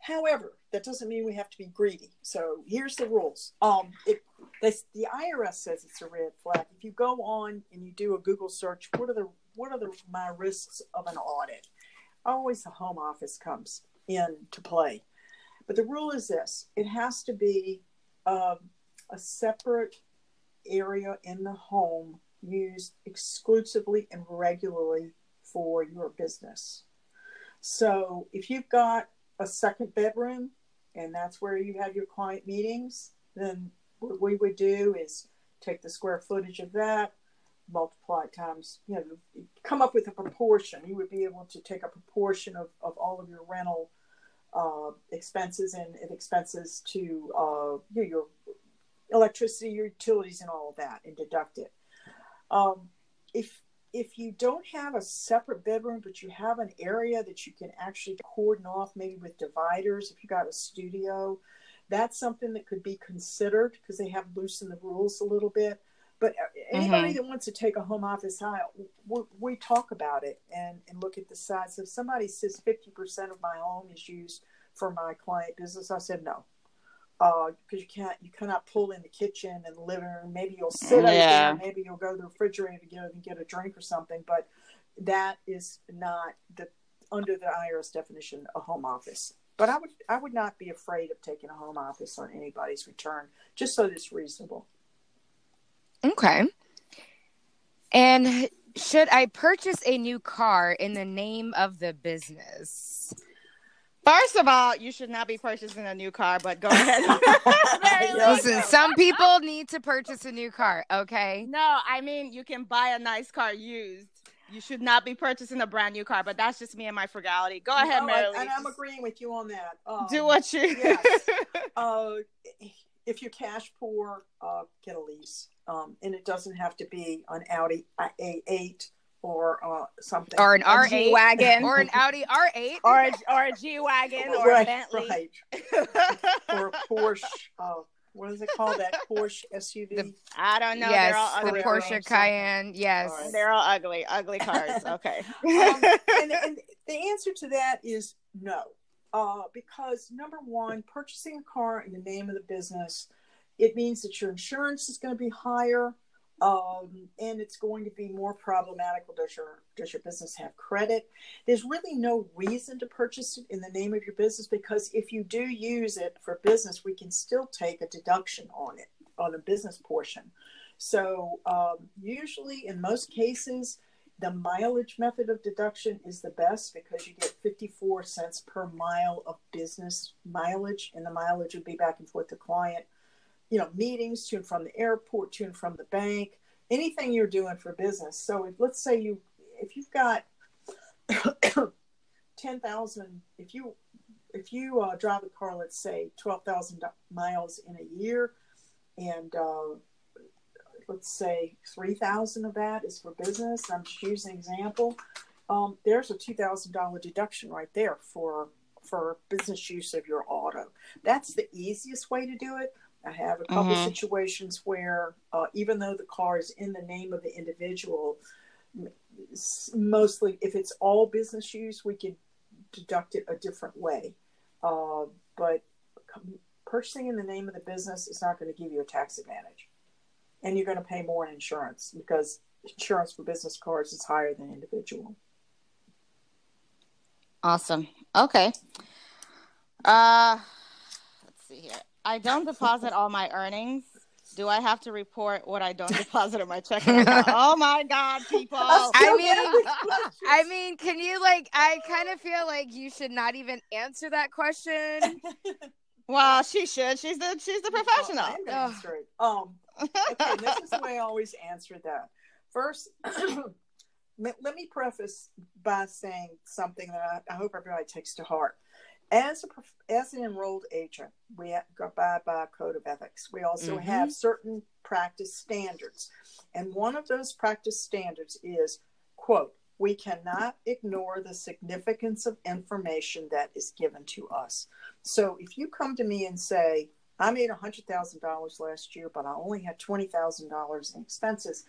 However, that doesn't mean we have to be greedy. So here's the rules. Um, it, the IRS says it's a red flag. If you go on and you do a Google search, what are the what are the my risks of an audit? Always the home office comes into play. But the rule is this it has to be um, a separate area in the home used exclusively and regularly for your business. So if you've got a second bedroom and that's where you have your client meetings, then what we would do is take the square footage of that, multiply times, you know, come up with a proportion. You would be able to take a proportion of, of all of your rental uh, expenses and, expenses to uh, you know, your electricity, your utilities, and all of that, and deduct it. Um, if if you don't have a separate bedroom, but you have an area that you can actually cordon off, maybe with dividers, if you got a studio, that's something that could be considered because they have loosened the rules a little bit. But uh, anybody mm-hmm. that wants to take a home office out, we, we, talk about it and, and look at the size. So if somebody says 50% of my home is used for my client business, I said no. Because uh, you can't, you cannot pull in the kitchen and the living room. Maybe you'll sit yeah. there, maybe you'll go to the refrigerator to get and get a drink or something. But that is not the under the IRS definition a home office. But I would I would not be afraid of taking a home office on anybody's return, just so that it's reasonable. Okay. And should I purchase a new car in the name of the business? First of all, you should not be purchasing a new car, but go ahead. <laughs> Listen, some people need to purchase a new car, okay? No, I mean, you can buy a nice car used. You should not be purchasing a brand new car, but that's just me and my frugality. Go ahead, no, Mary. And I'm agreeing with you on that. Um, Do what you. yes. <laughs> Uh, if you're cash poor, uh, get a lease um, and it doesn't have to be an Audi A8 or uh, something, or an R8 wagon, or an Audi R8, or a, or a G wagon, or right, a Bentley, right. <laughs> or a Porsche. Uh, what is it called? That Porsche SUV? The, I don't know. Yes, the Porsche Cayenne. Yes, right. they're all ugly, ugly cars. <laughs> Okay. um, <laughs> and, and the answer to that is no, uh, because number one, purchasing a car in the name of the business it means that your insurance is going to be higher um, and it's going to be more problematical. Does your does your business have credit? There's really no reason to purchase it in the name of your business because if you do use it for business, we can still take a deduction on it on a business portion. So um, usually, in most cases, the mileage method of deduction is the best because you get 54 cents per mile of business mileage, and the mileage would be back and forth to client you know, meetings to and from the airport, to and from the bank, anything you're doing for business. So if, let's say you, if you've got <coughs> 10,000, if you, if you uh, drive a car, let's say 12,000 miles in a year, and uh, let's say 3,000 of that is for business, I'm just using an example, um, there's a $2,000 deduction right there for for business use of your auto. That's the easiest way to do it. I have a couple mm-hmm. situations where, uh, even though the car is in the name of the individual, mostly if it's all business use, we could deduct it a different way. Uh, but purchasing in the name of the business is not going to give you a tax advantage. And you're going to pay more in insurance because insurance for business cars is higher than individual. Awesome. Okay. Uh, let's see here. I don't deposit all my earnings. Do I have to report what I don't deposit in my checking <laughs> account? oh my god, people! I mean, I mean, can you like? I kind of feel like you should not even answer that question. <laughs> well, she should. She's the she's the professional. Well, I'm going to answer it. Um, okay, this is the way I always answer that. first, <clears throat> let, let me preface by saying something that I, I hope everybody takes to heart. As a as an enrolled agent, we go by a code of ethics. We also Mhm. have certain practice standards, and one of those practice standards is quote we cannot ignore the significance of information that is given to us. So if you come to me and say, I made $100,000 last year, but I only had $20,000 in expenses,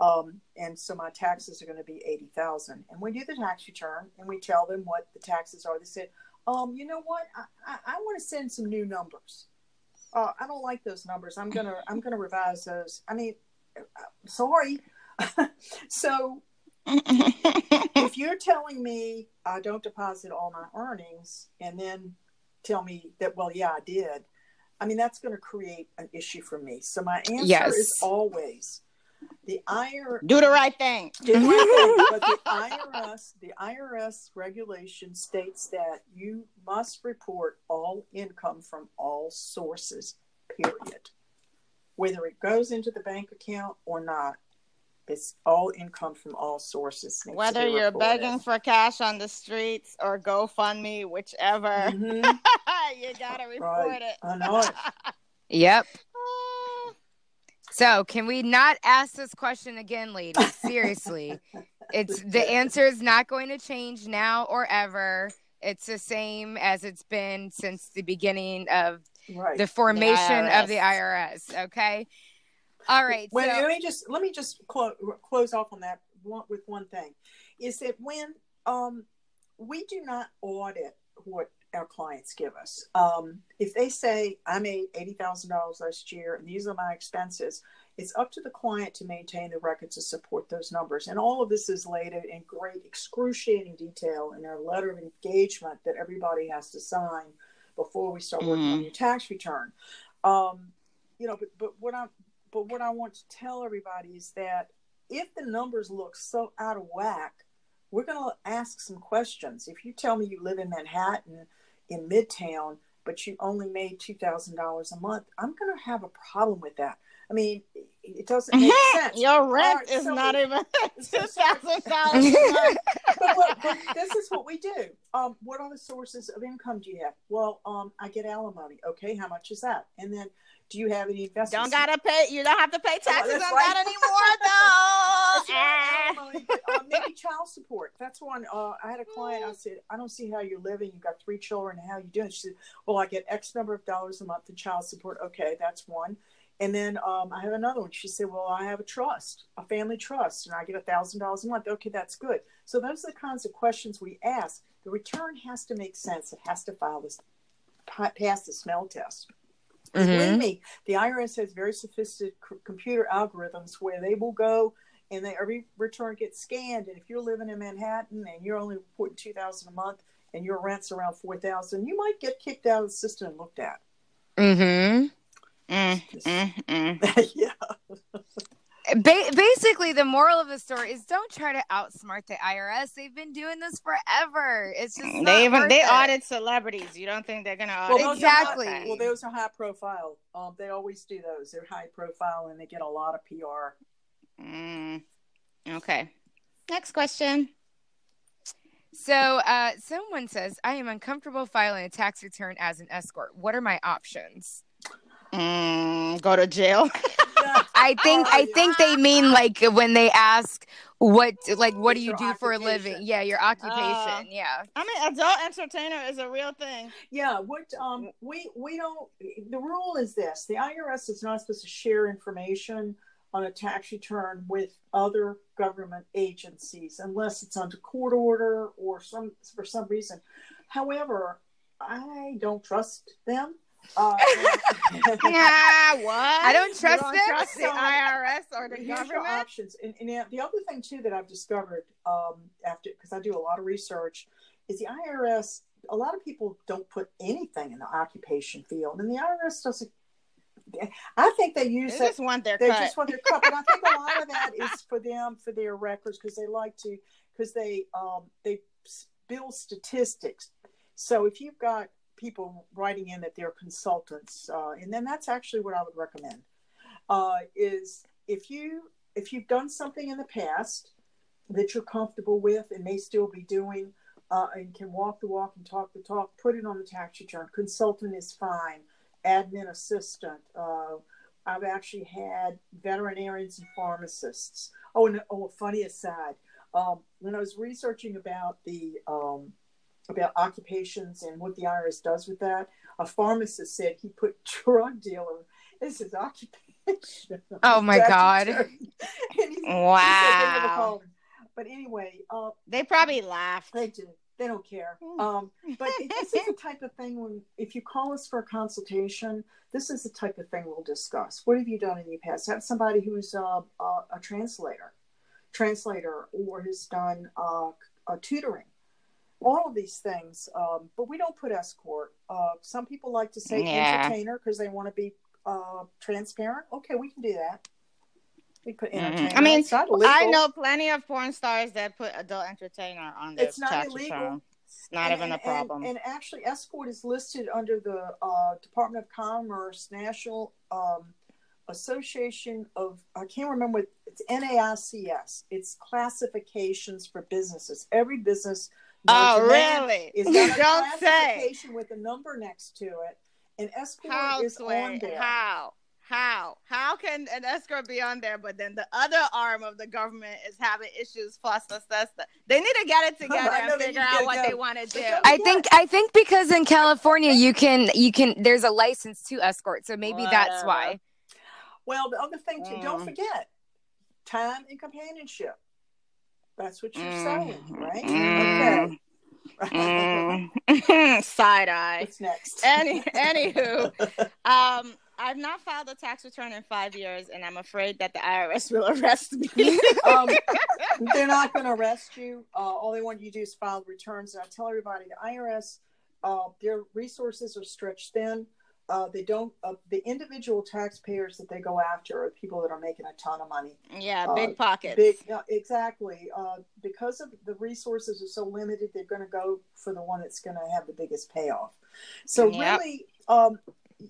um, and so my taxes are going to be 80000 And we do the tax return and we tell them what the taxes are. They said, um, you know what? I, I, I want to send some new numbers. Uh, I don't like those numbers. I'm gonna I'm gonna revise those. I mean, uh, sorry. <laughs> so if you're telling me I don't deposit all my earnings and then tell me that, well, yeah, I did, I mean, that's going to create an issue for me. So my answer Yes. is always the IRS. Do the right thing. Did the right thing, <laughs> but the IRS, the IRS regulation states that you must report all income from all sources. Period. Whether it goes into the bank account or not, it's all income from all sources. Whether you're reported. begging for cash on the streets or GoFundMe, whichever, Mhm, <laughs> you gotta report Right. it. I know it. <laughs> Yep. So, can we not ask this question again, ladies? Seriously. it's <laughs> the answer is not going to change now or ever. It's the same as it's been since the beginning of Right. the formation of the IRS. IRS. Okay. All right. Well, so, let me just let me just clo- close off on that one, with one thing, is that when um, we do not audit what our clients give us, um, if they say I made eighty thousand dollars last year and these are my expenses, it's up to the client to maintain the records to support those numbers. And all of this is laid out in great excruciating detail in our letter of engagement that everybody has to sign before we start working on Mhm. your tax return. Um, you know, but, but what I'm but what I want to tell everybody is that if the numbers look so out of whack, we're going to ask some questions. If you tell me you live in Manhattan, in Midtown, but you only made two thousand dollars a month, I'm going to have a problem with that. I mean, it- doesn't make <laughs> sense. Your rent right, is so- not even so- <laughs> <laughs> two thousand dollars but, but this is what we do. Um, what are the sources of income do you have? Well, um, I get alimony. Okay, how much is that? And then, do you have any investments? Don't gotta pay. You don't have to pay taxes on that's that anymore, <laughs> right, though. uh, <laughs> maybe child support. That's one. Uh, I had a client. I said, I don't see how you're living. You've got three children. How you doing? She said, Well, I get X number of dollars a month in child support. Okay, that's one. And then um, I have another one. She said, Well, I have a trust, a family trust, and I get a thousand dollars a month. Okay, that's good. So those are the kinds of questions we ask. The return has to make sense. It has to file this pass the smell test. Believe me, the IRS has very sophisticated c- computer algorithms where they will go and they, every return gets scanned. And if you're living in Manhattan and you're only reporting two thousand a month and your rent's around four thousand, you might get kicked out of the system and looked at. mm-hmm. Mm, mm, mm. yeah, <laughs> Ba- basically, the moral of the story is don't try to outsmart the IRS. They've been doing this forever. It's just not They even they it. audit celebrities. You don't think they're gonna audit? those you? are high- Exactly. well, those are high profile. Um, they always do those. They're high profile and they get a lot of PR. Mm. Okay. Next question. So, uh, someone says, I am uncomfortable filing a tax return as an escort. What are my options? Mm, go to jail. <laughs> I think Oh, I think they mean like when they ask what like what do you your do for a living? Yeah, your occupation. Uh, yeah. I mean, adult entertainer is a real thing. Yeah, what um we we don't the rule is this. The IRS is not supposed to share information on a tax return with other government agencies unless it's under court order or some for some reason. However, I don't trust them. Uh, <laughs> Yeah, what? I don't trust don't them. trust the IRS or the Here's your government. options. And, and the other thing too that I've discovered um, after because I do a lot of research is the IRS. A lot of people don't put anything in the occupation field, and the IRS doesn't. I think they use They that. just want their They cut. just want their cut, but I think a lot of that <laughs> is for them for their records because they like to because they um, they build statistics. So if you've got people writing in that they're consultants, uh, and then that's actually what I would recommend uh, is if you if you've done something in the past that you're comfortable with and may still be doing, uh, and can walk the walk and talk the talk, put it on the tax return. Consultant is fine. Admin assistant. Uh, I've actually had veterinarians and pharmacists. Oh, and oh, a funny aside. Um, when I was researching about the um, about occupations and what the IRS does with that, a pharmacist said he put <laughs> drug dealer as his occupation. <laughs> Oh my god! <laughs> wow. But anyway, uh, they probably laughed. They do. They don't care. Um, but this is the type of thing when if you call us for a consultation, this is the type of thing we'll discuss. What have you done in the past? Have somebody who's uh, uh, a translator, translator, or has done uh, tutoring. All of these things, um, but we don't put escort. Uh, some people like to say yeah. entertainer because they want to be uh, transparent. Okay, we can do that. We put mm-hmm. entertainer. Mm-hmm. I mean, I know plenty of porn stars that put adult entertainer on their It's not illegal. Return. It's not and, even a problem. And, and, actually, escort is listed under the uh, Department of Commerce National um, Association of I can't remember. What, it's NAICS. It's classifications for businesses. Every business. Oh, really? Is got <laughs> a Don't classification say. with a number next to it, and escort How, is on there. How? How? How can an escort be on there, but then the other arm of the government is having issues? Plus, plus, plus, They need to get it <laughs> together and figure out what go. they want to do. I think. I think because in California you can you can there's a license to escort, so maybe Whatever. that's why. Well, the other thing too, mm. don't forget time and companionship. That's what you're mm. saying, right? Mm. Okay. Mm. <laughs> Side eye. What's next? Any, anywho, <laughs> um, I've not filed a tax return in five years, and I'm afraid that the IRS will <laughs> arrest me. um, they're not going to arrest you. Uh, all they want you to do is file returns. And I tell everybody, the IRS, uh, their resources are stretched thin. Uh, they don't. Uh, the individual taxpayers that they go after are people that are making a ton of money. Yeah, uh, big pockets. Big, exactly. Uh, because of the resources are so limited, they're going to go for the one that's going to have the biggest payoff. So yep. really, um,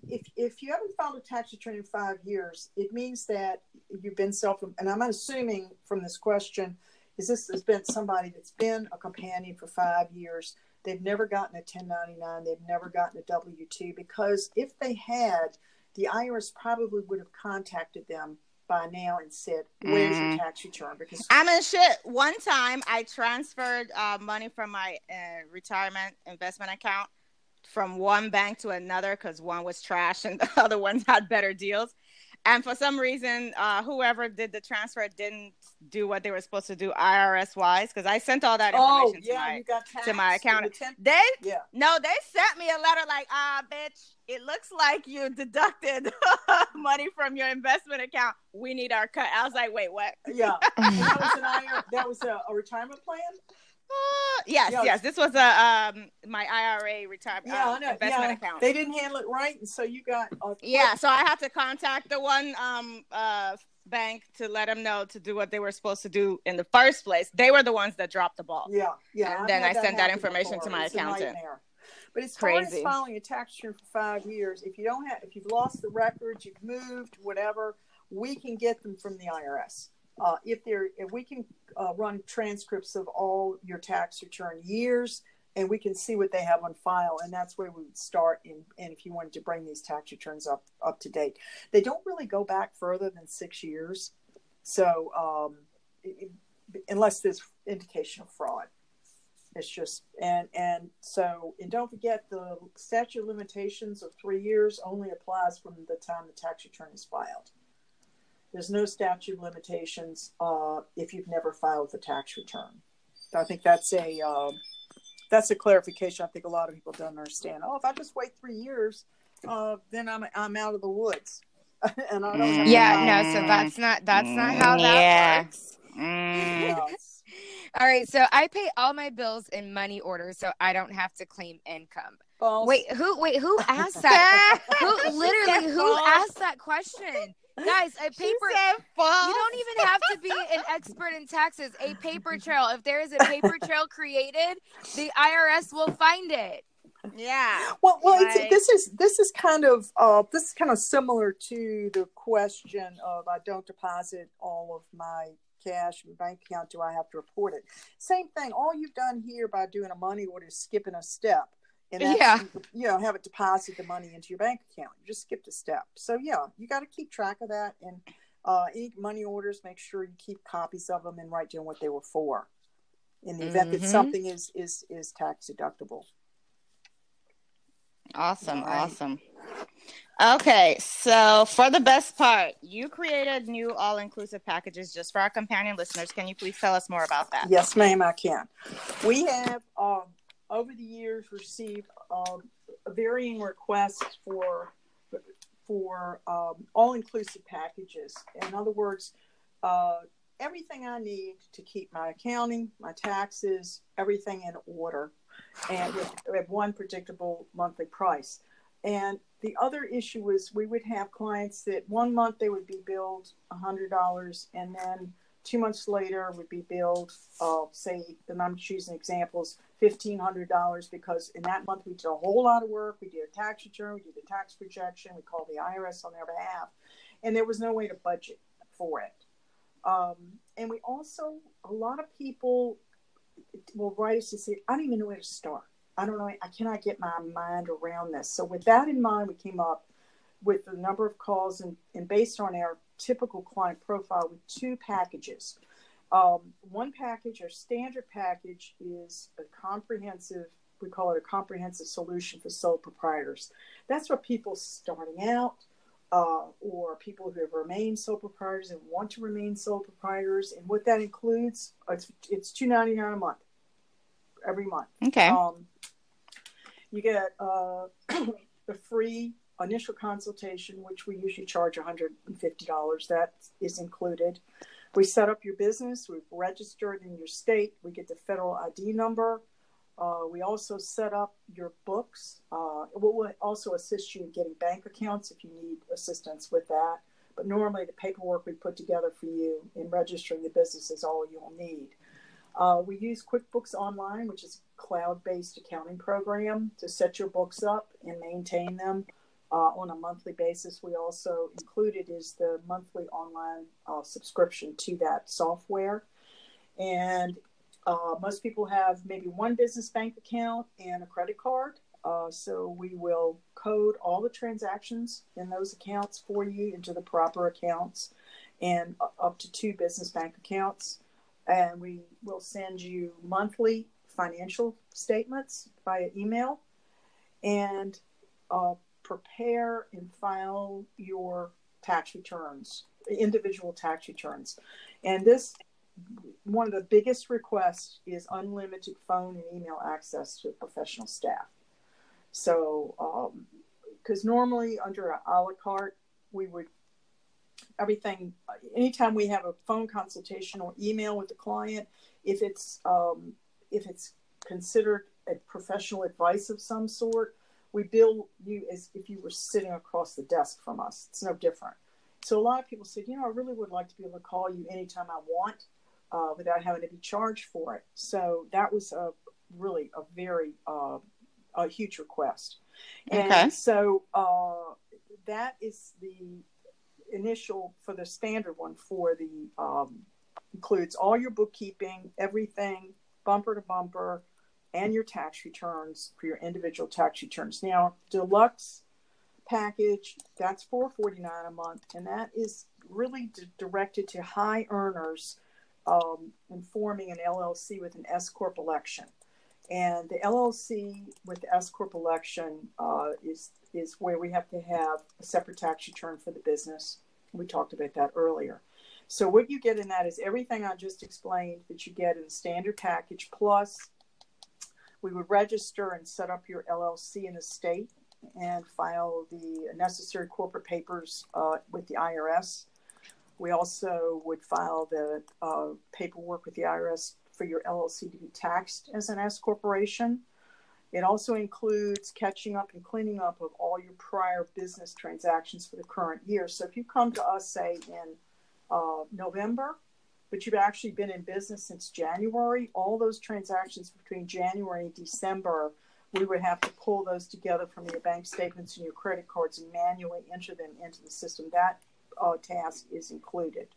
if if you haven't filed a tax return in five years, it means that you've been self. And I'm assuming from this question, is this has been somebody that's been a companion for five years. They've never gotten a 1099. They've never gotten a W two because if they had, the IRS probably would have contacted them by now and said, "Where's mm. your tax return?" Because I'm in shit. One time, I transferred uh, money from my uh, retirement investment account from one bank to another because one was trash and <laughs> the other ones had better deals. And for some reason, uh, whoever did the transfer didn't do what they were supposed to do IRS wise because I sent all that oh, information oh, yeah, to, my, to my accountant. they yeah. no, they sent me a letter like, ah, bitch, it looks like you deducted <laughs> money from your investment account. We need our cut. I was like, wait, what? Yeah, <laughs> that was an IRS, that was a, a retirement plan. Uh, yes, yes. This was a um my IRA retirement yeah, uh, investment yeah. account. They didn't handle it right, and so you got yeah. So I had to contact the one um uh bank to let them know to do what they were supposed to do in the first place. They were the ones that dropped the ball. Yeah, yeah. And then I sent that information before. to my it's accountant. But as far Crazy. as filing a tax return for five years, if you don't have, if you've lost the records, you've moved, whatever, we can get them from the IRS. Uh, if there, if we can uh, run transcripts of all your tax return years, and we can see what they have on file, and that's where we would start. In, and if you wanted to bring these tax returns up up to date, they don't really go back further than six years. So um, it, unless there's indication of fraud, it's just and and so and don't forget the statute limitations of three years only applies from the time the tax return is filed. There's no statute limitations uh, if you've never filed the tax return. I think that's a uh, that's a clarification. I think a lot of people don't understand. Oh, if I just wait three years, uh, then I'm I'm out of the woods. <laughs> and I don't. Yeah, no. So that's not that's not how that yeah. works. Mm. <laughs> all right, so I pay all my bills in money order, so I don't have to claim income. False. Wait, who? Wait, who <laughs> asked that? who literally? Who asked that question? Guys, a <laughs> paper. You don't even have to be an expert in taxes. A paper <laughs> trail. If there is a paper trail created, the IRS will find it. Yeah. Well, well, Like- it's, this is this is kind of uh, this is kind of similar to the question of I don't deposit all of my cash in bank account. Do I have to report it? Same thing. All you've done here by doing a money order is skipping a step, and Yeah. you know, have it deposit the money into your bank account. You just skipped a step. So yeah, you got to keep track of that. And uh, any money orders, make sure you keep copies of them and write down what they were for. In the event that Mhm. something is is is tax deductible. Awesome, Right. awesome. Okay, so for the best part, you created new all-inclusive packages just for our companion listeners. Can you please tell us more about that? Yes, ma'am, I can. We have um, over the years received um, varying requests for for um, all-inclusive packages. In other words, uh, everything I need to keep my accounting, my taxes, everything in order, and with one predictable monthly price. And the other issue is we would have clients that one month they would be billed $100 and then two months later would be billed, uh, say, and I'm choosing examples, $1,500 because in that month we did a whole lot of work. We did a tax return, we did a tax projection, we called the IRS on their behalf, and there was no way to budget for it. Um, and we also, a lot of people will write us to say, I don't even know where to start. I don't know, I cannot get my mind around this. So, with that in mind, we came up with the number of calls and, and based on our typical client profile with two packages. Um, one package, our standard package, is a comprehensive, we call it a comprehensive solution for sole proprietors. That's for people starting out uh, or people who have remained sole proprietors and want to remain sole proprietors. And what that includes, it's, it's two ninety nine a month, every month. Okay. Um, you get uh, <clears throat> a free initial consultation, which we usually charge $150. That is included. We set up your business, we've registered in your state, we get the federal ID number. Uh, we also set up your books. Uh, we'll also assist you in getting bank accounts if you need assistance with that. But normally, the paperwork we put together for you in registering the business is all you'll need. Uh, we use QuickBooks Online, which is a cloud based accounting program to set your books up and maintain them uh, on a monthly basis. We also included is the monthly online uh, subscription to that software. And uh, most people have maybe one business bank account and a credit card. Uh, so we will code all the transactions in those accounts for you into the proper accounts and up to two business bank accounts. And we will send you monthly financial statements via email and uh, prepare and file your tax returns, individual tax returns. And this, one of the biggest requests is unlimited phone and email access to professional staff. So, because normally under a la carte, we would everything anytime we have a phone consultation or email with the client if it's um, if it's considered a professional advice of some sort we bill you as if you were sitting across the desk from us. It's no different. So a lot of people said you know i really would like to be able to call you anytime i want uh, without having to be charged for it. So that was a really a very uh, a huge request. And Okay. so uh, that is the initial for the standard one for the um, includes all your bookkeeping, everything bumper to bumper, and your tax returns for your individual tax returns. Now, deluxe package that's four forty nine a month, and that is really d- directed to high earners um, in forming an LLC with an S corp election. And the LLC with the S corp election uh, is is where we have to have a separate tax return for the business. We talked about that earlier. So what you get in that is everything I just explained that you get in the standard package plus we would register and set up your LLC in the state and file the necessary corporate papers uh, with the IRS. We also would file the uh, paperwork with the IRS for your LLC to be taxed as an S corporation. It also includes catching up and cleaning up of all your prior business transactions for the current year. So if you come to us, say, in uh, November, but you've actually been in business since January, all those transactions between January and December we would have to pull those together from your bank statements and your credit cards and manually enter them into the system. That uh, task is included.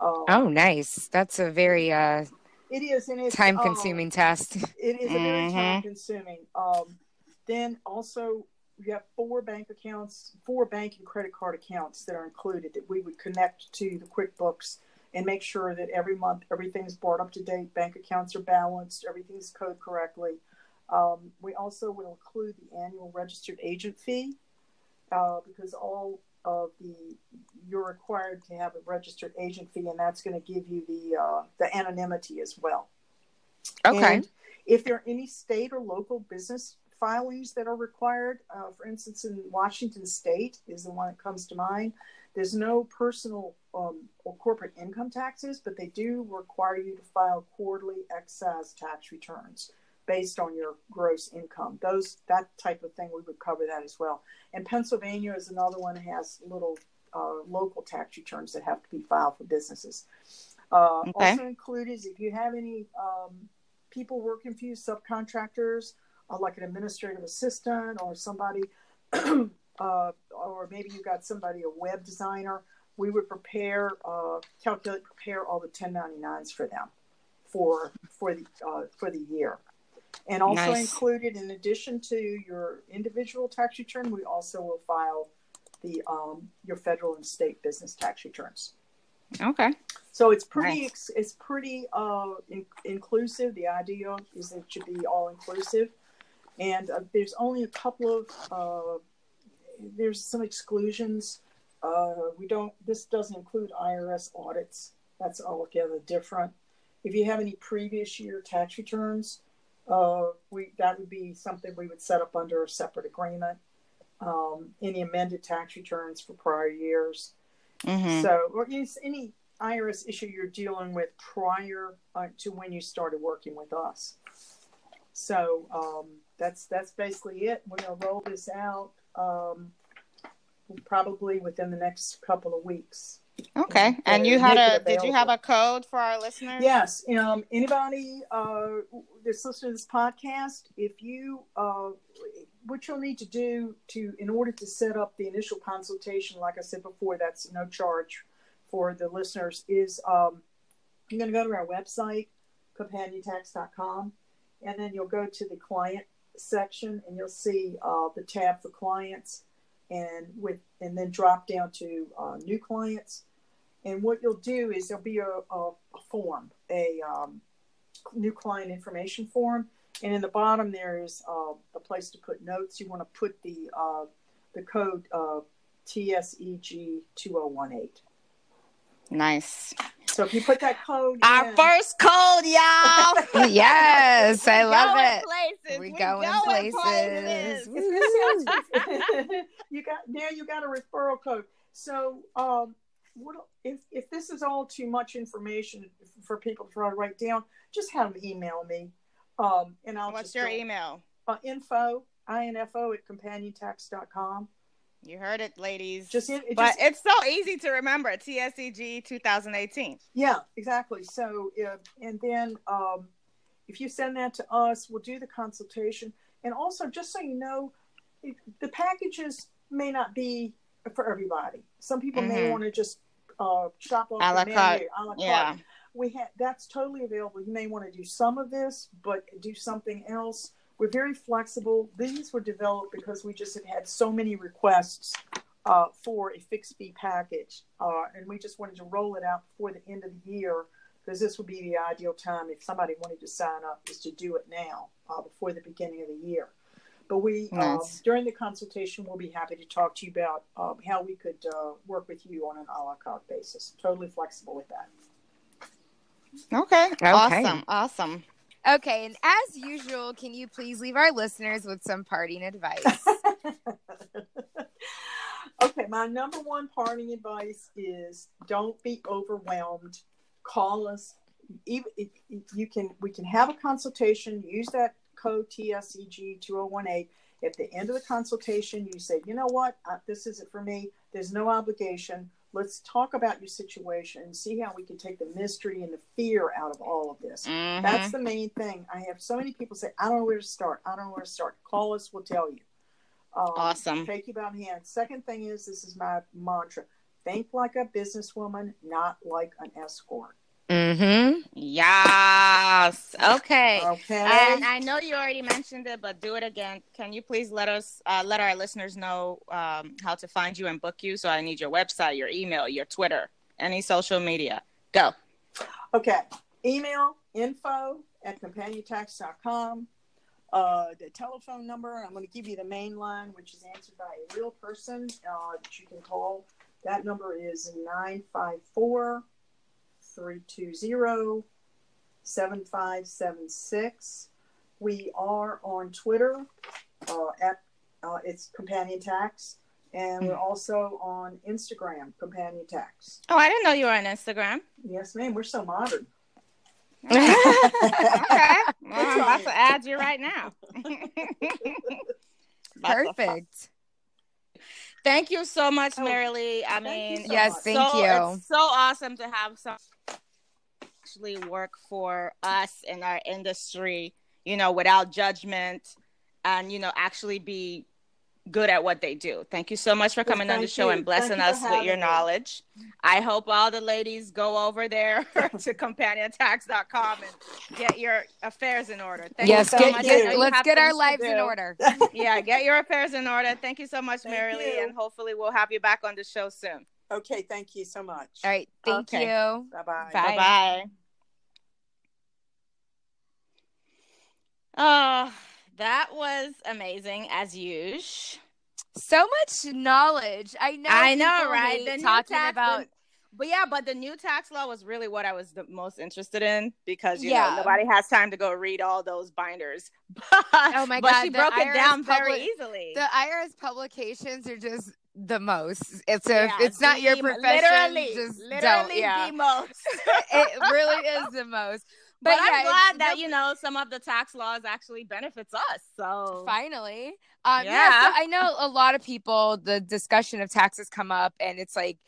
Um, Oh, nice. That's a very uh, it is, and it's time um, consuming task. It is a very Mhm. time consuming. Um, then also you have four bank accounts, four bank and credit card accounts that are included that we would connect to the QuickBooks and make sure that every month everything's brought up to date, bank accounts are balanced, everything's coded correctly. Um, we also will include the annual registered agent fee uh, because all of the you're required to have a registered agent fee, and that's going to give you the uh, the anonymity as well. Okay. And if there are any state or local business filings that are required, uh, for instance, in Washington State is the one that comes to mind. There's no personal um, or corporate income taxes, but they do require you to file quarterly excise tax returns based on your gross income. Those that type of thing we would cover that as well. And Pennsylvania is another one that has little uh, local tax returns that have to be filed for businesses. Uh, Okay. Also included is if you have any um, people working for you, subcontractors, uh, like an administrative assistant or somebody, <clears throat> uh, or maybe you've got somebody, a web designer, we would prepare, uh, calculate, prepare all the 1099s for them for for the uh, for the year. And also Nice. included, in addition to your individual tax return, we also will file the um, your federal and state business tax returns. Okay. So it's pretty Nice. it's pretty uh, in- inclusive. The idea is it should be all inclusive, and uh, there's only a couple of uh, there's some exclusions. Uh, we don't. This doesn't include IRS audits. That's altogether different. If you have any previous year tax returns, uh, we that would be something we would set up under a separate agreement. Um, any amended tax returns for prior years. Mhm. So, or any IRS issue you're dealing with prior uh, to when you started working with us. So um, that's that's basically it. We're gonna roll this out um, probably within the next couple of weeks. Okay. And you had a did you have a code for our listeners? Yes. Um, anybody uh, that's listening to this podcast, if you uh, what you'll need to do to in order to set up the initial consultation, like I said before, that's no charge for the listeners, is um, you're going to go to our website, companiontax.com, and then you'll go to the client section and you'll see uh, the tab for clients and with and then drop down to uh, new clients and what you'll do is there'll be a, a, form, a um, new client information form, and in the bottom there is uh, a place to put notes. You want to put the uh, the code uh, TSEG two zero one eight. Nice. So if you put that code, Our in, first code, y'all. <laughs> yes, I love Going it. Places. We We going going places. if this sounds- you got now you got a referral code. So um, what if if this is all too much information for people to try to write down? Just have them email me, um, and I'll What's just your go- email? Uh, info info at companiontax.com. You heard it, ladies. Just in- it but just- it's so easy to remember. TSEG 2018. Yeah, exactly. So, uh, and then um, if you send that to us, we'll do the consultation. And also, just so you know, it, the packages may not be for everybody. Some people may Mhm. want to just uh, shop off A la the carte. A la carte. Yeah. We have that's totally available. You may want to do some of this, but do something else. We're very flexible. These were developed because we just have had so many requests uh, for a fixed fee package, uh, and we just wanted to roll it out before the end of the year because this would be the ideal time if somebody wanted to sign up is to do it now uh, before the beginning of the year. But we uh, Nice. during the consultation, we'll be happy to talk to you about uh, how we could uh, work with you on an a la carte basis. Totally flexible with that. Okay. Okay. Awesome. Awesome. Okay, and as usual, can you please leave our listeners with some parting advice? <laughs> okay, my number one parting advice is don't be overwhelmed. Call us. Even you can, we can have a consultation. Use that code TSEG two zero one eight. At the end of the consultation, you say, you know what, uh, this isn't for me. There's no obligation. Let's talk about your situation and see how we can take the mystery and the fear out of all of this. Mhm. That's the main thing. I have so many people say, I don't know where to start. I don't know where to start. Call us, we'll tell you. Um, Awesome. Take you by the hand. Second thing is, this is my mantra think like a businesswoman, not like an escort. Mm-hmm. Yes. Okay. Okay. And I know you already mentioned it, but do it again. Can you please let us, uh, let our listeners know um, how to find you and book you? So I need your website, your email, your Twitter, any social media. Go. Okay. Email info at companiontax.com. Uh, the telephone number, I'm going to give you the main line, which is answered by a real person uh, that you can call. That number is 954 320 7576. We are on Twitter uh, at uh, it's Companion Tax, and we're also on Instagram, Companion Tax. Oh, I didn't know you were on Instagram. Yes, ma'am. We're so modern. <laughs> okay. Well, I'm about to add you right now. <laughs> Perfect. Thank you so much, Oh, Mary Lee. I thank mean, so Yes, much. thank so, you. It's so awesome to have some actually work for us in our industry, you know, without judgment and, you know, actually be good at what they do. Thank you so much for Well, coming on the show you. and blessing Thank us for with your me. knowledge. I hope all the ladies go over there <laughs> to companiontax.com and get your affairs in order. Thank yes, you so get, much. get- you let's get our lives in order. <laughs> Yeah, get your affairs in order. Thank you so much, Thank Mary Lee, you. and hopefully we'll have you back on the show soon. Okay, thank you so much. All right. Thank Okay. you. Bye bye. Bye. Bye bye. Oh, that was amazing as usual. So much knowledge. I know. I know, right? The new talking tax- about. But yeah, but the new tax law was really what I was the most interested in because you Yeah. know nobody has time to go read all those binders. <laughs> Oh my but God, she broke it IRS down very easily. The IRS publications are just the most. It's a. Yeah, it's not your profession. Literally, just don't. literally Yeah. the most. <laughs> it really is the most. But, But, I'm glad that you know some of the tax laws actually benefits us. So finally um yeah. Yeah. so i know a lot of people the discussion of taxes come up and it's like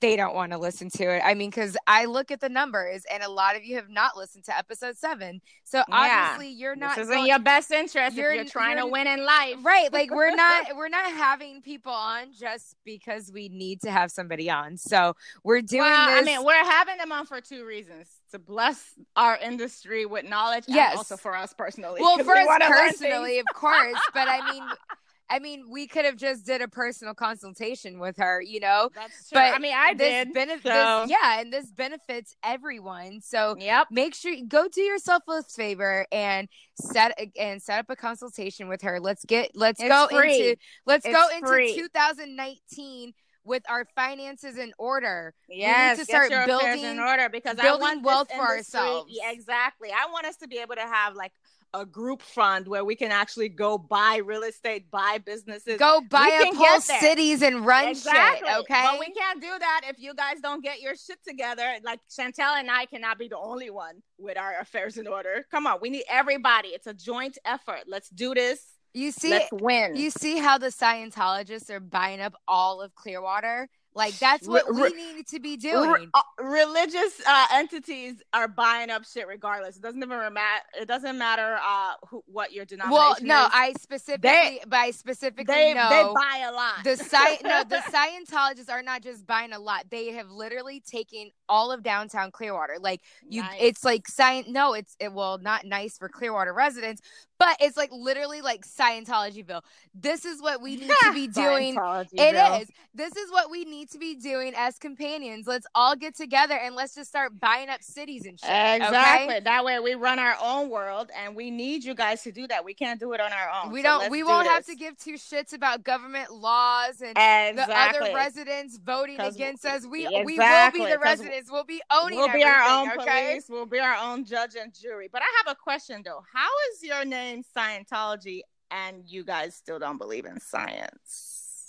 they don't want to listen to it i mean because i look at the numbers and a lot of you have not listened to episode seven so Yeah. obviously you're not. this isn't going- your best interest You're- if you're trying you're- to win in life. right like we're <laughs> not we're not having people on just because we need to have somebody on so we're doing well, this I mean, we're having them on for two reasons: to bless our industry with knowledge, Yes. and also for us personally. Well, <laughs> for we us personally of course but i mean <laughs> i mean we could have just did a personal consultation with her you know. That's true. but I mean, I this did. benef- so- this, yeah and this benefits everyone so Yep. make sure you go do yourself a favor and set and set up a consultation with her let's get let's It's go free. into let's It's go into free. 2019 with our finances in order Yes, to get start your affairs building- in order because I building want wealth for ourselves. Yeah, exactly. I want us to be able to have like a group fund where we can actually go buy real estate, buy businesses. go buy up whole cities and run exactly. shit okay But we can't do that if you guys don't get your shit together. Like Chantel and I cannot be the only one with our affairs in order. Come on, we need everybody. It's a joint effort. Let's do this. You see Let's win. you see how the Scientologists are buying up all of Clearwater like that's Re- what we re- need to be Re- doing uh, religious uh, entities are buying up shit regardless. It doesn't even matter. It doesn't matter uh, who, what your denomination well no is. i specifically but i specifically they know they buy a lot. the sci- no the <laughs> Scientologists are not just buying a lot. They have literally taken all of downtown Clearwater. Like you, Nice. it's like science. No, it's it well not nice for Clearwater residents, but it's like literally like Scientologyville. This is what we need to <laughs> be doing. It is. This is what we need to be doing as companions. Let's all get together and let's just start buying up cities and shit. Exactly. Okay? That way we run our own world, and we need you guys to do that. We can't do it on our own. We don't. let's We do won't have to give two shits about government laws and exactly. the other residents voting against us. We we will be the residents. We'll be owning. We'll be our own okay? police. We'll be our own judge and jury. But I have a question though. How is your name Scientology, and you guys still don't believe in science?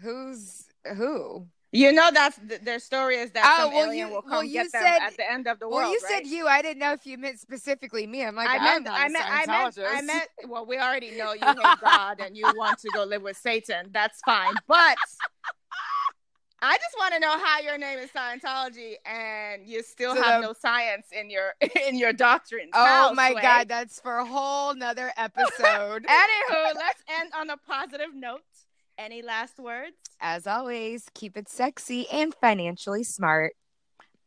Who's who? You know that's th- their story is that Oh, some well, alien you- will come well, you get them said- at the end of the well, world. Well, you right? said you. I didn't know if you meant specifically me. I'm like, I meant, I meant, I meant, I meant. <laughs> Well, we already know you hate God and you want to go live with Satan. That's fine, but I just want to know how your name is Scientology and you still So have the- no science in your <laughs> in your doctrine. Oh my God, that's for a whole nother <laughs> episode. Anywho, let's end on a positive note. Any last words? As always, keep it sexy and financially smart.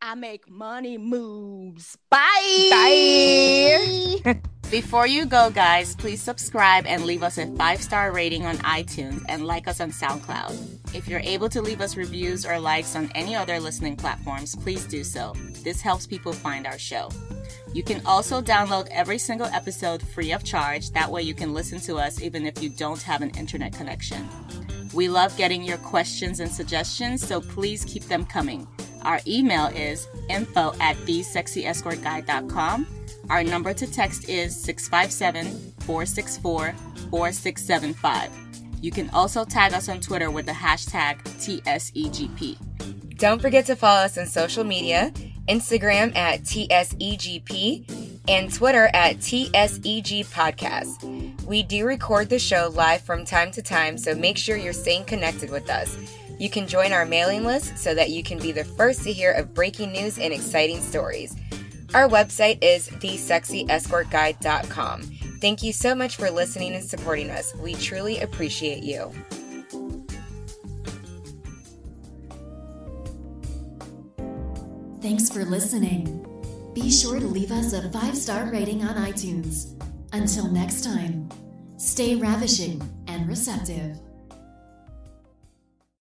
I make money moves. Bye. Bye. <laughs> Before you go, guys, please subscribe and leave us a five star rating on iTunes and like us on SoundCloud. If you're able to leave us reviews or likes on any other listening platforms, please do so. This helps people find our show. You can also download every single episode free of charge. That way, you can listen to us even if you don't have an internet connection. We love getting your questions and suggestions, so please keep them coming. Our email is info at thesexyescortguide.com. Our number to text is 657 464 4675. You can also tag us on Twitter with the hashtag TSEGP. Don't forget to follow us on social media Instagram at TSEGP and Twitter at TSEG Podcast. We do record the show live from time to time, so make sure you're staying connected with us. You can join our mailing list so that you can be the first to hear of breaking news and exciting stories. Our website is thesexyescortguide.com. Thank you so much for listening and supporting us. We truly appreciate you. Thanks for listening. Be sure to leave us a five star rating on iTunes. Until next time, stay ravishing and receptive.